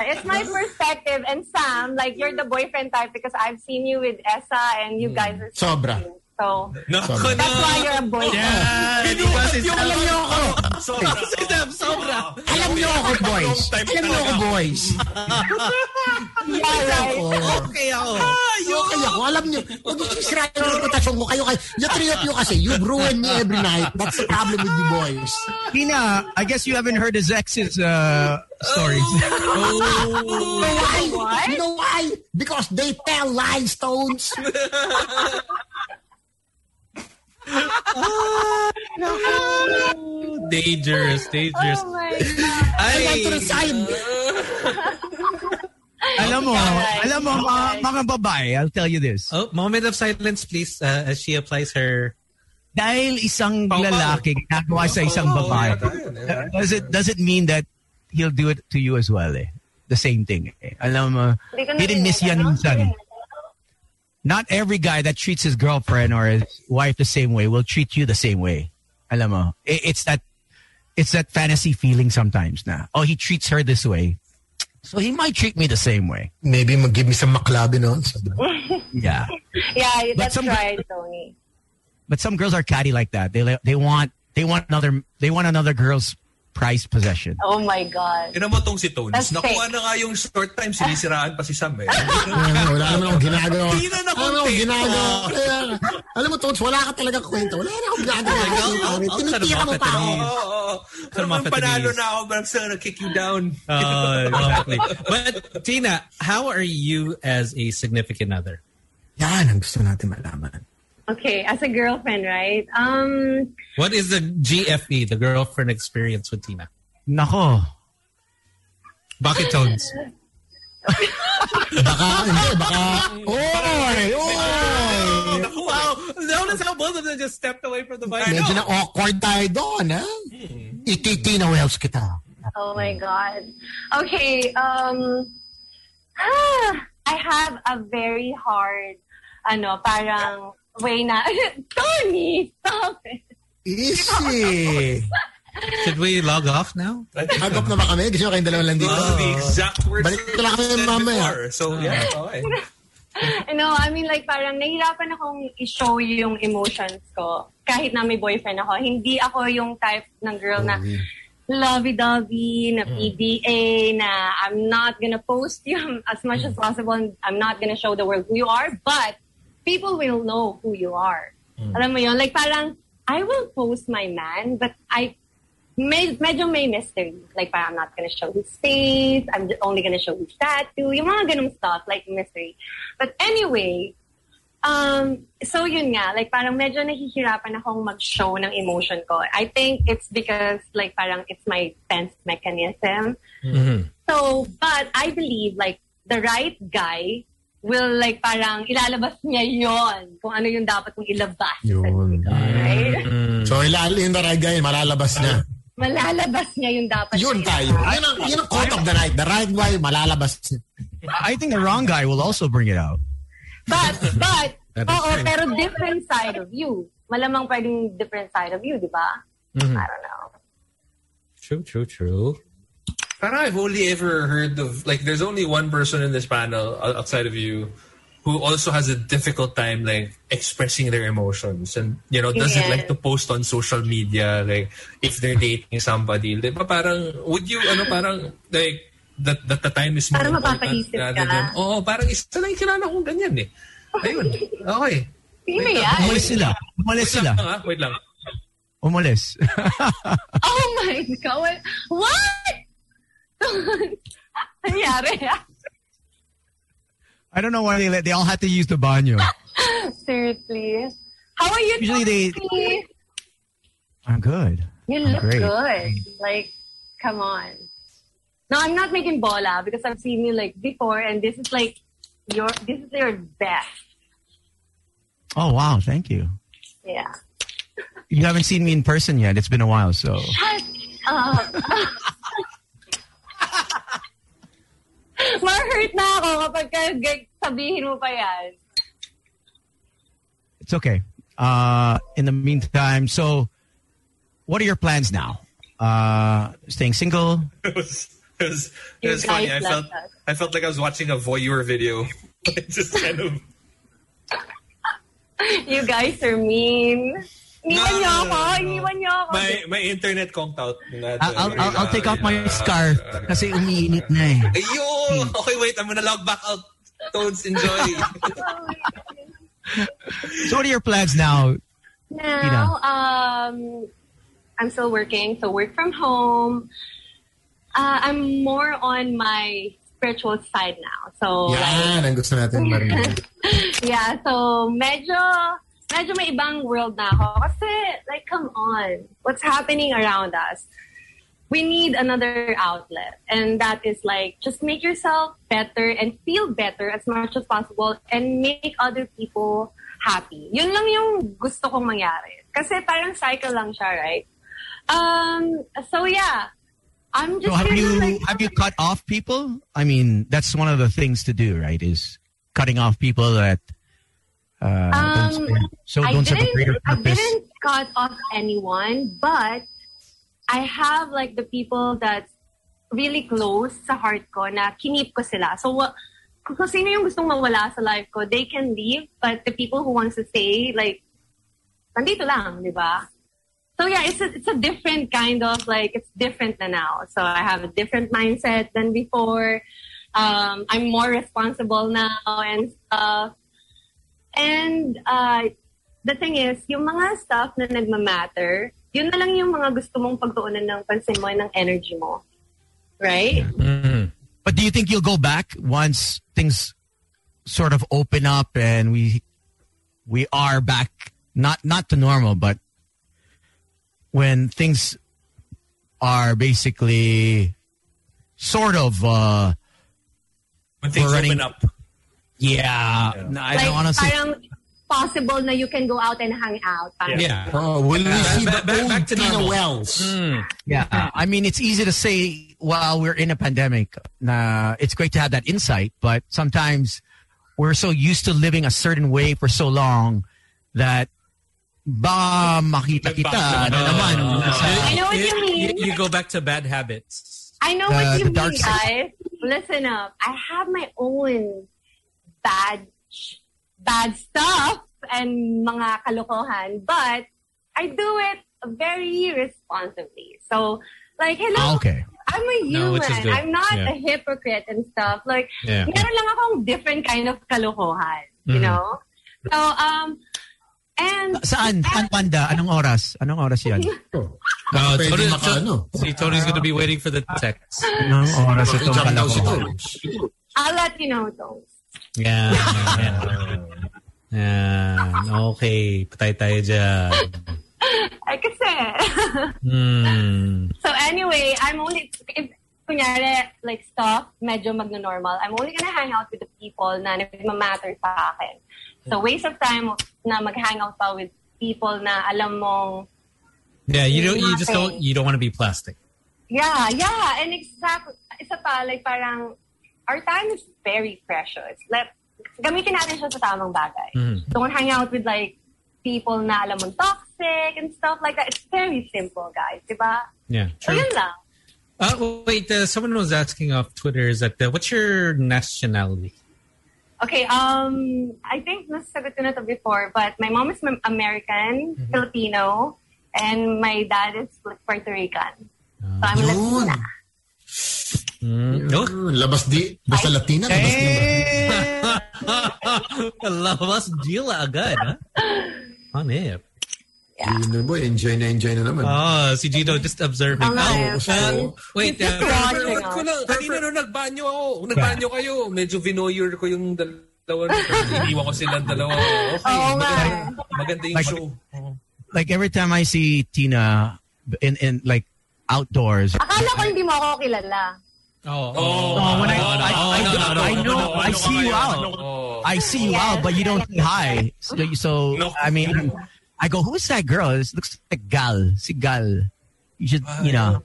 It's my perspective. And Sam, like, you're the boyfriend type because I've seen you with Essa and you guys are so Sobra. So, Nako Sobra. that's na. why you're a boy. Yeah, Binuhat because yung alam niyo ako. Sobra. sobra. Alam niyo ako, boys. Long Alam niyo ako, boys. Yeah, right. Okay ako. Okay ako. Alam niyo, huwag niyo sisirain yung reputasyon ko. Kayo, kayo, the three of you kasi, you've ruined me every night. That's the problem with you boys. Tina, I guess you haven't heard his ex's uh, stories. You know why? What? You know why? Because they tell lies, Stones. Dangerous, dangerous. Oh my God. I Ay, got to the side. alam mo, Alright. alam mo, mga, mga babae, I'll tell you this. Oh, moment of silence, please, uh, as she applies her. Dahil isang Pau-pau. lalaki ginagawa sa isang babae, yata yun, does it does it mean that he'll do it to you as well eh? The same thing eh. Alam mo, Hindi ko hit and miss yan narinig, ano? minsan. Not every guy that treats his girlfriend or his wife the same way will treat you the same way. Alam mo, it's that it's that fantasy feeling sometimes na, oh, he treats her this way. So he might treat me the same way. Maybe mag-give me some maklabi noon. So, Yeah. Yeah, that's some- right, Tony. But some girls are catty like that. They they want they want another they want another girl's prized possession. Oh my God. Tinan mo tong si Tones. That's Nakuha fake. na nga yung short time, sinisiraan pa si Sam eh. Wala, wala naman akong ginagawa. Hindi na Wala naman akong ginagawa. Alam mo, Tones, wala ka talaga kwento. Wala na akong ginagawa. Tinitira mo cut pa them ako. off at the Oo, oo. Pero him off at the panalo na ako, but I'm still gonna kick you down. Oh, exactly. But Tina, how are you as a significant other? Yan ang gusto natin malaman. Okay, as a girlfriend, right? Um, What is the GFE, the girlfriend experience with Tina? Nako. Bucket tones. Baka, hindi, baka, oy, oy. wow! Notice how both of them just stepped away from the mic. Medyo na awkward tayo doon, ha? Ititina Wells kita. oh my God. Okay, um, I have a very hard, ano, parang way na, Tony, stop it. Easy. Should we log off now? Hagop na ba kami? Gusto nyo kayong dalawa lang dito? Those are the exact words Balik ko lang kami mamaya. before. So, yeah, ah. okay. No, I mean like parang nahirapan akong i-show yung emotions ko kahit na may boyfriend ako. Hindi ako yung type ng girl na mm-hmm. lovey-dovey, na mm. PDA, na I'm not gonna post you as much as mm. possible and I'm not gonna show the world who you are, but people will know who you are. Alam mo yun? Like parang, I will post my man, but I may, medyo may mystery. Like, parang I'm not gonna show his face. I'm only gonna show his tattoo. Yung mga ganung stuff, like mystery. But anyway, um, so yun nga, like parang medyo nahihirapan akong mag-show ng emotion ko. I think it's because like parang it's my defense mechanism. So, but I believe like the right guy will like parang ilalabas niya yon kung ano yung dapat kong ilabas. Yun. Right? So, ilalim na ragay, malalabas na. Malalabas niya yung dapat Yun niya tayo. Yun ang, yun ang quote of the night. The right guy, malalabas niya. I think the wrong guy will also bring it out. But, but, oo, true. pero different side of you. Malamang pwedeng different side of you, di ba? Mm-hmm. I don't know. True, true, true. But I've only ever heard of like there's only one person in this panel outside of you who also has a difficult time like expressing their emotions and you know doesn't Yeah. like to post on social media like if they're dating somebody. Di ba parang would you ano parang like that, that the time is more Parang important mapapaisip rather ka. than oh parang isa lang yung kilala kong ganyan eh. Ayun. Okay. Sino Wait, yan? Umalis sila. Umalis Wait sila. lang, ah. Wait lang. Umalis. Oh my God. What? Nangyari? I don't know why they let, they all had to use the banyo. Seriously. How are you? Usually they- I'm good. You I'm look great. good. Like, come on. No, I'm not making bola because I've seen you like before, and this is like your this is your best. Oh wow, thank you. Yeah. You haven't seen me in person yet. It's been a while, so Shut up. Ma-hurt na ako kapag sabihin mo pa yan. it's okay. Uh, in the meantime, so what are your plans now? Uh, staying single? It was it was it was funny. I felt us. I felt like I was watching a voyeur video. Just kind of You guys are mean. Iniwan niyo ako. no, no. Iniwan niyo ako. May, may internet kong tout. I'll, I'll, I'll, I'll take off my scarf kasi umiinit na eh. Ayun! Okay, wait. I'm gonna log back out. Toads, enjoy. So what are your plans now? Now, um, I'm still working, so work from home. Uh, I'm more on my spiritual side now. So, like, Yan, ang gusto natin marinig. yeah, so medyo, medyo may ibang world na ako. Kasi, like, come on. What's happening around us? We need another outlet. And that is like, just make yourself better and feel better as much as possible and make other people happy. Yun lang yung gusto kong mangyari. Kasi parang cycle lang siya, right? Um, so yeah. I'm just So have you like, have you cut off people? I mean, that's one of the things to do, right? Is cutting off people that uh, don't Um, so I don't serve a didn't, I purpose. didn't cut off anyone, but I have like the people that's really close sa heart ko na kinip ko sila. So, kung kung sino yung gustong mawala sa life ko, they can leave, but the people who wants to stay, like, nandito lang, di ba? So yeah, it's a, it's a different kind of like, it's different na now. So I have a different mindset than before. Um, I'm more responsible now and stuff. And uh, the thing is, yung mga stuff na nagmamatter, yun na lang yung mga gusto mong pagtuunan ng pansin mo ng energy mo. Right? Mhm. But do you think you'll go back once things sort of open up and we we are back not not to normal, but when things are basically sort of uh When things We're running- open up. Yeah, no, I like, don't honestly parang possible na you can go out and hang out. Parang, Yeah. Oh, will we see the back- back- old back to Tina normal. Wells? Hmm. Yeah, I mean, it's easy to say while we're in a pandemic. Nah, it's great to have that insight, but sometimes we're so used to living a certain way for so long that ba makita kita na naman. I know what you You, mean. you go back to bad habits. I know The- what you mean, guys. Listen up. I have my own bad, bad stuff and mga kalokohan, but I do it very responsibly. So, like, hello, Ah, okay. I'm a human. No, which is good. I'm not Yeah. a hypocrite and stuff. Like, Yeah. meron lang akong different kind of kalokohan, you Mhm. know? So, um, and Saan? Saan panda? Anong oras? Anong oras yan? Oh, pwede Tony, maka, ano. see, Tony's gonna be waiting for the text. Anong oras itong Jump daw si kalakohan? Tones. I'll let you know those. Yeah. yeah. Yan. Okay. Patay tayo dyan. Ay, kasi. Hmm. So anyway, I'm only, if kunyari, like stuff, medyo magno-normal, I'm only gonna hang out with the people na nagmamatter sa akin. So waste of time na mag-hang out pa with people na alam mong, Yeah, you don't. You just don't. You don't want to be plastic. yeah, yeah, and exactly, isa pa, like parang, our time is very precious. Like, gamitin natin siya sa tamang bagay. Mhm. Don't hang out with like, people na alam mong toxic and stuff like that. It's very simple, guys, diba? Yeah. So True. yun lang. Uh, wait. Uh, someone was asking off Twitter. Is that uh, what's your nationality? Okay, um, I think nasasagot ko na to before, but my mom is American, Filipino, and my dad is Puerto Rican. So I'm Yun. Latina. Mm. Oh, Yun, Labas di, basta Latina, labas di. Labas Gila agad, ha? On it. Yun, boy, enjoy na enjoy na naman. Oh, si Gino just observing. Oh, yan. uh, wait. Uh, Forward ko lang. Kanina nung nagbanyo ako. Nagbanyo kayo. Medyo vinoyer ko yung dalawa. Iniwan ko silang dalawa. Okay. Nga. maganda, maganda yung Like- show. Like every time I see Tina in in like outdoors, Akala ko hindi mo ako kilala. Oh, Oh, oh, when I- I- I know- I know, I see you out. Oh. I see you out, but you don't say hi. So, so No. I mean, I go, who's that girl? This looks like Gal. Si Gal. You should, you know,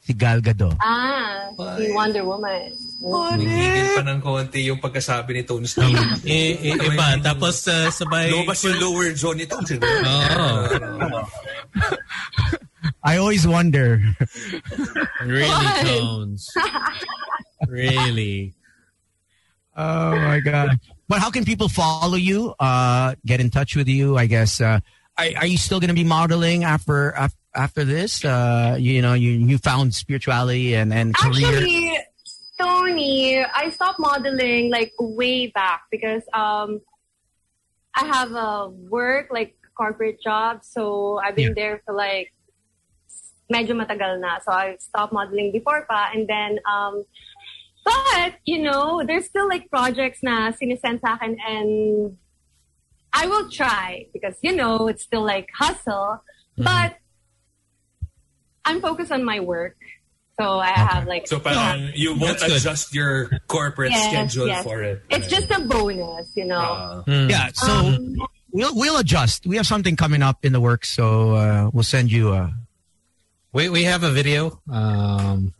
si Gal Gadot. Ah, si Wonder Woman. Nagigil pa ng konti yung pagkasabi ni Tones na Eh, eh, iba. Tapos uh, sabay... Lumabas yung lower jaw ni Tones. eh. I always wonder. really, Why? Tones. Really. Oh my god. But how can people follow you? Uh, get in touch with you? I guess. Uh, are, are you still going to be modeling after af- after this? Uh, you know, you you found spirituality and and career. Actually, Tony, I stopped modeling like way back because um, I have a work like corporate job, so I've been Yeah. there for like medyo matagal na. So I stopped modeling before pa, and then um, but you know, there's still like projects na sinisend sa akin, and I will try because you know it's still like hustle, but I'm focused on my work. So I have like So parang you won't That's good. adjust your corporate Yes, schedule yes. for it. It's just a bonus, you know. Uh, Yeah. So Um, we'll we'll adjust. We have something coming up in the works, so uh, we'll send you. Uh, We we have a video um,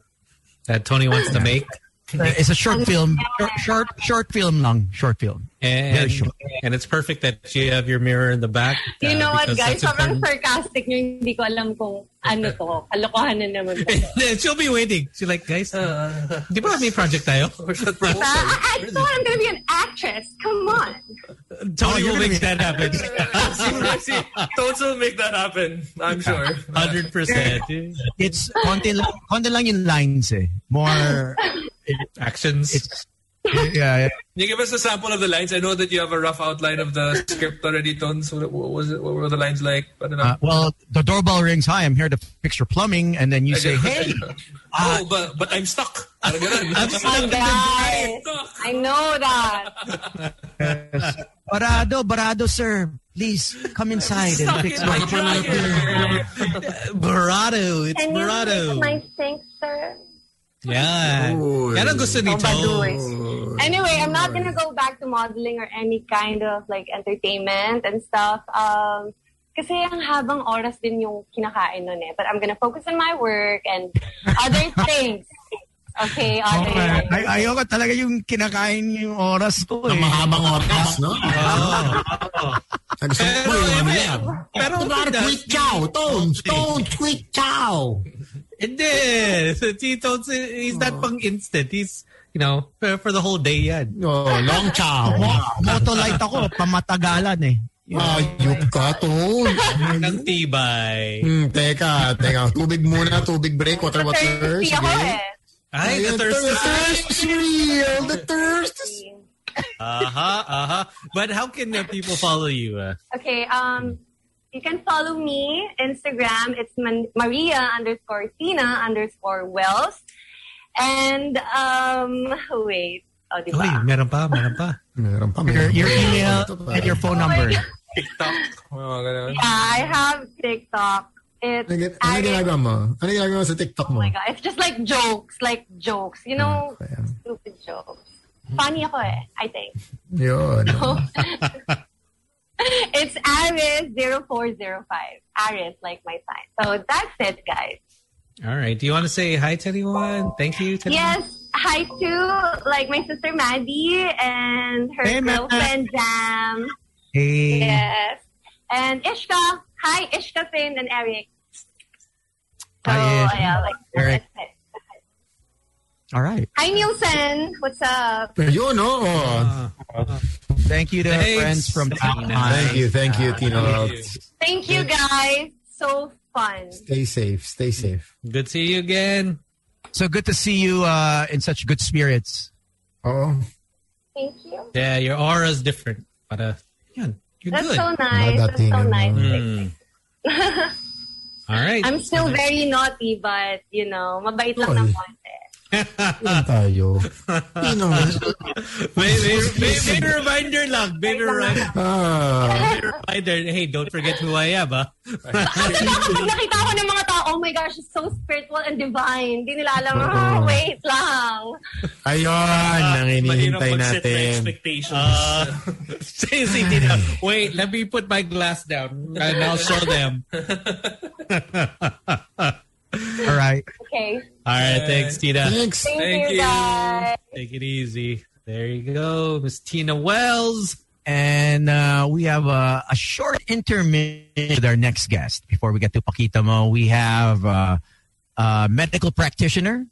that Tony wants to make, it's a short film, short, short short film long, short film. and Very short. and it's perfect that you have your mirror in the back. you uh, know what, guys? that's Sobrang sarcastic nyo. Hindi ko alam kung ano to. Kalokohan na naman to. She'll be waiting. She's like, guys, uh, di ba may project tayo? Diba? I, I thought I'm gonna be an actress. Come on. Tony you're will make that happen. See, Toads will make that happen. I'm sure. Hundred percent It's konti lang, konti lang yung lines eh. More. Actions. Yeah. yeah. Can you give us a sample of the lines? I know that you have a rough outline of the script already, Tones. So what was it? What were the lines like? I don't know. Uh, well, the doorbell rings. Hi, I'm here to fix your plumbing, and then you say, "Hey, oh, but but I'm stuck. Parang ganun. I'm stuck Guys, I know that. Barado, Barado, sir, please come inside and fix in my my dryer. Barado. It's Can you Barado. fix my sink, sir? Yeah. Yan ang gusto ni Oh. Tones. Anyway, I'm not gonna go back to modeling or any kind of like entertainment and stuff. Um, kasi ang habang oras din yung kinakain nun eh. But I'm gonna focus on my work and other things. Okay, other things. Ay, ayoko talaga yung kinakain yung oras ko Ang eh. mahabang oras, no? Ang gusto ko yung ano yan. Pero Kunwari, quick chow. Tones, tones, quick chow. Hindi. Si Tones, he's not pang instant. He's, you know, for, for the whole day yan. Oh, long chow. Moto light ako, pamatagalan eh. Ayup ka, Tones. Ng tibay. Hmm, teka, teka. Tubig muna, tubig break, water, water. Thirsty ako Sige. eh. Ay, the Ayun, thirst. The thirst is real. The thirst is... Uh-huh, uh-huh. But how can people follow you? Uh, Okay, um, you can follow me Instagram. It's Man- Maria underscore Tina underscore Wells. And um, wait, oh, di Uy, ba? meron pa, meron pa. Meron pa, Your, meron your pa. email and your phone number. TikTok. Yeah, I have TikTok. It's Ano, ano Aries- ginagawa mo? Ano ginagawa mo sa TikTok mo? Oh my god, it's just like jokes, like jokes. You know, Okay. stupid jokes. Funny ako eh, I think. Yun. it's Aries0405. Aries, like my sign. So that's it, guys. All right. Do you want to say hi to anyone? Thank you. To Yes, hi to like my sister Maddie and her Hey, Matt. girlfriend Jam. Hey. Yes. And Ishka. Hi, Ishka Finn and Eric. So, Hi, yeah, like, Eric. that's it. All right. Hi, Nielsen. What's up? Yun, no? Oh. Uh, Thank you to our friends from Tina. Thank you, thank you, Tino. Thank you, guys. So fun. Stay safe, stay safe. good to see you again. So good to see you uh, in such good spirits. Oh. Thank you. Yeah, your aura is different. But uh, yan, you're That's good. so nice. That's so nice. Mm. All right. I'm still very naughty, but, you know, mabait lang ng Oy. konti. Yan tayo. Tino. may, may, may, may reminder lang. May reminder. Ah. reminder. Hey, don't forget who I am, ah. Kasi pag nakita ko ng mga tao, oh my gosh, it's so spiritual and divine. Hindi nila alam, oh, wait lang. Ayun, ang Mahirap hinihintay mag-set natin. expectations. Uh, say, say, wait, let me put my glass down and I'll show them. All right. Okay. All right, thanks, Tina. Thanks. Thank, Thank you, you. guys. Take it easy. There you go, Miss Tina Wells. And uh, we have a, a short intermission with our next guest. Before we get to Paquita Mo, we have uh, a medical practitioner.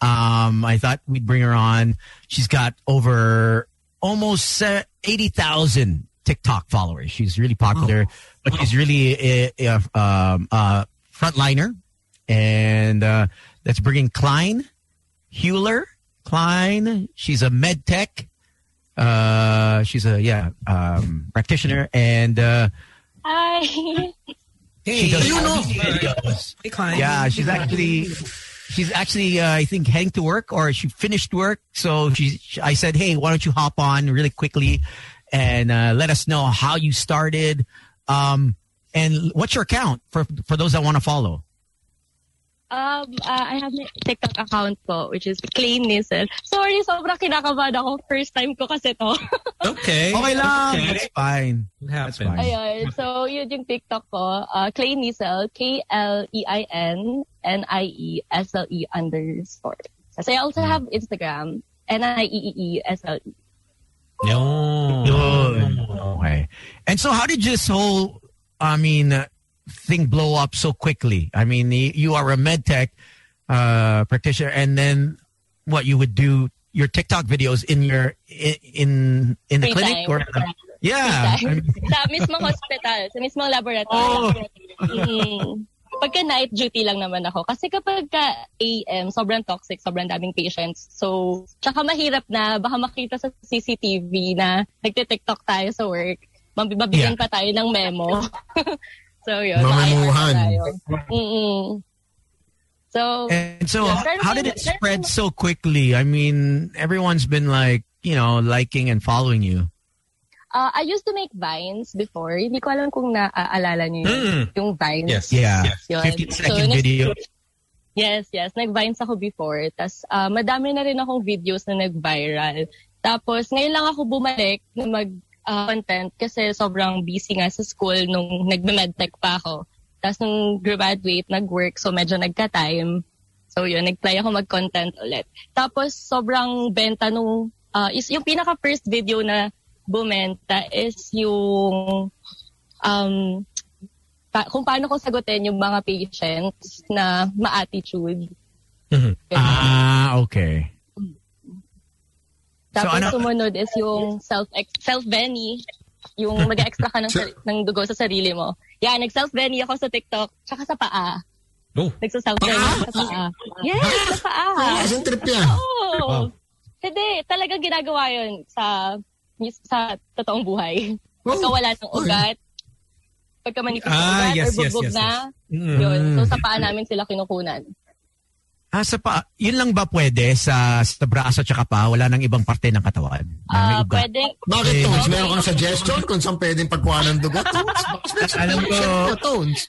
Um, I thought we'd bring her on. She's got over almost uh, 80,000 TikTok followers. She's really popular, but she's really a, a, um, a frontliner. And uh, that's bringing Klein, Hewler, Klein. She's a med tech. Uh, she's a, yeah, um, practitioner. And uh, Hi. she does you know. videos. Hey, Klein. Yeah, she's actually she's actually uh, I think heading to work or she finished work. So she, I said, hey, why don't you hop on really quickly and uh, let us know how you started, um, and what's your account for for those that want to follow. Um, uh, I have my TikTok account po, which is Klein Niesle. Sorry, sobrang kinakabahan ako. First time ko kasi to. Okay. Okay lang, Okay. that's fine. What That's happened? fine. Ayun. So, yun yung TikTok ko. Uh, Klein Niesle. E K-L-E-I-N N-I-E-S-L-E E underscore. So, I also have Instagram. E N-I-E-E-E-S-L-E. Yun. Good. Okay. And so, how did this whole, I mean, uh, thing blow up so quickly? I mean, you are a med tech uh, practitioner, and then what you would do your TikTok videos in your in in, in the Free clinic time. or yeah. I mean, sa mismong hospital, sa mismong laboratory. Oh. Mm. Pagka night duty lang naman ako. Kasi kapag ka AM, sobrang toxic, sobrang daming patients. So, tsaka mahirap na baka makita sa CCTV na nagte-TikTok tayo sa work. Mabibigyan Yeah. pa tayo ng memo. so, yun. Mamemuhan. makaya tayo. Mm-mm. So, and so, Yeah, how did it spread so quickly? I mean, everyone's been like, you know, liking and following you. uh, I used to make vines before. Hindi ko alam kung naaalala niyo yun. Mm. Yung vines. Yes. Yeah, Yes. Yun. 15 So, video. Yes, yes. Nag-vines ako before. Tapos, ah, madami na rin akong videos na nag-viral. Tapos, ngayon lang ako bumalik na mag-content kasi sobrang busy nga sa school nung nagme-medtech pa ako. Tapos, nung graduate, nag-work, so medyo nagka-time. So, yun, nag-try ako mag-content ulit. Tapos, sobrang benta nung, ah, is, yung pinaka-first video na bumenta is yung um, pa- kung paano ko sagutin yung mga patients na ma-attitude. Mhm. Ah, okay. So, Tapos ano- sumunod is yung self self-benny, yung mag-extra ka ng, ng dugo sa sarili mo. Yeah, nag-self-benny ako sa TikTok, tsaka sa paa. Oh. Nagsa-self-benny ako sa paa. Yes, sa paa. Kasi trip yan. Oo. Hindi, talagang ginagawa yun sa sa totoong buhay. Pagka Oh. wala ng ugat, pagka manipis ng Ah, ugat yes, or yes, bugbog yes, na, Mm. yun. So sa paa namin sila kinukunan. Ah, sa pa, yun lang ba pwede sa, sa braso tsaka pa? Wala nang ibang parte ng katawan? Ah, ugat? pwedeng, Bakit, Eh, Tones? Meron kang suggestion kung saan pwedeng pagkuha ng dugo? Tones, Alam ko, Tones.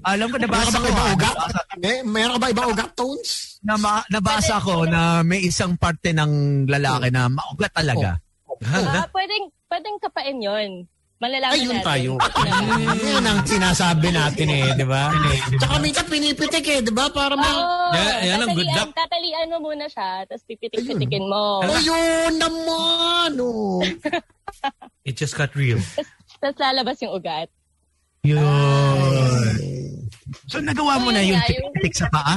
alam ko, Meron ka nabasa ba ko, ibang ah, ugat? May, meron ka ba ibang ugat, Tones? na, ma- nabasa ko na may isang parte ng lalaki na maugat talaga. ah, pwedeng, pwedeng kapain yun. Malalaman Ayun natin. tayo. Yan ang sinasabi natin eh, di ba? Tsaka minsan pinipitik eh, di ba? Para ma... Oo. Yeah, yan ang good luck. Tatalian mo muna siya, tapos pipitik-pitikin mo. Ayun naman! Oh. It just got real. Tapos lalabas yung ugat. Yun. So nagawa mo Oh, na yun yung pitik-pitik sa paa?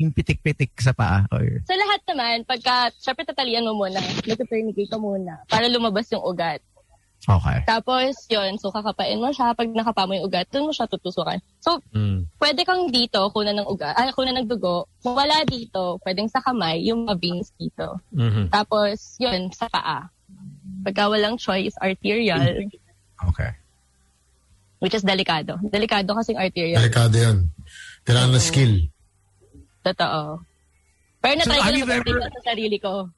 Yung pitik-pitik sa paa? Or... Sa lahat naman, pagka, syempre tatalian mo muna, nag-tourniquet ka muna para lumabas yung ugat. Okay. Tapos, yun, so kakapain mo siya. Pag nakapa mo yung ugat, doon mo siya tutusukan. So, Mm. pwede kang dito, kunan ng ugat, ay, kunan ng dugo. Kung wala dito, pwedeng sa kamay, yung mabings dito. Mhm. Tapos, yun, sa paa. Pagka walang choice, arterial, Okay. which is delikado. Delikado kasing arterial. Delikado yan. Kailangan ng skill. Totoo. Pero So, na-try ko have na you ever- sa sarili ko.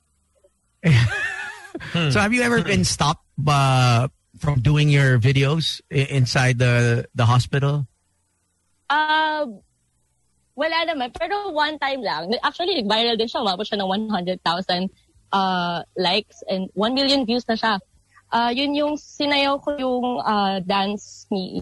So have you ever been stopped uh, from doing your videos inside the the hospital? Ah, wala naman. Pero one time lang. Actually, nag-viral din siya. Umabot siya ng 100,000 uh, likes and 1 million views na siya. Ah, yun yung sinayaw ko yung ah, dance ni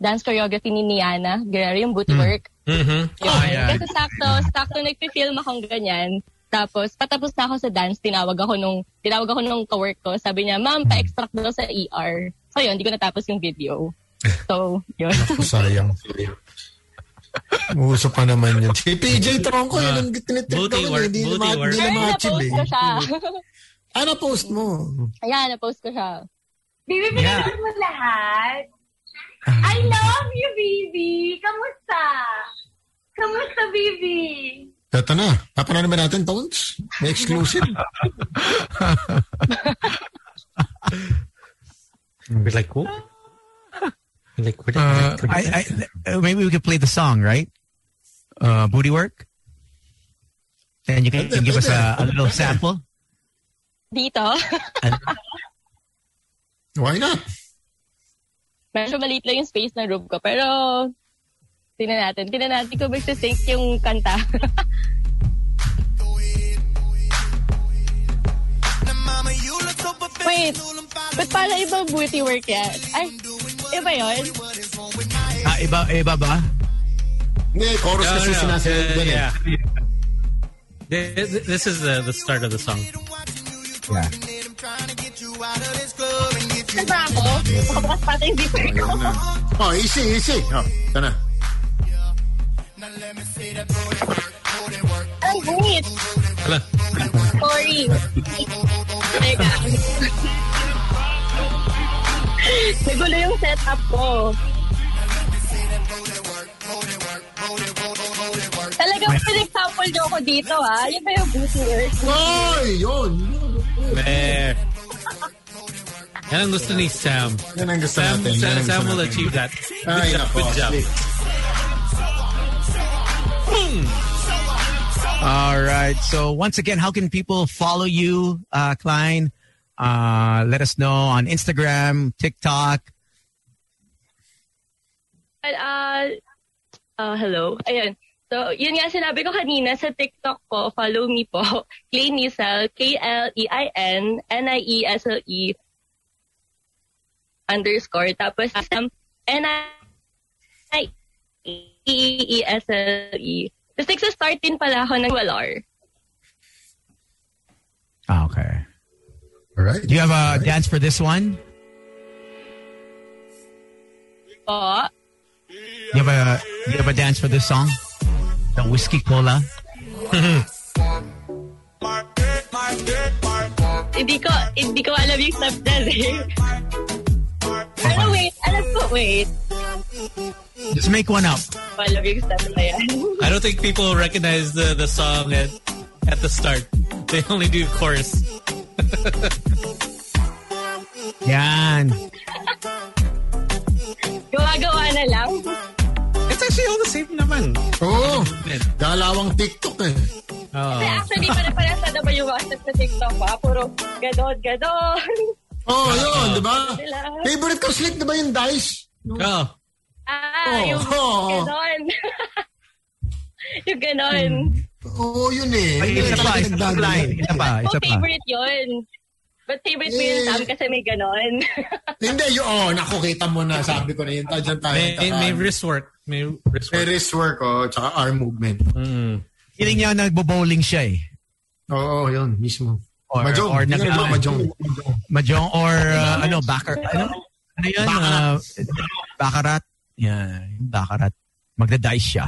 dance choreography ni Niana Guerrero, yung booty work. Mhm. Yun. Ah, yeah. Kasi sakto, sakto nagpi-film akong ganyan. Tapos, patapos na ako sa dance, tinawag ako nung, tinawag ako nung kawork ko. Sabi niya, ma'am, pa-extract daw sa ER. So, yun, hindi ko natapos yung video. So, yun. Sayang. Uso pa naman yun. Si PJ Tronco, yun ang tinitrip eh. Hindi na ma-achieve na-post eh. ko siya. Ano post mo? Ayan, na-post ko siya. Bibi, Yeah. pinanood mo lahat. I love you, Bibi. Kamusta? Kamusta, Bibi? Ito na. Papanood naman natin, Tones. May exclusive. We're like, what? We're like, what? Uh, I, I, uh, maybe we could play the song, right? Uh, booty work. And you can, can give us a, a little sample. Dito. Why not? Medyo maliit lang yung space ng room ko. Pero, tingnan natin. Tingnan natin kung magsisync yung kanta. Wait, ba't pala ibang booty work yan? Ay, iba yun? Ah, iba, iba ba? Hindi, chorus No, kasi no, sinasayaw uh, din eh. yeah. This is the, the start of the song. Yeah. Saan ba ako? Makabukas pa yung zipper ko. Oh, easy, easy. Oh, ito na. Ay, wait. Hala. Sorry. Teka. Nagulo yung setup ko. Talagang pinag-sample niyo ako dito, ha? Yun ba yung booty work? Ay, yun. There. Yan ang gusto ni Sam. Yan ang gusto Sam, natin. Sam, Sam will achieve that. Ah, Good Ay, job. nako. Good job. All right. So once again, how can people follow you, uh, Klein? Uh, let us know on Instagram, TikTok. Uh, uh, hello. Ayun. So, yun nga sinabi ko kanina sa TikTok ko, follow me po. Klein Niesle, E K-L-E-I-N, N-I-E-S-L-E underscore. Tapos, um, N-I-E-E-S-L-E. Tapos, nagsa-start din pala ako ng Walar. Ah, okay. All right. Do you have a dance for this one? Po. You have a you have a dance for this song? The whiskey cola. Hindi ko, hindi ko alam yung step dyan eh. Pero wait, alam ko, wait. Just make one up. Alam yung step na yan. I don't think people recognize the, the song at, at the start. They only do chorus. Yan. Gawa-gawa na lang. It's actually all the same naman. Oo. Oh, dalawang TikTok eh. Oh. Kasi actually, pare-pares na naman yung mga sa TikTok ha. Puro ganon, ganon. Oh, yun, di ba? Sila. Favorite ko slick, di ba yung dice? Oh. Ah, Oh, yung oh. ganon. yung ganon. Oo, yun eh. Ay, isa pa, isa pa. Isa pa, isa pa. favorite yun. But favorite mo yun, Eh. Sam, kasi may ganon. Hindi, yun, oh, naku, kita mo na, sabi ko na yun. Dyan tayo. May, tsaka- may wrist work. May wrist May work. wrist work, oh, tsaka arm movement. Mm. Feeling niya nagbo-bowling siya eh. Oo, yun, mismo. Or, Mahjong. or nag, ka nagmamahjong. Mahjong or uh, ano, backer, ano, ano yun? Baccarat. Uh, baccarat. Yeah, baccarat. Magda-dice siya.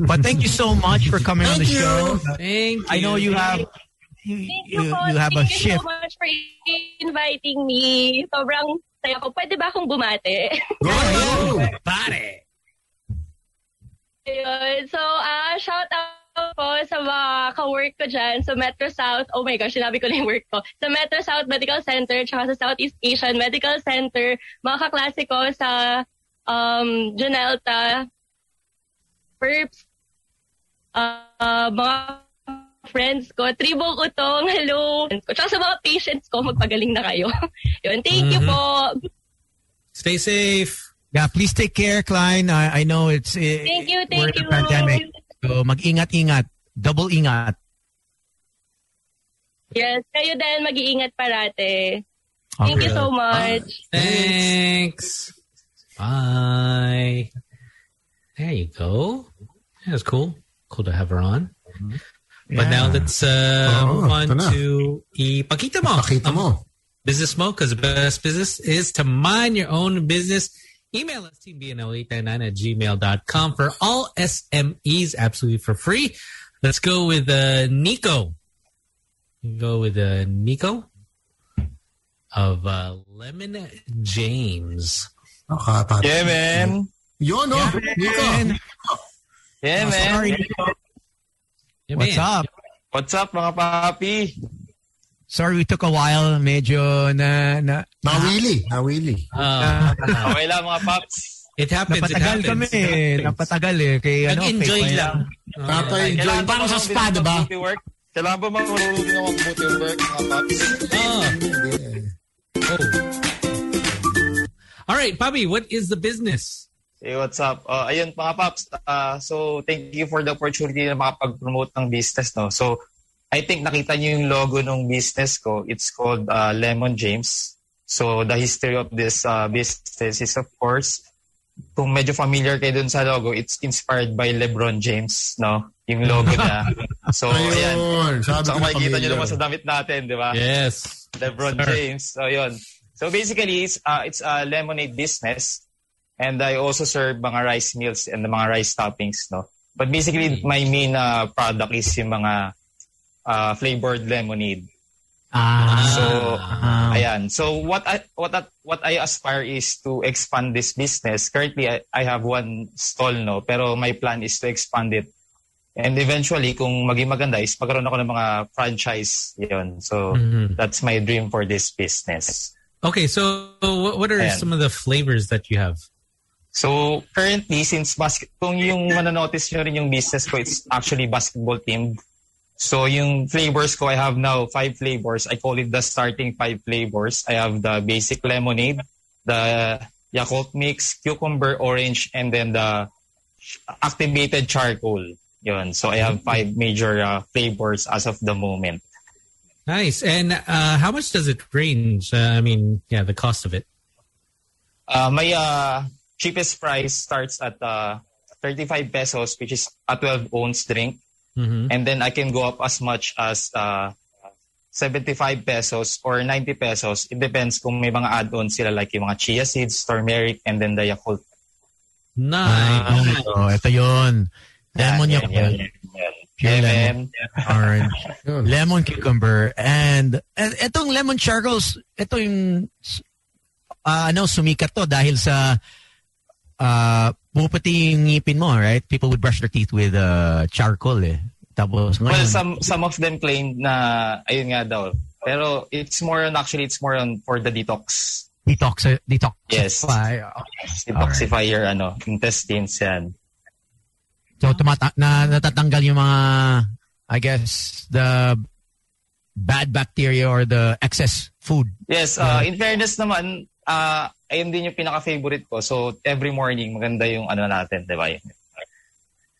But thank you so much for coming on the Thank you. show. Thank you. I know you have you, you, you you have a Thank you so much for inviting me. Sobrang saya ko. Pwede ba akong bumate? Go, go! Pare. Ayun. So, ah, shout out po sa mga ka-work ko dyan sa Metro South. Oh my gosh, sinabi ko na yung work ko. Sa Metro South Medical Center tsaka sa Southeast Asian Medical Center. Mga kaklase ko sa um, Janelta, Perps, ah, mga friends ko, Tribong Utong, hello. Tsaka sa mga patients ko, magpagaling na kayo. Yun, thank you Mhm. po. Stay safe. Yeah, please take care, Klein. I, I know it's eh, Thank you, we're thank in a you. pandemic. So mag-ingat-ingat. Double ingat. Yes, kayo din, mag-iingat parate. Thank you Okay. so much. Thanks. Bye. There you go. That was cool. Cool to have her on. But now let's uh, Oh, move on na. to ipakita mo. Pakita mo. Business Mo, because the best business is to mind your own business. Email us teambno899 at gmail.com for all SMEs absolutely for free. Let's go with uh, Nico. go with uh, Nico of uh, Lemon James. Nakakatawa. Yeah, man. Yun, no? Nico. Yeah, man. Sorry. Yeah, What's man. up? What's up, mga papi? Sorry we took a while. Medyo na, na Nawili. Nawili. Uh, Okay lang, mga paps. it happens. It napatagal happens. kami eh. Napatagal eh. Kay, ano, Nag-enjoy kay- lang. Tapos enjoy. Kailangan ba Parang sa spa, diba? Kailangan ba marunong ako mag-booty work, mga paps? Oh. oh. All right, Bobby, what is the business? Hey, what's up? Uh, ayun, mga paps. Uh, so, thank you for the opportunity na makapag-promote ng business, no? So, I think nakita niyo yung logo ng business ko. It's called uh, Lemon James. So, the history of this uh, business is, of course, kung medyo familiar kayo dun sa logo, it's inspired by LeBron James, no? Yung logo niya. So, ayan. Ayun. Sabi So, ko makikita nyo naman sa damit natin, di ba? Yes. LeBron Sir. James. So, yun. So, basically, it's, uh, it's a lemonade business. And I also serve mga rice meals and the mga rice toppings, no? But basically, my main uh, product is yung mga uh, flavored lemonade. Ah. So, Ah. ayan. So, what I, what I, what I aspire is to expand this business. Currently, I, I have one stall, no? Pero my plan is to expand it. And eventually, kung maging maganda, is magkaroon ako ng mga franchise. Yun. So, Mhm. that's my dream for this business. Okay, so what, what are Ayan. some of the flavors that you have? So, currently, since basket, kung yung mananotice nyo rin yung business ko, it's actually basketball themed. So, yung flavors ko, I have now five flavors. I call it the starting five flavors. I have the basic lemonade, the Yakult mix, cucumber, orange, and then the activated charcoal. Yun. So, I have five major uh, flavors as of the moment. Nice. And uh, how much does it range? Uh, I mean, yeah, the cost of it. Uh, my uh, cheapest price starts at uh, 35 pesos, which is a 12 ounce drink. Mhm. And then I can go up as much as uh, 75 pesos or 90 pesos. It depends kung may mga add-ons sila like yung mga chia seeds, turmeric, and then the Yakult. Nice. So, ito yun. Lemon Yan, yung yan, yan, yan. Pure Yeah, lemon. orange. Yun. lemon cucumber and, and itong lemon charcoals ito yung ah, ano sumikat to dahil sa uh, puputi yung ngipin mo right people would brush their teeth with uh, charcoal eh tapos Well, ngayon some some of them claim na ayun nga daw. Pero it's more on actually it's more on for the detox. detox detox Yes. Detoxify your ano, intestines yan. So tumata na natatanggal yung mga I guess the bad bacteria or the excess food Yes, uh, in fairness naman, uh, ayun din yung pinaka-favorite ko. So, every morning, maganda yung ano natin, di ba?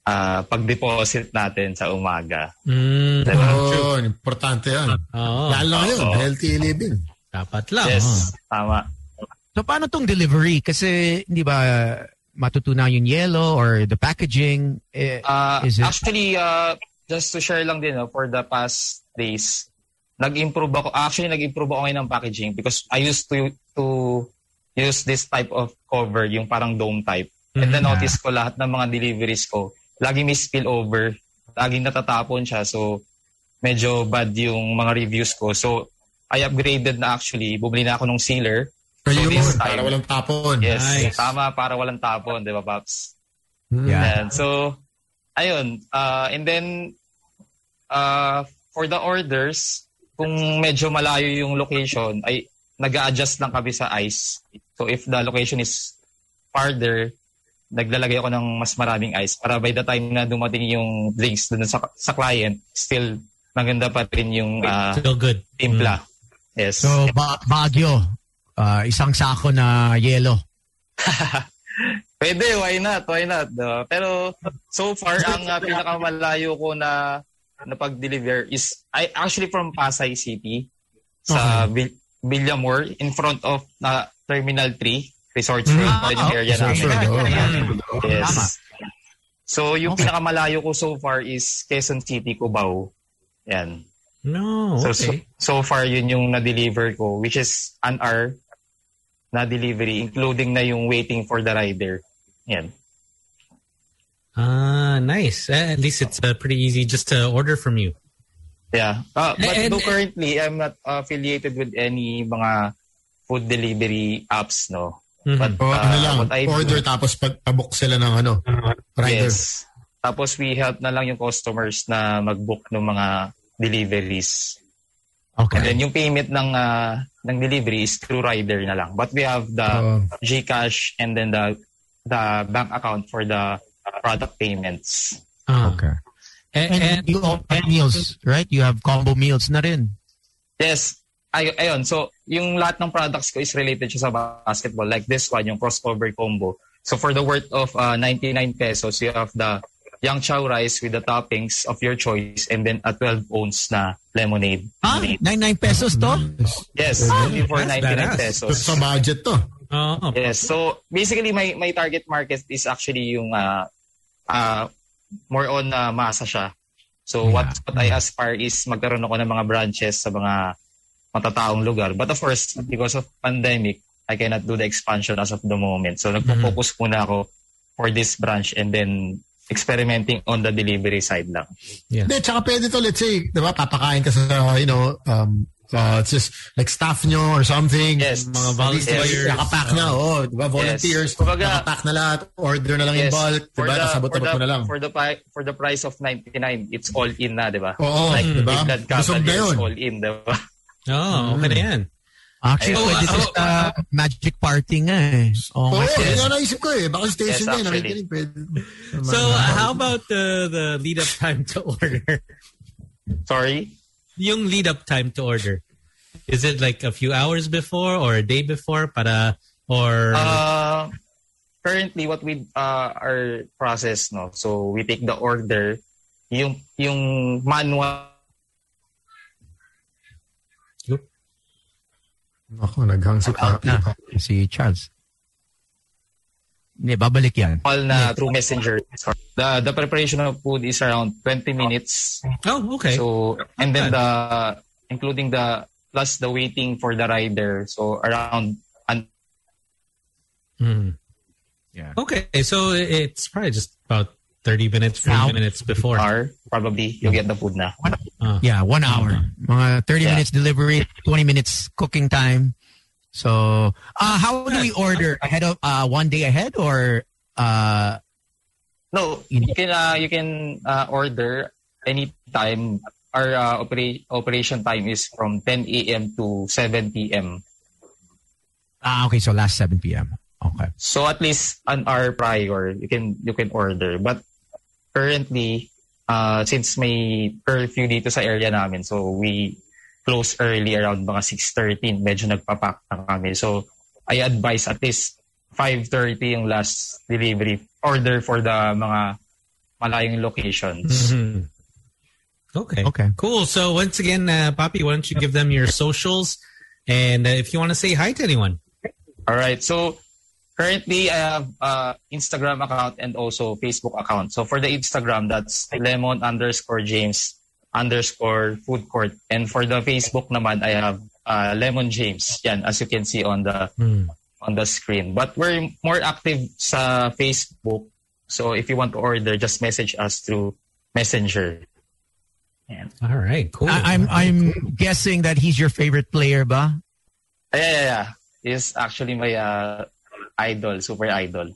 Uh, pag-deposit natin sa umaga. Mm, Diba? Yun. Importante yan. Oo. Lalo na yun. Oo. Healthy living. Dapat lang. Yes, tama. So paano tong delivery? Kasi hindi ba matutunaw yung yellow or the packaging? Eh, Uh, Is it- actually, uh, just to share lang din, no, for the past days, nag-improve ako. Actually, nag-improve ako ngayon ng packaging because I used to to use this type of cover, yung parang dome type. And then Mhm. notice ko lahat ng mga deliveries ko, lagi may spill over, laging natatapon siya. So, medyo bad yung mga reviews ko. So, I upgraded na actually. Bumili na ako ng sealer. So, this Para time, walang tapon. yes, Nice. tama, para walang tapon, di ba, Paps? yeah. And so, ayun. Uh, and then, uh, for the orders, kung medyo malayo yung location, ay nag adjust lang kami sa ice. So, if the location is farther, naglalagay ako ng mas maraming ice para by the time na dumating yung drinks dun sa, sa client, still maganda pa rin yung uh, Still good. timpla. Yes. So ba- Baguio, ah, isang sako na yellow. Pwede, why not? Why not? diba? Pero so far, ang uh, pinakamalayo ko na napag-deliver is I actually from Pasay City sa Villamor in front of na Terminal 3 Resort Road Ah, mm yung area Resort namin. Road, oh. Tama. Yes. So yung Okay. pinakamalayo ko so far is Quezon City, Cubao. Yan. No, So, so, okay. so far yun yung na-deliver ko which is an hour na delivery including na yung waiting for the rider. Yan. Ah, nice. Eh, At least it's uh, pretty easy just to order from you. Yeah. Uh, but And- though currently, I'm not affiliated with any mga food delivery apps, no? Mhm. But, O uh, ano lang, what I do- order tapos pag pabook sila ng ano, rider. Yes. Tapos we help na lang yung customers na mag-book ng mga deliveries. Okay. And then yung payment ng ah, ng delivery is through rider na lang. But we have the Oo. GCash and then the the bank account for the product payments. Ah. Okay. And, And, and, you all have meals, right? You have combo meals na rin. Yes. Ay, ayun. So, yung lahat ng products ko is related siya sa basketball. Like this one, yung crossover combo. So, for the worth of uh, 99 pesos, you have the Yang Chow rice with the toppings of your choice and then a 12 ounce na lemonade. Ah, 99 pesos to? Yes, only for That's 99 badass. pesos. Sa budget to. oh, Yes. So basically my my target market is actually yung uh, uh more on uh, masa siya. So what what I aspire is magkaroon ako ng mga branches sa mga matataong lugar. But of course, because of pandemic, I cannot do the expansion as of the moment. So nagpo-focus muna ako for this branch and then experimenting on the delivery side lang. Hindi, tsaka pwede to, let's say, di ba, papakain ka sa, you know, um, uh, it's just like staff nyo or something. Yes. Mga Volunteers. volunteers. Nakapack na, oh, di ba, volunteers. Kumbaga- nakapack na lahat, order na lang in bulk, di ba, nasabot-abot mo na lang. for the pi- for the price of 99, it's all in na, di ba? Oo, like di ba? Busog na yun. all in, di ba? oh, okay na yan. Actually, Ayun. pwede Oh, sa magic party nga eh. Oh, Oo, my oh, God. yun naisip ko eh. Baka station Yes, na, actually. nakikinig, pwede. So, uh, how about the the lead up time to order? Sorry? Yung lead up time to order. Is it like a few hours before or a day before para or Uh, currently, what we uh, our process, no? So, we take the order, yung, yung manual Ako, naghang si Out Papi. na. Si Charles. Hindi, babalik yan. na through messenger. The the preparation of food is around 20 minutes. Oh, okay. So, and then the including the plus the waiting for the rider. So, around an Hmm. Yeah. Okay, so it's probably just about 30 minutes, 40 Now- minutes before. hour, probably you'll get the food na. Ah. Yeah, one hour. Mga 30 Yeah. minutes delivery, 20 minutes cooking time. So, uh, how do we order? Ahead of, uh, one day ahead or, uh, No, you can uh, you can uh, order anytime. Our uh, opera- operation time is from 10 a.m. to 7 p.m. ah, okay, so last 7 p.m. Okay. So at least an hour prior, you can you can order. But currently, uh, since may curfew dito sa area namin, so we close early around mga 6.30, medyo nagpapack na kami. So I advise at least 5.30 yung last delivery order for the mga malayong locations. Mhm. Okay. Okay. Cool. So once again, uh, Poppy, why don't you give them your socials and uh, if you want to say hi to anyone. All right. So currently I have uh, Instagram account and also Facebook account. So for the Instagram, that's lemon underscore James underscore food court. And for the Facebook naman, I have uh, lemon James. Yan, as you can see on the Hmm. on the screen. But we're more active sa Facebook. So if you want to order, just message us through Messenger. Yan. All right. Cool. I, I'm, I'm guessing that he's your favorite player ba? Ah, Yeah, yeah, yeah. He's actually my uh, idol, super idol.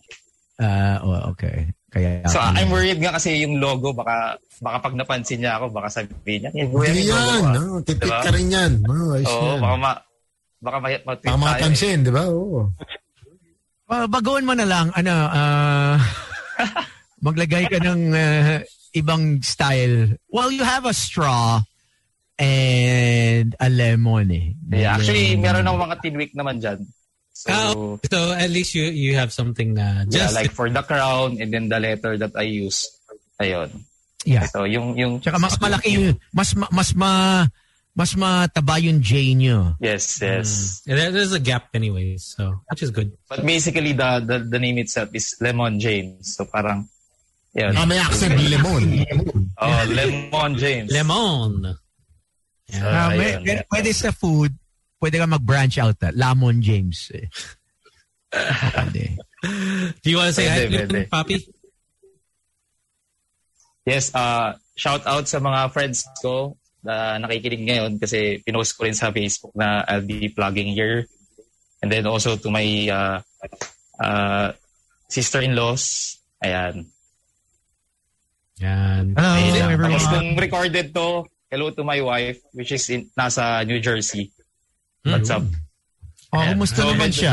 Uh, oh, okay. Kaya, So I'm worried nga kasi yung logo baka baka pag napansin niya ako baka sabihin niya, "Eh, yung yan. logo, ah." No? Tipik Diba? ka rin yan. Oh, Oo, yan. baka ma baka ma ma Baka makapansin, di ba? Oo. Well, baguhin mo na lang, ano, ah, maglagay ka ng ah, ibang style. Well, you have a straw and a lemon eh. Yeah, actually meron ng mga tidwik naman diyan. So Oh, so at least you you have something uh, yeah, just like for the crown and then the letter that I use. Ayun. Yeah. So yung yung Tsaka mas malaki yung, mas, ma- mas ma, mas mataba yung J nyo. Yes, yes. Yeah, there- there's a gap anyways, so which is good. But basically the, the the name itself is Lemon James. So parang yun. Ah, may accent. Lemon. Oh, Lemon James. Lemon. So, Ah, may, ayun. pero pwede sa food, pwede ka mag-branch out. Ah. Lamon James. Eh. Pwede. Do you want to say hi. Poppy? Yes, uh, shout out sa mga friends ko na nakikinig ngayon kasi pinost ko rin sa Facebook na I'll be plugging here. And then also to my uh, uh, sister-in-laws. Ayan. Yan. Hello, Ayun. everyone. Tapos recorded to, hello to my wife, which is in, nasa New Jersey. What's up? Oh, kumusta So, naman siya?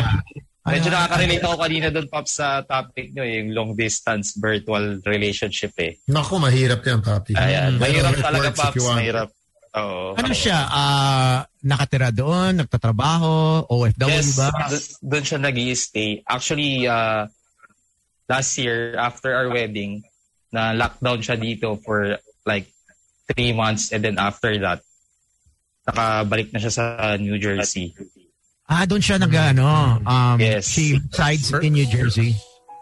Medyo nakaka-relate ako kanina doon, Pops, sa topic nyo, eh, yung long distance virtual relationship eh. Naku, mahirap yan, papi. Ayan. Mahirap talaga, Pops. Mahirap. Oo. Ano siya? Ah, nakatira doon, nagtatrabaho, OFW Yes, ba? do- doon siya nag stay Actually, uh, last year, after our wedding, na lockdown siya dito for like three months and then after that, nakabalik na siya sa New Jersey. Ah, doon siya nag ano, um, Yes. she resides in New Jersey.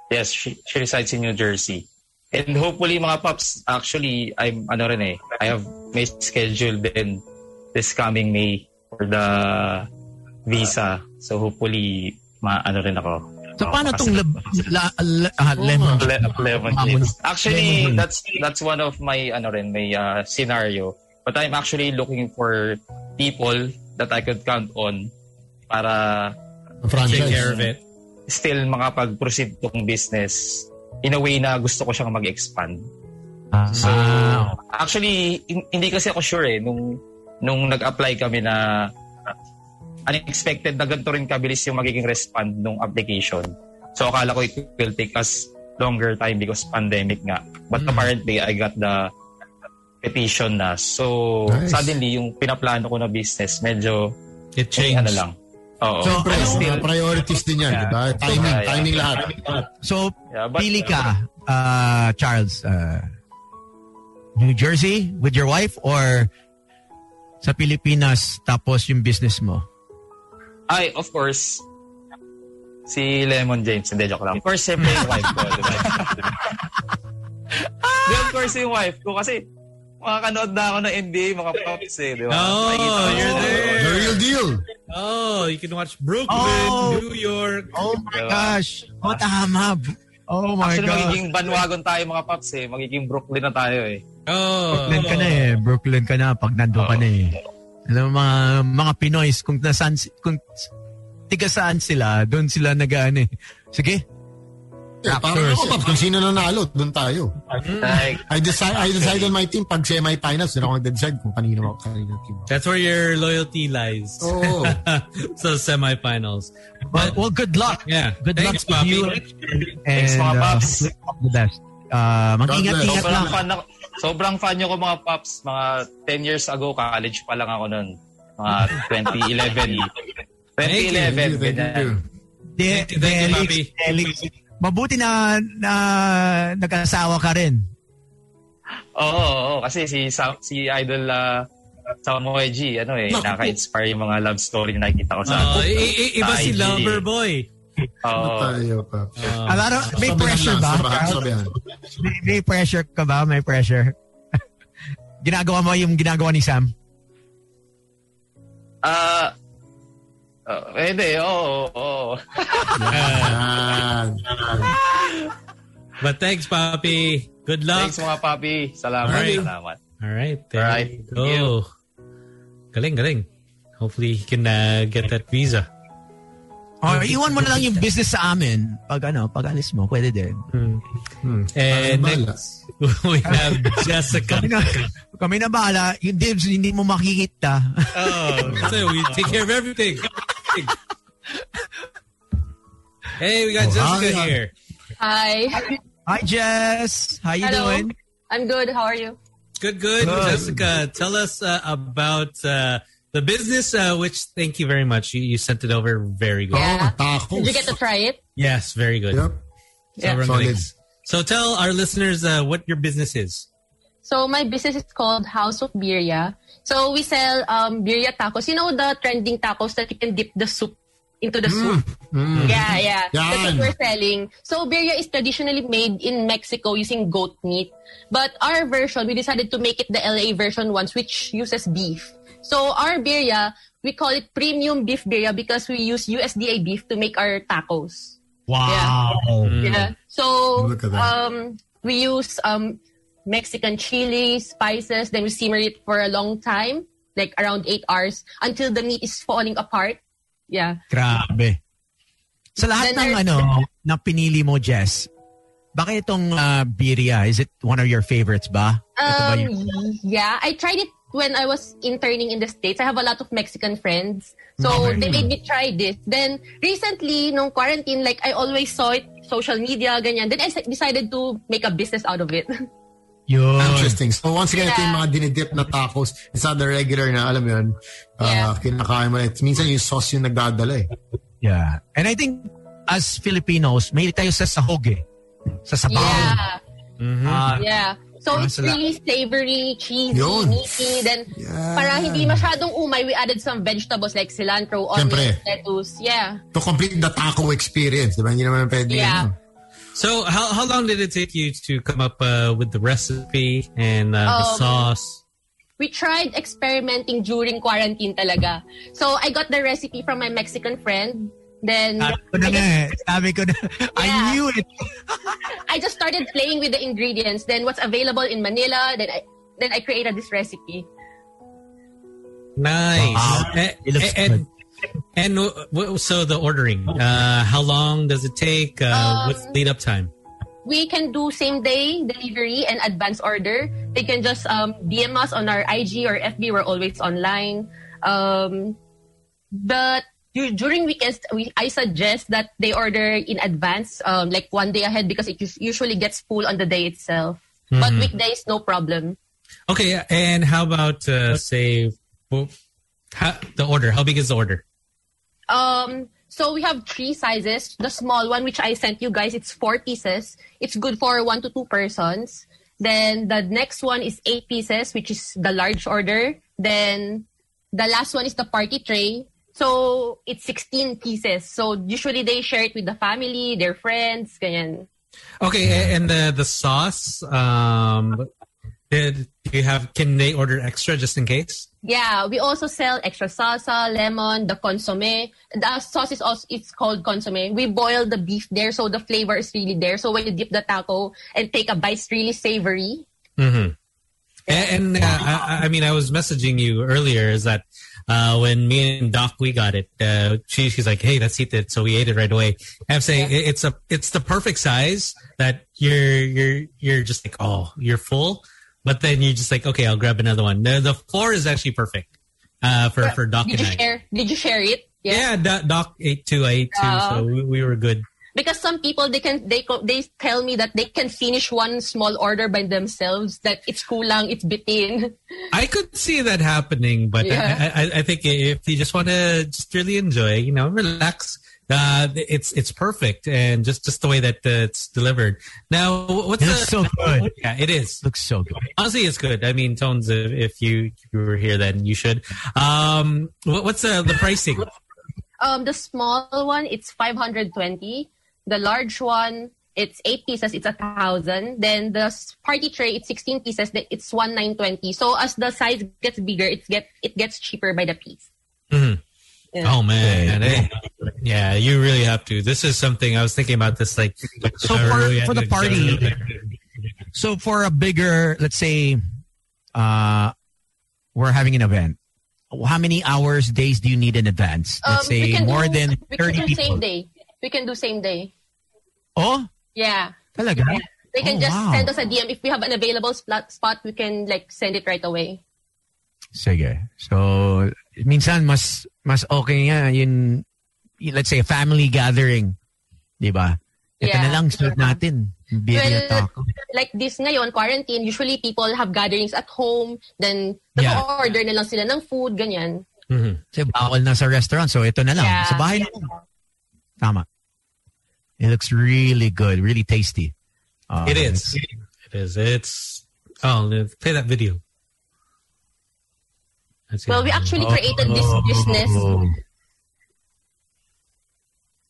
Yes, she, she resides in New Jersey. And hopefully mga paps, actually, I'm ano rin eh, I have may schedule din this coming May for the visa. So hopefully, ma-ano rin ako. So, paano tong lab- la, la, ah, lemon? Le- lemon. Actually, that's that's one of my ano rin, my uh, scenario. But I'm actually looking for people that I could count on para. Take care of it. still makapag-proceed tong business in a way na gusto ko siyang mag-expand. Ah, So, actually, hin- hindi kasi ako sure eh, nung, nung nag-apply kami na unexpected na ganito rin kabilis yung magiging respond nung application. So, akala ko it will take us longer time because pandemic nga. But Hmm. apparently, I got the petition na. So, Nice. suddenly, yung pinaplano ko na business, medyo, It ano changed. lang. Oo. So, Siyempre, ano- mga priorities din yan, Yeah. di ba? Timing, Yeah, yeah. timing lahat. so, Yeah, but- pili ka, ah, Charles, ah, New Jersey with your wife or sa Pilipinas tapos yung business mo? Ay, of course, si Lemon James. Hindi, joke lang. Of course, siyempre yung wife ko. Di ba? Di, of course, yung wife ko. Kasi, makakanood na ako ng NBA, mga props eh. Di ba? Oh, you're there. The real deal. Oh, you can watch Brooklyn, Oh. New York. Oh my Diba? gosh! Oh, tama. Oh my Actually, God. magiging bandwagon tayo mga paps eh. Magiging Brooklyn na tayo eh. Oh. Brooklyn ka na eh. Brooklyn ka na pag nandun ka na eh. Alam mo, mga, mga Pinoys, kung nasaan, kung tiga saan sila, doon sila nag-ano eh. Sige. Eh, parang Raptors. ako, Paps, kung sino nanalo, doon tayo. Like, I decide, I decide on my team pag semi-finals, doon ako nag-decide kung kanino kanino team. That's where your loyalty lies. Oo. so semifinals. Well, well good luck. Yeah. Good Thanks, luck to you. Papi. And Thanks, mga uh, paps. all the best. Uh, mag-ingat-ingat sobrang lang. fan ako. Sobrang fan nyo ko mga paps. Mga 10 years ago, college pa lang ako nun. Mga 2011. 2011, Thank you, thank you. Thank you, thank you, Felix, Papi. Felix, mabuti na, na nag-asawa ka rin. Oo, oo, oo. kasi si si Idol uh, Samoy G, ano eh, naka-inspire yung mga love story na nakikita ko sa Oh, i- i- iba sa si IG. Loverboy. Oo. Ano tayo? Oh. Ah, pero may Sabihan pressure lang, ba? Charles? sabihan. May, may pressure ka ba? May pressure? ginagawa mo yung ginagawa ni Sam? Ah, uh, hindi, oo, oo. Yan. But thanks, Papi. Good luck. Thanks mga papi. Salamat, Alright. salamat. All right. There Alright, you thank you. go. Galing, galing. Hopefully, he can uh, get that visa. Oh, iwan mo na lang yung business sa amin. Pag ano, pag alis mo, pwede din. Hmm. Hmm. And Bahala. next, we have Jessica. Kami na, kami na bahala. Yung dibs, hindi mo makikita. Oh, so we take care of everything. hey, we got Oh, Jessica hi. here. Hi. Hi, Jess. How you Hello. doing? I'm good. How are you? Good, good. Jessica, tell us uh, about uh, the business, uh, which thank you very much. You, you sent it over very good. Yeah. Oh, tacos. Did you get to try it? Yes, very good. Yep. Yeah. Sobrang Solid. Galing. So tell our listeners uh, what your business is. So my business is called House of Birria. So we sell um, birria tacos. You know the trending tacos that you can dip the soup into the soup? Mm. Yeah, yeah. That's what we're selling. So birria is traditionally made in Mexico using goat meat. But our version, we decided to make it the LA version once, which uses beef. So our birria, we call it premium beef birria because we use USDA beef to make our tacos. Wow. Yeah. So Look at that. um, we use um, Mexican chili, spices, then we simmer it for a long time, like around eight hours, until the meat is falling apart. Yeah. Grabe. Sa lahat Then ng there's- ano, na pinili mo, Jess, bakit itong uh, birria? Is it one of your favorites ba? Ito ba Um, yung- yeah, I tried it when I was interning in the States. I have a lot of Mexican friends. So Okay. they made me try this. Then recently, nung quarantine, like I always saw it, social media, ganyan. Then I decided to make a business out of it. Yun. Interesting. So once again, ito Yeah. yung mga dinidip na tacos. It's not the regular na, alam mo yun, uh, Yeah. kinakain mo. na. Minsan yung sauce yung nagdadala eh. Yeah. And I think as Filipinos, may tayo sa sahog eh. Sa sabaw. yeah. Ah, Yeah. So Ah, it's really savory, cheesy, Yun. meaty. Then Yeah. para hindi masyadong umay, we added some vegetables like cilantro, Siyempre. onions, lettuce. Yeah. To complete the taco experience. Di ba? Hindi naman pwede. Yeah. ano. So how how long did it take you to come up uh, with the recipe and uh, the Um, sauce? we tried experimenting during quarantine talaga. So I got the recipe from my Mexican friend. Then ko na I, nga just, eh. Sabi ko na. I knew it. I just started playing with the ingredients. Then what's available in Manila. Then I then I created this recipe. Nice. Wow. And, It looks and, and w- w- so the ordering, uh, how long does it take? Uh, Um, what's lead up time? We can do same day delivery and advance order. They can just um, DM us on our IG or FB. We're always online. Um, but du- during weekends, we, I suggest that they order in advance, um, like one day ahead, because it usually gets full on the day itself. But weekdays, no problem. Okay, and how about uh, say well, how, the order? How big is the order? Um, so we have three sizes. The small one, which I sent you guys, it's four pieces. It's good for one to two persons. Then the next one is eight pieces, which is the large order. Then the last one is the party tray. So it's 16 pieces. So usually they share it with the family, their friends, ganyan. Okay, and the the sauce. Um, did you have? Can they order extra just in case? Yeah, we also sell extra salsa, lemon, the consomme. The sauce is also it's called consomme. We boil the beef there, so the flavor is really there. So when you dip the taco and take a bite, it's really savory. Mm-hmm. And, and uh, I, I mean, I was messaging you earlier. Is that uh, when me and Doc we got it? Uh, she, she's like, "Hey, let's eat it." So we ate it right away. And I'm saying it- it's a it's the perfect size that you're you're you're just like, oh, you're full, but then you're just like, okay, I'll grab another one. The the floor is actually perfect uh, for for Doc Did and you I. share? Did you share it? Yeah, Doc, Doc ate two, I ate two, Uh, so we, we were good. Because some people they can they they tell me that they can finish one small order by themselves. That it's kulang, it's bitin. I could see that happening, but Yeah. I, I, I think if you just want to just really enjoy, you know, relax, uh, it's it's perfect, and just just the way that uh, it's delivered. Now, what's It the, so good. Yeah, it is. Looks so good. Honestly, it's good. I mean, tones. If, if you if you were here, then you should. Um, what, what's the the pricing? Um, the small one it's 520. The large one it's eight pieces. It's a thousand. Then the party tray it's 16 pieces. that It's one nine twenty. So as the size gets bigger, it's get it gets cheaper by the piece. Mhm. Yeah. Oh man, Hey. yeah, you really have to. This is something I was thinking about. This like So for- really for the party- So for a bigger, let's say, uh, we're having an event. How many hours, days do you need in advance? Let's Um, say more do, than we can 30 do people. same day. We can do same day. Oh, Yeah. talaga? They can Oh, just wow. send us a DM if we have an available spot. We can like send it right away. Sige. So, minsan mas mas okay nga yun, let's say a family gathering. Di ba? Ito Yeah. na lang, serve natin. Birria Well, taco. like this ngayon, quarantine, usually people have gatherings at home, then Yeah. order na lang sila ng food, ganyan. Mhm. Kasi bawal na sa restaurant. So, ito na lang. Yeah. Sa bahay na lang. Tama. It looks really good. Really tasty. Uh, It is. It is. It's. Oh, play that video. Let's see. Well, we actually created this business. Oh.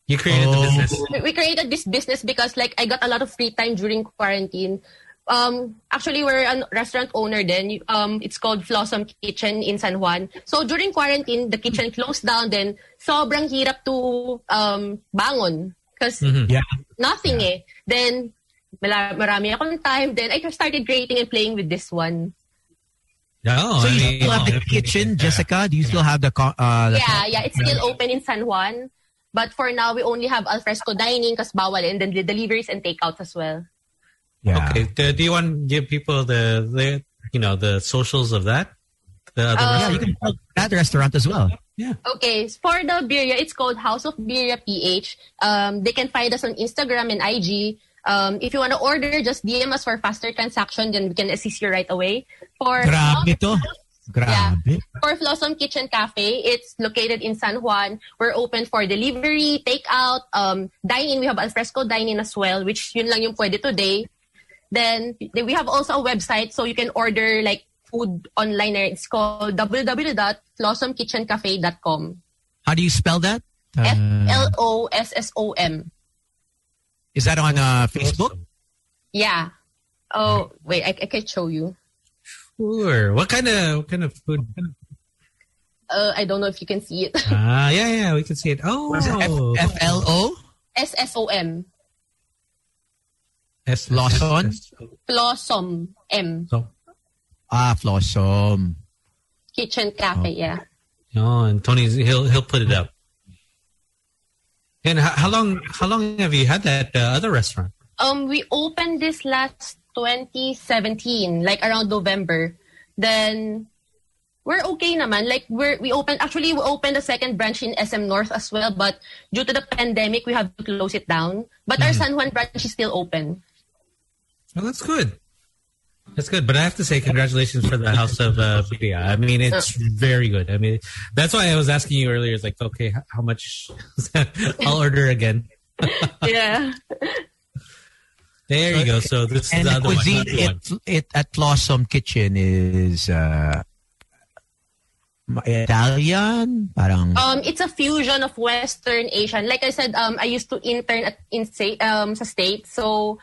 You created the Oh. business. We- We created this business because like I got a lot of free time during quarantine. Um, actually, we're a restaurant owner then. Um, it's called Flossom Kitchen in San Juan. So during quarantine, the kitchen closed down. Then sobrang hirap to um, bangon because Yeah. nothing eh. Then mala- marami akong time. Then I just started creating and playing with this one. No, So I you mean, still have the kitchen, Jessica? Do you still have the uh, the Yeah, yeah, it's still open in San Juan. But for now, we only have alfresco dining because bawal and then the deliveries and takeouts as well. Yeah. Okay. Do, do you want to give people the, the you know the socials of that? The other Uh, Yeah, you can plug that restaurant as well. Okay, for the birria, it's called House of Birria PH. Um, they can find us on Instagram and IG. Um, if you want to order, just DM us for faster transaction, then we can assist you right away. For Grabe to. Grabe. For Flossom Kitchen Cafe, it's located in San Juan. We're open for delivery, takeout, um, dine-in. We have alfresco dine-in as well, which yun lang yung pwede today. Then we have also a website, so you can order like food online. It's called www.flossomkitchencafe.com. How do you spell that? F L O S S O M. is that on uh, Facebook? Yeah. Oh wait, I, I can show you. Sure. What kind of what kind of food? Uh, I don't know if you can see it. Ah, yeah, yeah, we can see it. Oh, F L O S S O M. S Lawson? Flossom M. So, Ah, Flossom. Kitchen Cafe. Yeah. oh, and Tony's he'll he'll put it up. And how, how long how long have you had that uh, other restaurant? Um, we opened this last 2017, like around November. Then we're okay naman. Like we're we opened actually we opened a second branch in SM North as well, but due to the pandemic, we have to close it down. But our San Juan branch is still open. Well, that's good. That's good. But I have to say, congratulations for the House of uh, Birria. I mean, it's very good. I mean, that's why I was asking you earlier. It's like, okay, how much? I'll order again. yeah. There you go. So this is And the the other one. cuisine other one. it, it, at Flossom Kitchen is uh, Italian? Parang... Um, it's a fusion of Western Asian. Like I said, um, I used to intern at in sta- um, sa States. So,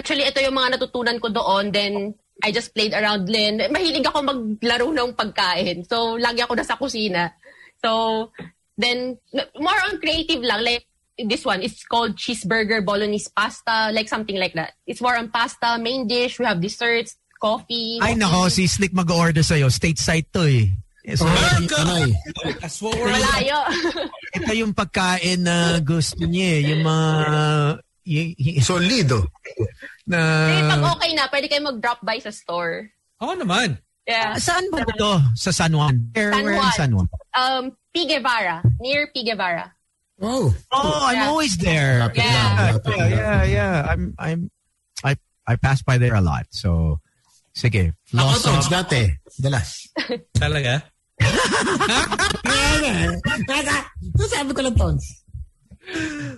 actually, ito yung mga natutunan ko doon. Then, I just played around din. Mahilig ako maglaro ng pagkain. So, lagi ako nasa kusina. So, then, more on creative lang. Like, this one, it's called cheeseburger bolognese pasta. Like, something like that. It's more on pasta, main dish. We have desserts, coffee. Ay nako, si Slick mag-order sa'yo. Stateside to eh. So, we're Malayo. ito yung pagkain na gusto niya eh. Yung mga... Y- y- Solido. na... Eh, pag okay na, pwede kayo mag-drop by sa store. Oh, naman. Yeah. Saan ba ito? Sa San Juan? Where, San where in Juan. San Juan? Um, P. Guevara. Near P. Guevara. Oh. Oh, I'm Yeah. always there. Yeah. Yeah, yeah, yeah, yeah. I'm, I'm, I, I pass by there a lot. So, sige. Ako, Flossom. Tons, dati. Dalas. Talaga? Sabi ko lang, Tons.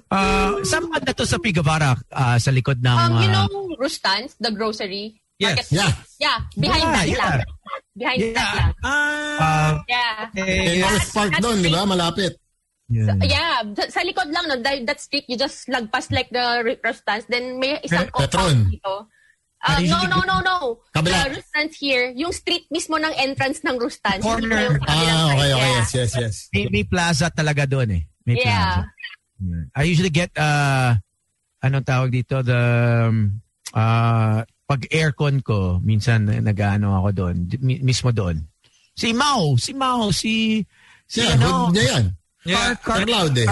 Uh, saan ba na to sa Pigavara? Uh, sa likod ng... Um, you uh, know Rustans, the grocery? Yes. Market- Yeah. Yeah, behind Yeah, that yeah. lang. Behind that lang. uh, Yeah. Eh, North Park doon, di ba? Malapit. yeah. Yeah, sa, sa likod lang, no, that, that street, you just lagpas like the Rustans, then may isang Pe- Petron. compound dito. Uh, no, no, no, no. Kabila. The Rustans here, yung street mismo ng entrance ng Rustans. Corner. Ah, okay, okay. Yeah. Yes, yes, yes. May, may plaza talaga doon eh. May Yeah. plaza. Yeah. I usually get, uh, anong tawag dito, the, um, uh, pag aircon ko, minsan nag-ano ako doon, di- mi- mismo doon. Si Mau, si Mau, si, si Yeah, ano, hood niya yan. Yeah. Car loud eh.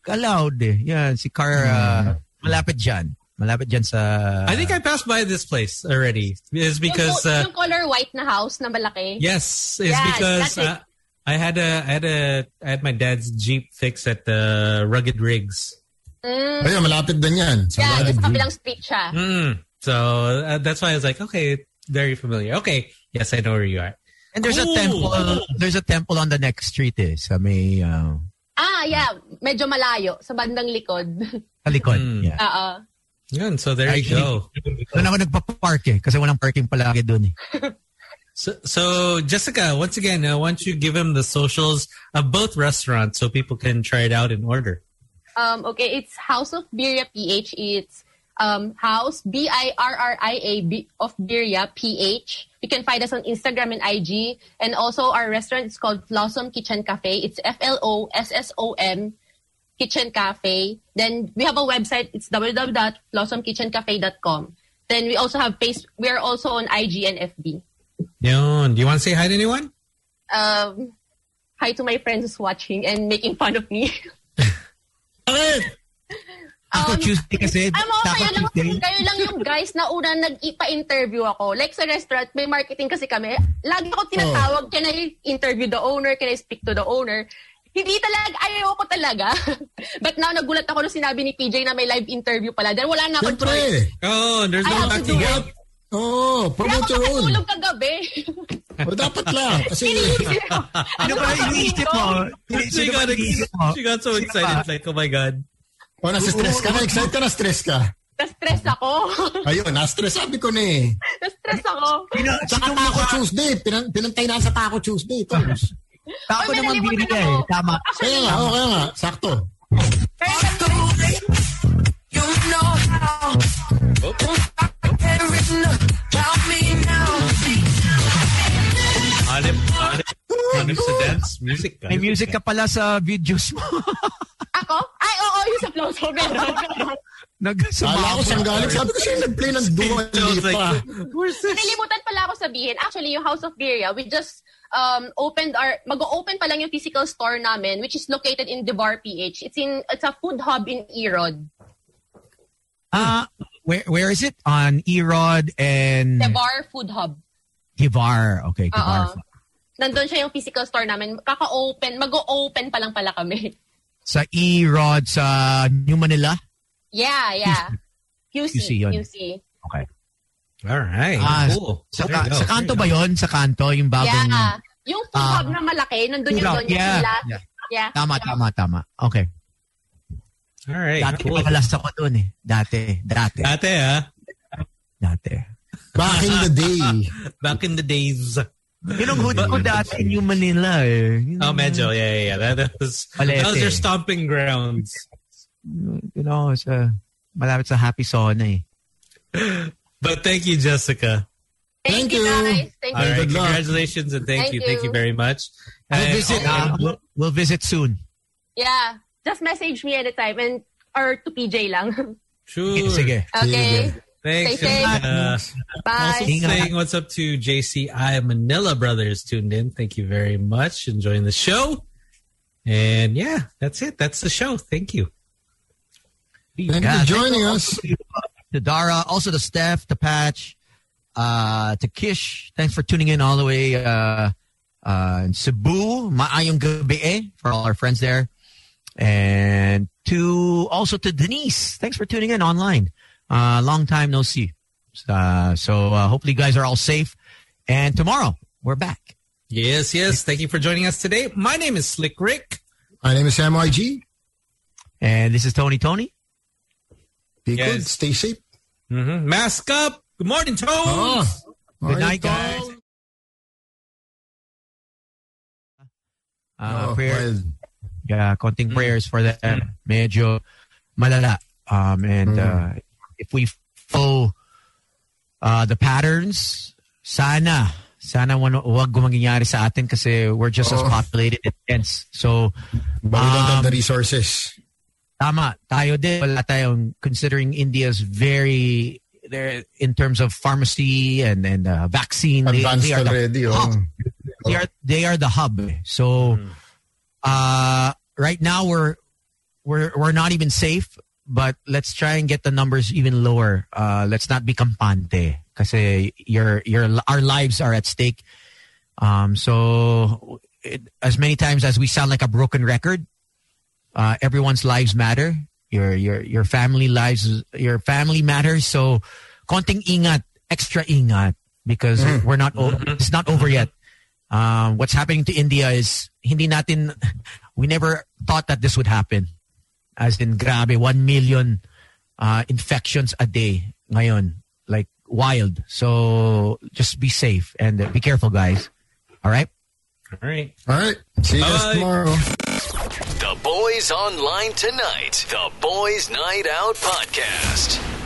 Kaloud eh. Yan, si Car, uh, malapit dyan. Malapit dyan sa... I think I passed by this place already. It's Yung, because co- uh, yung color white na house na malaki. yes, it's Yeah, because that's it. uh, I had a I had a I had my dad's Jeep fixed at the Rugged Rigs. Mm, Ayun, malapit din yan. Sa yeah, Rugged sa View. kabilang street siya. Mm. So uh, that's why I was like, okay, very familiar. Okay, yes, I know where you are. And there's a Cool. temple, there's a temple on the next street eh, sa may, uh, Ah, yeah. Medyo malayo. Sa bandang likod. sa likod. Mm. Yeah. Oo. Yun, so there you Actually, go. Doon ako nagpa-park eh, kasi walang parking palagi doon eh. So, so Jessica, once again, uh, why don't you give him the socials of both restaurants so people can try it out and order? Um, okay, it's House of Birria PH. It's um, House B I R R I A B of Birria PH. You can find us on Instagram and IG, and also our restaurant is called Flossom Kitchen Cafe. It's F L O S S O M Kitchen Cafe. Then we have a website. It's www.blossomkitchencafe.com. Then we also have face. We are also on IG and FB. Yun. Do you want to say hi to anyone? Um, hi to my friends who's watching and making fun of me. Taco Tuesday kasi. Alam mo, kaya lang, kayo lang yung guys na una nag-ipa-interview ako. Like sa restaurant, may marketing kasi kami. Lagi ako tinatawag, can I interview the owner? Can I speak to the owner? Hindi talaga, ayaw ko talaga. But now, nagulat ako nung sinabi ni PJ na may live interview pala. Dahil wala na akong choice. Oh, there's I no have to do it. Oo, Kaya promote your own. makatulog kagabi. O dapat lang. Kasi, Ano ba iniisip mo? She Sino ba got, iniisip mo? she got so excited. Like, oh my God. o nasa-stress ka na, excited ka na, stress ka. Na-stress ako. Ayun, na-stress. Sabi ko na eh. Na-stress ako. Saka sino Taco? Tuesday. Pinan pinantay na sa Taco Tuesday. Tools. Taco naman eh. Tama. Kaya nga, oh, kaya nga. Sakto. Hanip, hanip, hanip sa dance music. May music ka pala sa videos mo. Ako? Ay, oo, yung sa Flow. So, meron. Nag-sumama. ko saan galing. Sabi ko siya nag-play ng Dua Lipa. Nilimutan pala ako sabihin. Actually, yung House of Birria, we just um, opened our, mag-open pa lang yung physical store namin, which is located in Devar PH. It's in, it's a food hub in Erod. Ah, where where is it? On Erod and Devar Food Hub. Givar. Okay, Givar. Oo. Nandun siya yung physical store namin. Kaka-open, mag-open pa lang pala kami. Sa Erod sa New Manila. Yeah, yeah. QC. QC yun. QC. Okay. All right. Ah, cool. Sa, There you ka- go. sa kanto ba 'yon? Sa kanto yung bagong Yeah. Yung food Ah. hub na malaki, nandun Food yung hub, doon yung yeah. last. Yeah. Yeah. Tama, tama, tama. Okay. All right. Dati Cool. madalas ako doon eh. Dati. Dati. Dati, ah. Dati. Back in the day. Back in the days. Yun ang hood ko dati New Manila eh. Yun Oh, medyo. Yeah, yeah, yeah. That, that was, that was your stomping grounds. You know, sa, malapit sa Happy Sauna eh. But thank you, Jessica. Thank, Thank you, you. guys. Thank All you. right. Congratulations and thank, Thank you. Thank you you. very much. We'll visit, uh, we'll, we'll visit soon. Yeah. Just message me anytime and or to PJ lang. Sure. Sige. okay. Thanks. Stay safe. uh, Bye. Also saying what's up to JCI Manila Brothers tuned in. Thank you very much. Enjoying the show. And yeah, that's it. That's the show. Thank you. Thank you Yeah, for joining thanks us. To Dara, also to Steph, to Patch, uh, to Kish. Thanks for tuning in all the way uh, uh, in Cebu, maayong gabi eh, for all our friends there. And to also to Denise. Thanks for tuning in online. Uh, long time no see. Uh, so uh, hopefully you guys are all safe. And tomorrow we're back. Yes, yes. Thank you for joining us today. My name is Slick Rick. My name is MYG. And this is Tony Toni. Be Yes. good. Stay safe. hmm Mask up. Good morning, Tones. Oh. Good night, guys. Uh, Oh, prayer, well, yeah, konting prayers for them. Medyo malala. Um, and uh, if we follow uh, the patterns, sana, sana wan- wag gumangyari sa atin kasi we're just as populated and dense. So, but we don't have Um, the resources. tama, tayo din. Wala tayong, considering India's very, there in terms of pharmacy and, and uh, vaccine. they- Advanced they are the already. Oh. hub. they are they are the hub. So uh right now we're we're we're not even safe, but let's try and get the numbers even lower. Uh let's not be kampante because your your our lives are at stake. Um so it, as many times as we sound like a broken record, uh everyone's lives matter. Your your your family lives your family matters. So konting ingat, extra ingat because we're not o- it's not over yet. Um, what's happening to India is hindi natin we never thought that this would happen. As in grabe 1 million uh, infections a day ngayon like wild. So just be safe and uh, be careful guys. All right? All right. All right. See you guys tomorrow. The Boys Online Tonight. The Boys Night Out Podcast.